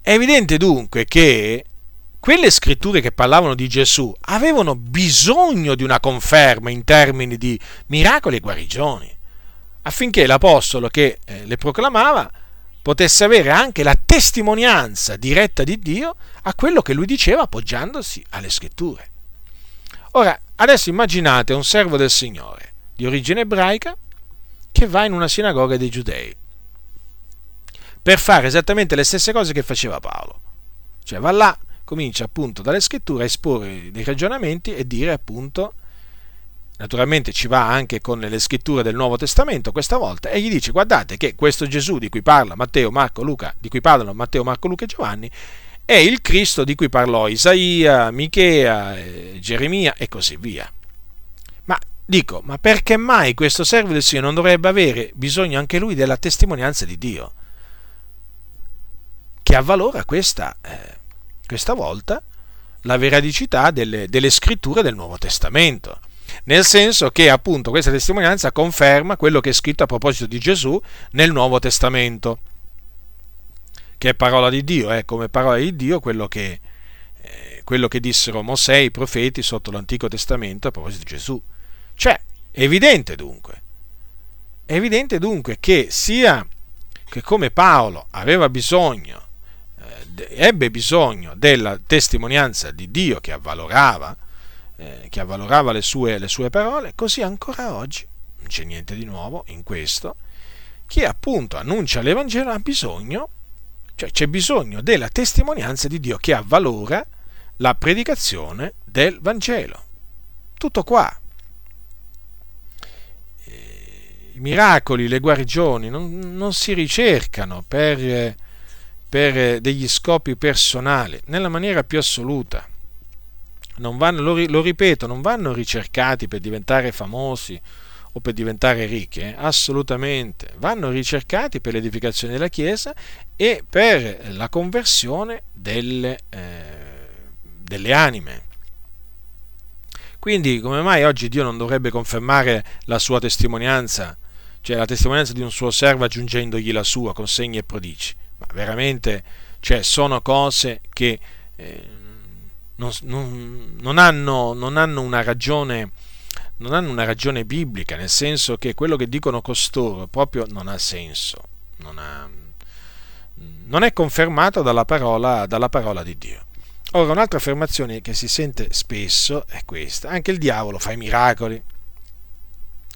È evidente dunque che quelle scritture che parlavano di Gesù avevano bisogno di una conferma in termini di miracoli e guarigioni, affinché l'Apostolo che eh, le proclamava potesse avere anche la testimonianza diretta di Dio a quello che lui diceva appoggiandosi alle scritture. Ora, adesso immaginate un servo del Signore di origine ebraica che va in una sinagoga dei giudei per fare esattamente le stesse cose che faceva Paolo. Cioè va là, comincia appunto dalle scritture a esporre dei ragionamenti e dire appunto, naturalmente ci va anche con le scritture del Nuovo Testamento questa volta, e gli dice guardate che questo Gesù di cui parla Matteo, Marco, Luca, di cui parlano Matteo, Marco, Luca e Giovanni, è il Cristo di cui parlò Isaia, Michea, eh, Geremia e così via. Ma dico, ma perché mai questo servo del Signore non dovrebbe avere bisogno anche lui della testimonianza di Dio? Che avvalora questa, eh, questa volta la veridicità delle, delle scritture del Nuovo Testamento nel senso che appunto questa testimonianza conferma quello che è scritto a proposito di Gesù nel Nuovo Testamento che è parola di Dio, è come parola di Dio quello che, eh, quello che dissero Mosè e i profeti sotto l'Antico Testamento a proposito di Gesù. Cioè, è evidente dunque, è evidente dunque che sia che come Paolo aveva bisogno, eh, ebbe bisogno della testimonianza di Dio che avvalorava, eh, che avvalorava le sue, le sue parole, così ancora oggi, non c'è niente di nuovo in questo, chi appunto annuncia l'Evangelo ha bisogno cioè c'è bisogno della testimonianza di Dio che avvalora la predicazione del Vangelo. Tutto qua. I miracoli, le guarigioni non, non si ricercano per, per, degli scopi personali, nella maniera più assoluta. Vanno, lo ripeto, non vanno ricercati per diventare famosi o per diventare ricchi, eh? assolutamente, vanno ricercati per l'edificazione della Chiesa e per la conversione delle, eh, delle anime. Quindi come mai oggi Dio non dovrebbe confermare la sua testimonianza, cioè la testimonianza di un suo servo aggiungendogli la sua con segni e prodigi? Ma veramente cioè, sono cose che eh, non, non, non, hanno, non hanno una ragione non hanno una ragione biblica, nel senso che quello che dicono costoro proprio non ha senso, non, ha, non è confermato dalla parola, dalla parola di Dio. Ora, un'altra affermazione che si sente spesso è questa, anche il diavolo fa i miracoli.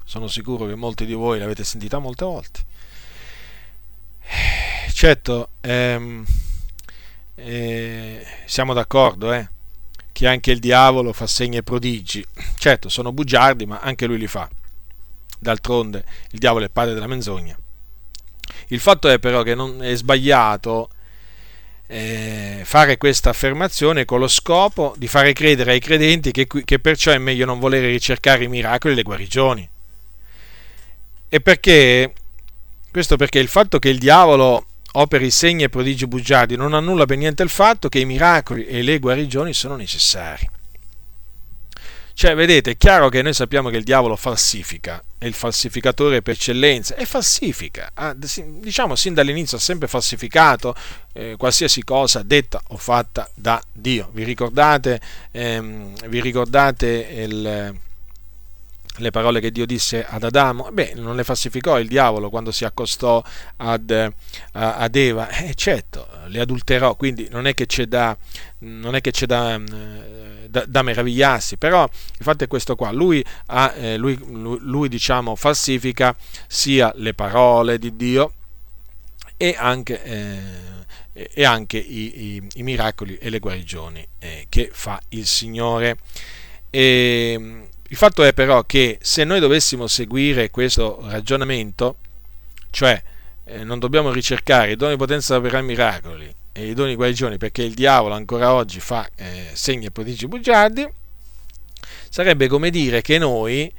Sono sicuro che molti di voi l'avete sentita molte volte. Certo, ehm, eh, siamo d'accordo, eh? Che anche il diavolo fa segni e prodigi. Certo, sono bugiardi, ma anche lui li fa. D'altronde il diavolo è padre della menzogna. Il fatto è però che non è sbagliato eh, fare questa affermazione con lo scopo di fare credere ai credenti che, che perciò è meglio non volere ricercare i miracoli e le guarigioni. E perché? Questo perché il fatto che il diavolo operi segni e prodigi bugiardi, non annulla per niente il fatto che i miracoli e le guarigioni sono necessari. Cioè, vedete, è chiaro che noi sappiamo che il diavolo falsifica, è il falsificatore per eccellenza, e falsifica, diciamo sin dall'inizio ha sempre falsificato eh, qualsiasi cosa detta o fatta da Dio. Vi ricordate, ehm, vi ricordate il le parole che Dio disse ad Adamo, beh, non le falsificò il diavolo quando si accostò ad, ad Eva, eh, certo, le adulterò, quindi non è che c'è da, che c'è da, eh, da, da, meravigliarsi, però il fatto è questo qua, lui, ha, eh, lui, lui, lui diciamo, falsifica sia le parole di Dio e anche, eh, eh, e anche i, i, i, miracoli e le guarigioni eh, che fa il Signore. E, il fatto è però che se noi dovessimo seguire questo ragionamento, cioè eh, non dobbiamo ricercare i doni di potenza operare miracoli e i doni di guarigioni perché il diavolo ancora oggi fa eh, segni e prodigi bugiardi, sarebbe come dire che noi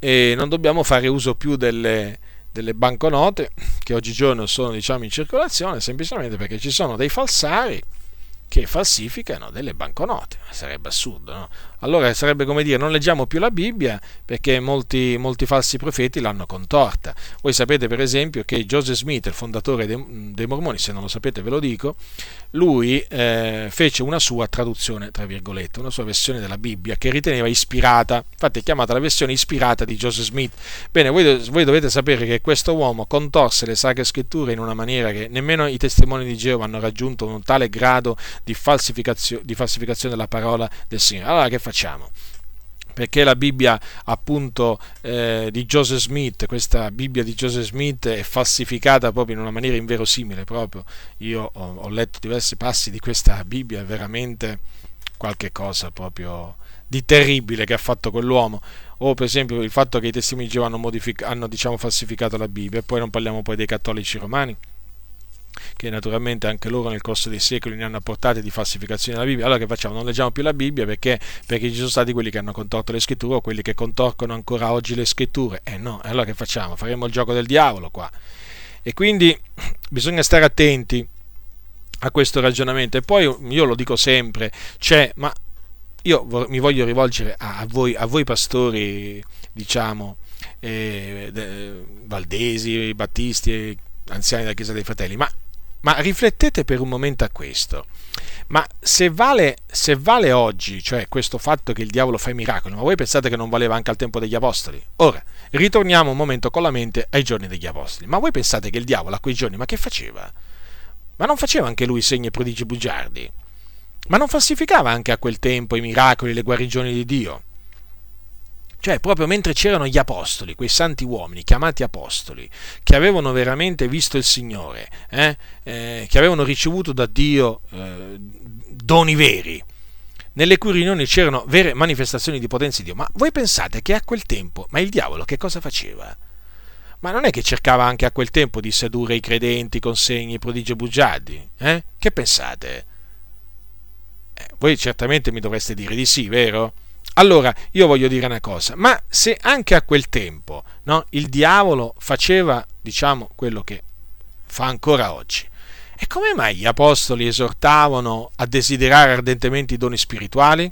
eh, non dobbiamo fare uso più delle, delle banconote che oggigiorno sono diciamo, in circolazione semplicemente perché ci sono dei falsari che falsificano delle banconote. Sarebbe assurdo, no? Allora sarebbe come dire, non leggiamo più la Bibbia perché molti, molti falsi profeti l'hanno contorta. Voi sapete per esempio che Joseph Smith, il fondatore dei, dei Mormoni, se non lo sapete ve lo dico, lui eh, fece una sua traduzione, tra virgolette, una sua versione della Bibbia che riteneva ispirata, infatti è chiamata la versione ispirata di Joseph Smith. Bene, voi, voi dovete sapere che questo uomo contorse le sacre scritture in una maniera che nemmeno i testimoni di Geova hanno raggiunto un tale grado di, falsificazio- di falsificazione della parola del Signore. Allora che facciamo? perché la Bibbia appunto eh, di Joseph Smith, questa Bibbia di Joseph Smith è falsificata proprio in una maniera inverosimile proprio. Io ho, ho letto diversi passi di questa Bibbia, è veramente qualche cosa proprio di terribile che ha fatto quell'uomo. O per esempio il fatto che i testimoni di Geova hanno, modific- hanno diciamo, falsificato la Bibbia, e poi non parliamo poi dei cattolici romani che naturalmente anche loro nel corso dei secoli ne hanno apportate di falsificazioni della Bibbia. Allora che facciamo? Non leggiamo più la Bibbia perché? Perché ci sono stati quelli che hanno contorto le scritture o quelli che contorcono ancora oggi le scritture. Eh no, allora che facciamo? Faremo il gioco del diavolo qua. E quindi bisogna stare attenti a questo ragionamento. E poi io lo dico sempre, c'è, ma io mi voglio rivolgere a voi, a voi pastori, diciamo, eh, valdesi, battisti, anziani della Chiesa dei Fratelli, ma ma riflettete per un momento a questo. Ma se vale, se vale, oggi, cioè questo fatto che il diavolo fa i miracoli, ma voi pensate che non valeva anche al tempo degli apostoli? Ora, ritorniamo un momento con la mente ai giorni degli apostoli. Ma voi pensate che il diavolo a quei giorni, ma che faceva? Ma non faceva anche lui segni e prodigi bugiardi? Ma non falsificava anche a quel tempo i miracoli le guarigioni di Dio? Cioè, proprio mentre c'erano gli apostoli, quei santi uomini chiamati apostoli, che avevano veramente visto il Signore, eh, eh, che avevano ricevuto da Dio eh, doni veri, nelle cui riunioni c'erano vere manifestazioni di potenza di Dio. Ma voi pensate che a quel tempo, ma il diavolo che cosa faceva? Ma non è che cercava anche a quel tempo di sedurre i credenti con segni, prodigi e bugiardi? Eh? Che pensate? Eh, voi certamente mi dovreste dire di sì, vero? Allora, io voglio dire una cosa, ma se anche a quel tempo no, il diavolo faceva, diciamo, quello che fa ancora oggi, e come mai gli apostoli esortavano a desiderare ardentemente i doni spirituali?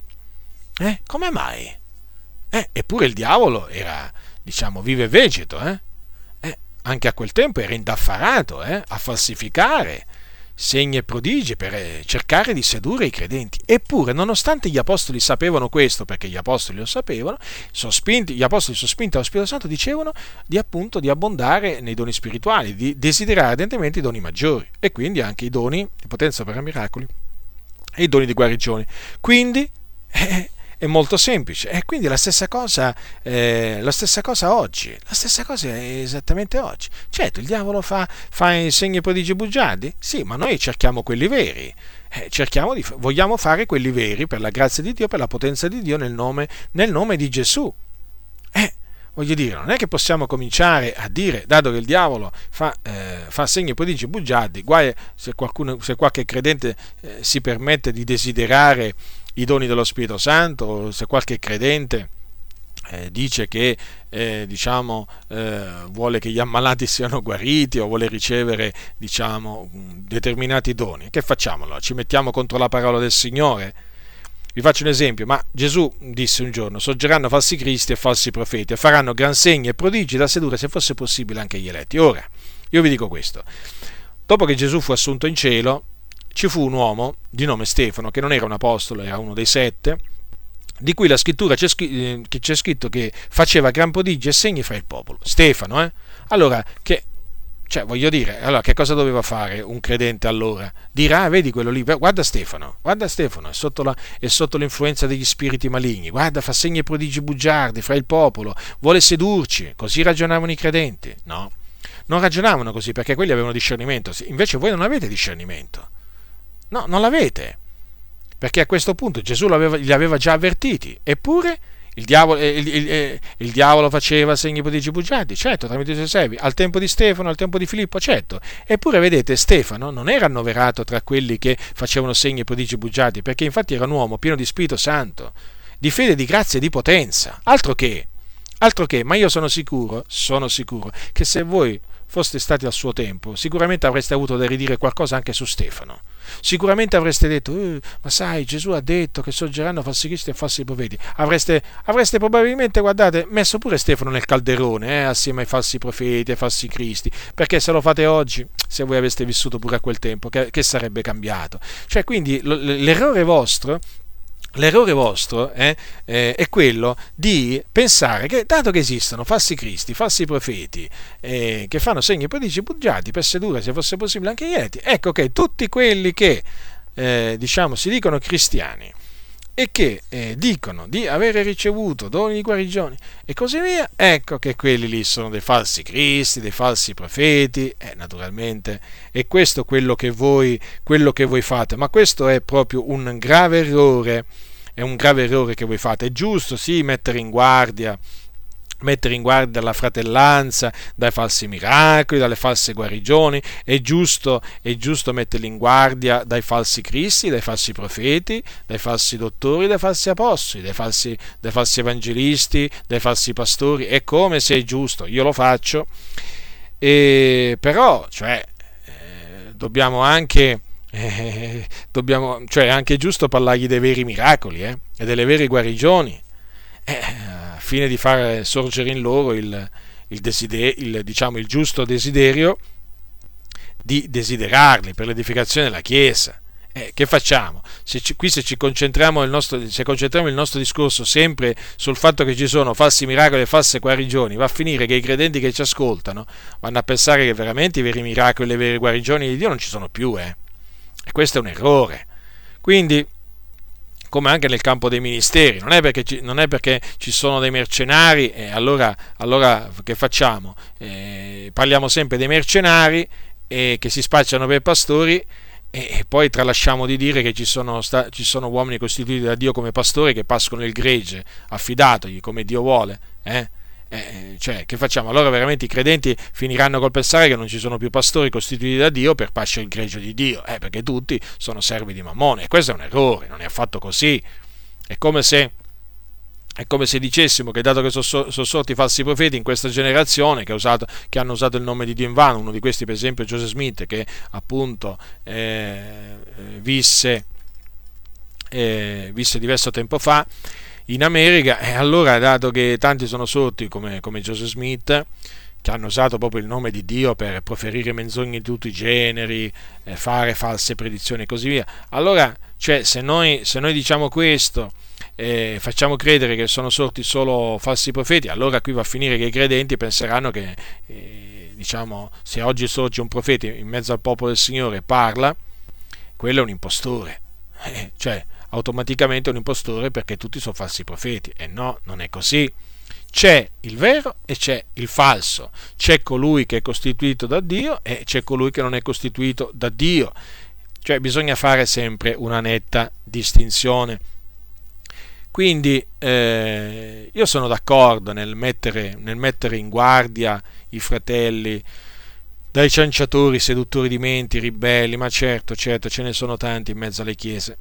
Eh, come mai? Eh, eppure il diavolo era, diciamo, vive e vegeto, eh? eh? Anche a quel tempo era indaffarato eh? a falsificare segni e prodigi per eh, cercare di sedurre i credenti. Eppure, nonostante gli apostoli sapevano questo, perché gli apostoli lo sapevano, sospinti, gli apostoli sospinti dallo Spirito Santo dicevano di appunto di abbondare nei doni spirituali, di desiderare ardentemente i doni maggiori e quindi anche i doni di potenza per miracoli e i doni di guarigione. Quindi eh, è molto semplice. E quindi la stessa cosa, eh, la stessa cosa oggi, la stessa cosa esattamente oggi. Certo, il diavolo fa, fa i segni prodigi bugiardi? Sì, ma noi cerchiamo quelli veri. Eh, cerchiamo di, vogliamo fare quelli veri per la grazia di Dio, per la potenza di Dio nel nome, nel nome di Gesù. Eh, voglio dire, non è che possiamo cominciare a dire, dato che il diavolo fa, eh, fa segni prodigi bugiardi, guai se, qualcuno, se qualche credente eh, si permette di desiderare i doni dello Spirito Santo, se qualche credente eh, dice che eh, diciamo, eh, vuole che gli ammalati siano guariti o vuole ricevere diciamo, determinati doni, che facciamo? Ci mettiamo contro la parola del Signore? Vi faccio un esempio, ma Gesù disse un giorno, sorgeranno falsi cristi e falsi profeti e faranno gran segni e prodigi da sedurre se fosse possibile anche gli eletti. Ora, io vi dico questo, dopo che Gesù fu assunto in cielo, ci fu un uomo di nome Stefano, che non era un apostolo, era uno dei sette, di cui la scrittura c'è, eh, scritto che faceva gran prodigi e segni fra il popolo. Stefano, eh? Allora, che, cioè, voglio dire, allora, che cosa doveva fare un credente allora? Dirà, ah, vedi quello lì, guarda Stefano, guarda Stefano, è sotto, la, è sotto l'influenza degli spiriti maligni, guarda, fa segni e prodigi bugiardi fra il popolo, vuole sedurci, così ragionavano i credenti. No, non ragionavano così perché quelli avevano discernimento, invece voi non avete discernimento. No, non l'avete. Perché a questo punto Gesù li aveva già avvertiti. Eppure il diavolo, il, il, il, il diavolo, faceva segni prodigi bugiardi, certo, tramite i suoi servi, al tempo di Stefano, al tempo di Filippo, certo. Eppure, vedete, Stefano non era annoverato tra quelli che facevano segni prodigi bugiardi, perché infatti era un uomo pieno di Spirito Santo, di fede, di grazia e di potenza. Altro che, altro che, ma io sono sicuro, sono sicuro, che se voi foste stati al suo tempo, sicuramente avreste avuto da ridire qualcosa anche su Stefano. Sicuramente avreste detto, eh, ma sai, Gesù ha detto che sorgeranno falsi cristi e falsi profeti. Avreste, avreste, probabilmente, guardate, messo pure Stefano nel calderone, eh, assieme ai falsi profeti, ai falsi cristi, perché se lo fate oggi, se voi aveste vissuto pure a quel tempo, che, che sarebbe cambiato? Cioè, quindi l'errore vostro L'errore vostro eh, eh, è quello di pensare che, dato che esistono falsi cristi, falsi profeti, eh, che fanno segni e prodigi bugiati per sedurre, se fosse possibile, anche eletti, ecco che tutti quelli che eh, diciamo, si dicono cristiani e che eh, dicono di avere ricevuto doni di guarigione e così via, ecco che quelli lì sono dei falsi cristi, dei falsi profeti, eh, naturalmente, e questo è quello che, voi, quello che voi fate, ma questo è proprio un grave errore, è un grave errore che voi fate, è giusto sì mettere in guardia mettere in guardia la fratellanza dai falsi miracoli, dalle false guarigioni, è giusto, è giusto metterli in guardia dai falsi cristi, dai falsi profeti, dai falsi dottori, dai falsi apostoli, dai falsi, dai falsi evangelisti, dai falsi pastori, è come se è giusto, io lo faccio, e, però, cioè, eh, dobbiamo anche... Eh, dobbiamo, cioè, è anche giusto parlargli dei veri miracoli eh, e delle vere guarigioni. Eh, fine di far sorgere in loro il, il, desider, il, diciamo, il giusto desiderio di desiderarli per l'edificazione della Chiesa. Eh, che facciamo? Se ci, qui se ci concentriamo il, nostro, se concentriamo il nostro discorso sempre sul fatto che ci sono falsi miracoli e false guarigioni, va a finire che i credenti che ci ascoltano vanno a pensare che veramente i veri miracoli e le vere guarigioni di Dio non ci sono più. Eh? E questo è un errore. Quindi come anche nel campo dei ministeri, non è perché ci, non è perché ci sono dei mercenari, e allora, allora che facciamo? Eh, parliamo sempre dei mercenari eh, che si spacciano per pastori e poi tralasciamo di dire che ci sono, ci sono, uomini costituiti da Dio come pastori che pascono il gregge affidatogli come Dio vuole. Eh? Eh, cioè, che facciamo? Allora veramente i credenti finiranno col pensare che non ci sono più pastori costituiti da Dio per pascere il gregge di Dio, eh, perché tutti sono servi di Mammone. E questo è un errore, non è affatto così. È come se, è come se dicessimo che dato che sono, sorti falsi profeti in questa generazione che, usato, che, hanno usato il nome di Dio in vano, uno di questi per esempio è Joseph Smith che appunto eh, visse, eh, visse diverso tempo fa, in America e allora dato che tanti sono sorti come, come Joseph Smith che hanno usato proprio il nome di Dio per proferire menzogne di tutti i generi, eh, fare false predizioni e così via. Allora, cioè, se noi, se noi diciamo questo, eh, facciamo credere che sono sorti solo falsi profeti, allora qui va a finire che i credenti penseranno che, eh, diciamo, se oggi sorge un profeta in mezzo al popolo del Signore e parla, quello è un impostore. Eh, cioè, automaticamente un impostore perché tutti sono falsi profeti. E no, non è così. C'è il vero e c'è il falso. C'è colui che è costituito da Dio e c'è colui che non è costituito da Dio. Cioè bisogna fare sempre una netta distinzione. Quindi eh, io sono d'accordo nel mettere, nel mettere in guardia i fratelli dai cianciatori, seduttori di menti, ribelli, ma certo, certo, ce ne sono tanti in mezzo alle chiese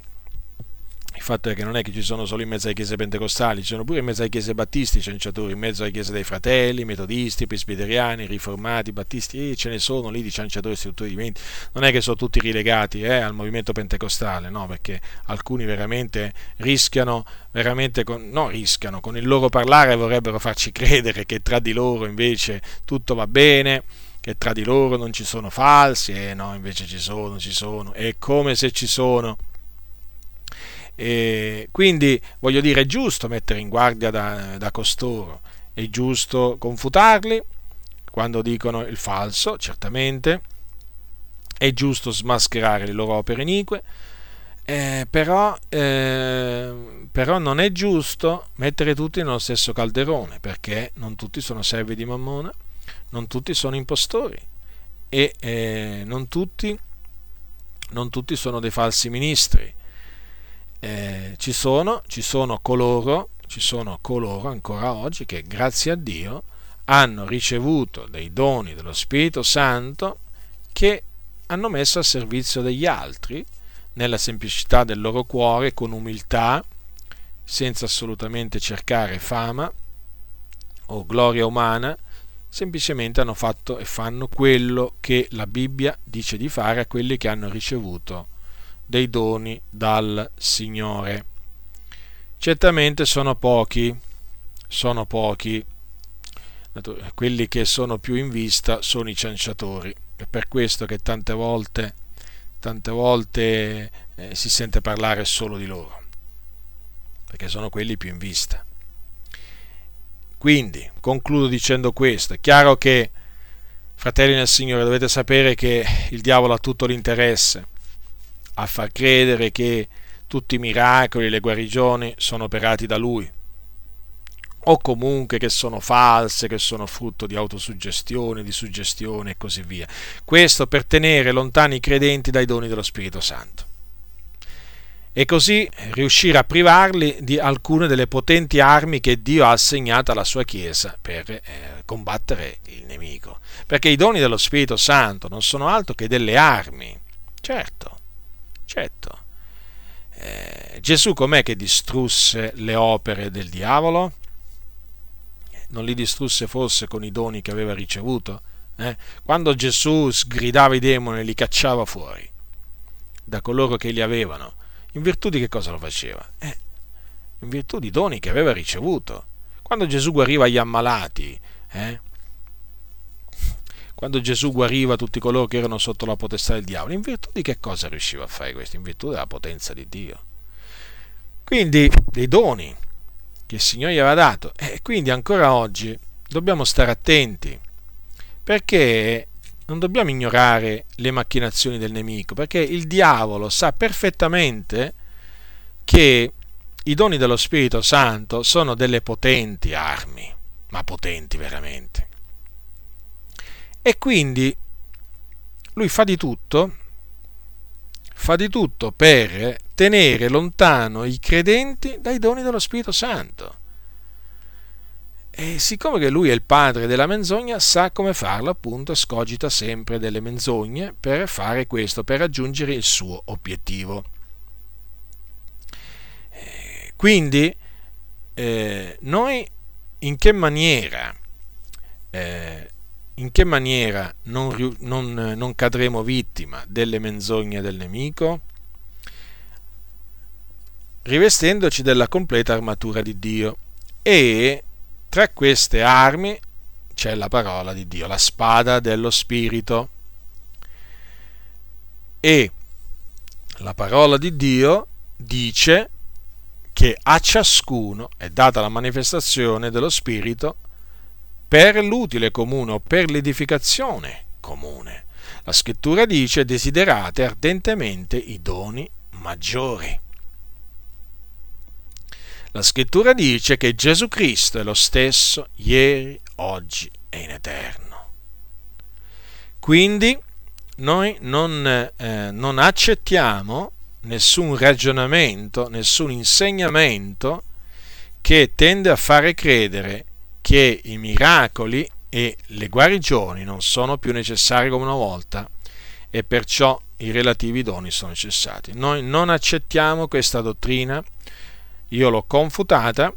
il fatto è che non è che ci sono solo in mezzo alle chiese pentecostali, ci sono pure in mezzo alle chiese battisti cianciatori, in mezzo alle chiese dei fratelli, metodisti, presbiteriani, riformati, battisti, e ce ne sono lì di cianciatori istruttori di menti. Non è che sono tutti rilegati eh, al movimento pentecostale, no, perché alcuni veramente rischiano, veramente con, no, rischiano, con il loro parlare vorrebbero farci credere che tra di loro invece tutto va bene che tra di loro non ci sono falsi, e eh, no, invece ci sono, ci sono, è come se ci sono. E quindi voglio dire, è giusto mettere in guardia da, da costoro, è giusto confutarli quando dicono il falso, certamente, è giusto smascherare le loro opere inique, eh, però, eh, però, non è giusto mettere tutti nello stesso calderone, perché non tutti sono servi di Mammona, non tutti sono impostori e eh, non tutti non tutti sono dei falsi ministri. Eh, ci, sono, ci sono coloro, ci sono coloro ancora oggi che grazie a Dio hanno ricevuto dei doni dello Spirito Santo che hanno messo a servizio degli altri nella semplicità del loro cuore, con umiltà, senza assolutamente cercare fama o gloria umana, semplicemente hanno fatto e fanno quello che la Bibbia dice di fare a quelli che hanno ricevuto dei doni dal Signore. Certamente sono pochi, sono pochi, quelli che sono più in vista sono i cianciatori. È per questo che tante volte, tante volte eh, si sente parlare solo di loro, perché sono quelli più in vista. Quindi, concludo dicendo questo, è chiaro che, fratelli nel Signore, dovete sapere che il diavolo ha tutto l'interesse a far credere che tutti i miracoli e le guarigioni sono operati da lui, o comunque che sono false, che sono frutto di autosuggestione, di suggestione e così via. Questo per tenere lontani i credenti dai doni dello Spirito Santo e così riuscire a privarli di alcune delle potenti armi che Dio ha assegnato alla sua Chiesa per eh, combattere il nemico. Perché i doni dello Spirito Santo non sono altro che delle armi. Certo, certo. Eh, Gesù com'è che distrusse le opere del diavolo? Non li distrusse forse con i doni che aveva ricevuto? Eh? Quando Gesù sgridava i demoni e li cacciava fuori da coloro che li avevano, in virtù di che cosa lo faceva? Eh, in virtù di doni che aveva ricevuto. Quando Gesù guariva gli ammalati, eh, quando Gesù guariva tutti coloro che erano sotto la potestà del diavolo, in virtù di che cosa riusciva a fare questo? In virtù della potenza di Dio. Quindi dei doni che il Signore gli aveva dato. E quindi ancora oggi dobbiamo stare attenti perché non dobbiamo ignorare le macchinazioni del nemico, perché il diavolo sa perfettamente che i doni dello Spirito Santo sono delle potenti armi, ma potenti veramente. E quindi lui fa di tutto, fa di tutto per tenere lontano i credenti dai doni dello Spirito Santo. E siccome che lui è il padre della menzogna, sa come farlo, appunto, scogita sempre delle menzogne per fare questo, per raggiungere il suo obiettivo. Quindi, eh, noi in che maniera, eh, in che maniera non, non, non cadremo vittima delle menzogne del nemico? Rivestendoci della completa armatura di Dio e tra queste armi c'è la parola di Dio, la spada dello Spirito. E la parola di Dio dice che a ciascuno è data la manifestazione dello Spirito per l'utile comune o per l'edificazione comune. La scrittura dice desiderate ardentemente i doni maggiori. La scrittura dice che Gesù Cristo è lo stesso ieri, oggi e in eterno. Quindi noi non, eh, non accettiamo nessun ragionamento, nessun insegnamento che tende a fare credere che i miracoli e le guarigioni non sono più necessari come una volta e perciò i relativi doni sono cessati. Noi non accettiamo questa dottrina io l'ho confutata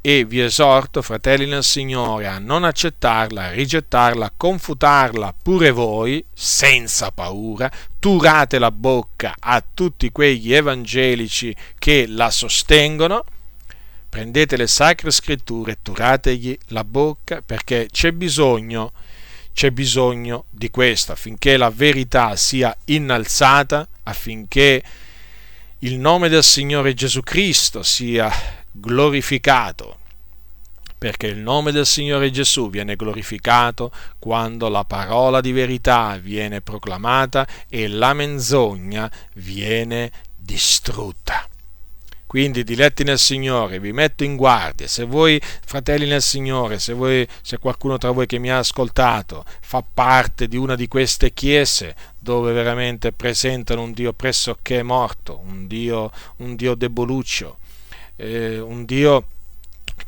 e vi esorto, fratelli nel Signore, a non accettarla, a rigettarla, a confutarla pure voi, senza paura, turate la bocca a tutti quegli evangelici che la sostengono, prendete le sacre scritture e turategli la bocca perché c'è bisogno, c'è bisogno di questo affinché la verità sia innalzata, affinché il nome del Signore Gesù Cristo sia glorificato, perché il nome del Signore Gesù viene glorificato quando la parola di verità viene proclamata e la menzogna viene distrutta. Quindi, diletti nel Signore, vi metto in guardia. Se voi, fratelli nel Signore, se, voi, se qualcuno tra voi che mi ha ascoltato fa parte di una di queste chiese dove veramente presentano un Dio pressoché morto, un Dio, un Dio deboluccio, eh, un Dio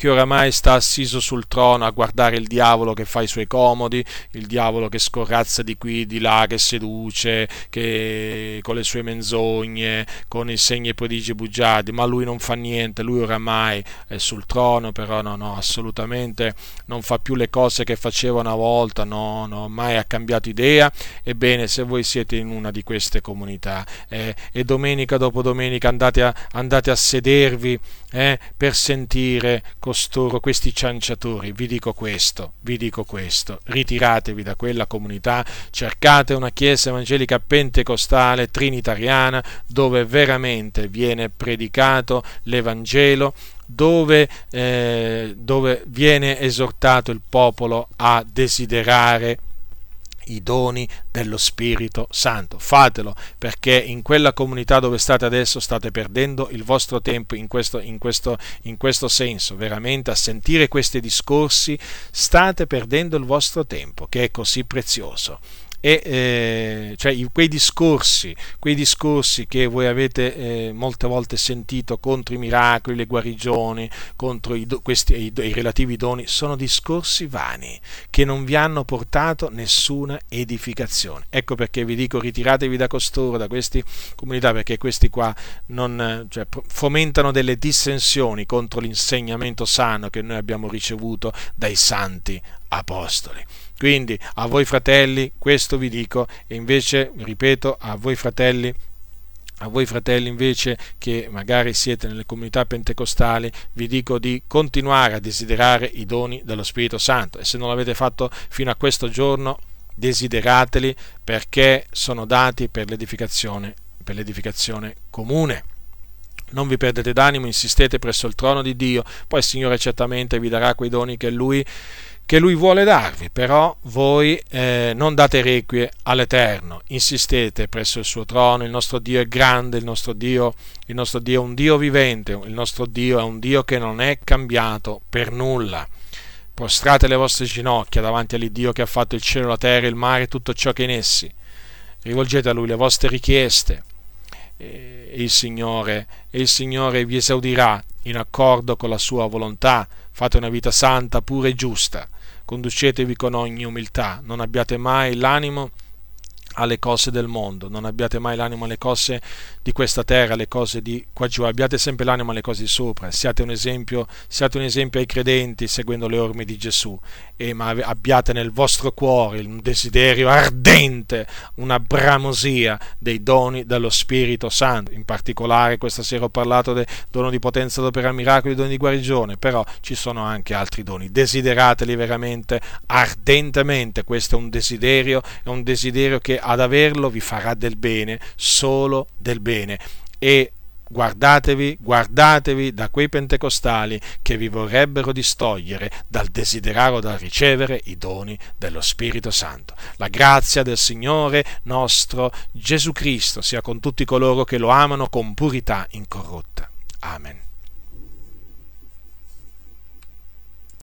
che oramai sta assiso sul trono a guardare il diavolo che fa i suoi comodi, il diavolo che scorrazza di qui, di là, che seduce, che con le sue menzogne, con i segni e prodigi bugiardi, ma lui non fa niente, lui oramai è sul trono, però no, no, assolutamente non fa più le cose che faceva una volta, no, no, mai ha cambiato idea. Ebbene, se voi siete in una di queste comunità eh, e domenica dopo domenica andate a, andate a sedervi eh, per sentire costoro, questi cianciatori, vi dico questo, vi dico questo, ritiratevi da quella comunità, cercate una chiesa evangelica pentecostale, trinitariana, dove veramente viene predicato l'Evangelo, dove, eh, dove viene esortato il popolo a desiderare i doni dello Spirito Santo. Fatelo perché in quella comunità dove state adesso state perdendo il vostro tempo in questo, in questo, in questo senso. Veramente a sentire questi discorsi state perdendo il vostro tempo che è così prezioso e eh, cioè quei discorsi, quei discorsi che voi avete eh, molte volte sentito contro i miracoli, le guarigioni, contro i, questi, i, i, relativi doni, sono discorsi vani che non vi hanno portato nessuna edificazione. Ecco perché vi dico ritiratevi da costoro, da queste comunità, perché questi qua non, cioè, fomentano delle dissensioni contro l'insegnamento sano che noi abbiamo ricevuto dai santi apostoli. Quindi a voi fratelli, questo vi dico, e invece, ripeto, a voi fratelli, a voi fratelli invece che magari siete nelle comunità pentecostali, vi dico di continuare a desiderare i doni dello Spirito Santo e se non l'avete fatto fino a questo giorno, desiderateli perché sono dati per l'edificazione, per l'edificazione comune. Non vi perdete d'animo, insistete presso il trono di Dio, poi il Signore certamente vi darà quei doni che Lui che lui vuole darvi, però voi eh, non date requie all'Eterno, insistete presso il suo trono, il nostro Dio è grande, il nostro Dio, il nostro Dio è un Dio vivente, il nostro Dio è un Dio che non è cambiato per nulla. Prostrate le vostre ginocchia davanti all'Iddio che ha fatto il cielo, la terra, il mare e tutto ciò che è in essi. Rivolgete a Lui le vostre richieste e il Signore, e il Signore vi esaudirà in accordo con la sua volontà. Fate una vita santa, pura e giusta conducetevi con ogni umiltà, non abbiate mai l'animo alle cose del mondo, non abbiate mai l'animo alle cose di questa terra, alle cose di qua giù, abbiate sempre l'animo alle cose di sopra, siate un esempio, siate un esempio ai credenti seguendo le orme di Gesù, e, ma abbiate nel vostro cuore un desiderio ardente, una bramosia dei doni dello Spirito Santo. In particolare questa sera ho parlato del dono di potenza d'opera miracoli, doni di guarigione, però ci sono anche altri doni, desiderateli veramente ardentemente, questo è un desiderio, è un desiderio che ad averlo vi farà del bene, solo del bene. E guardatevi, guardatevi da quei pentecostali che vi vorrebbero distogliere dal desiderare o dal ricevere i doni dello Spirito Santo. La grazia del Signore nostro Gesù Cristo sia con tutti coloro che lo amano con purità incorrotta. Amen.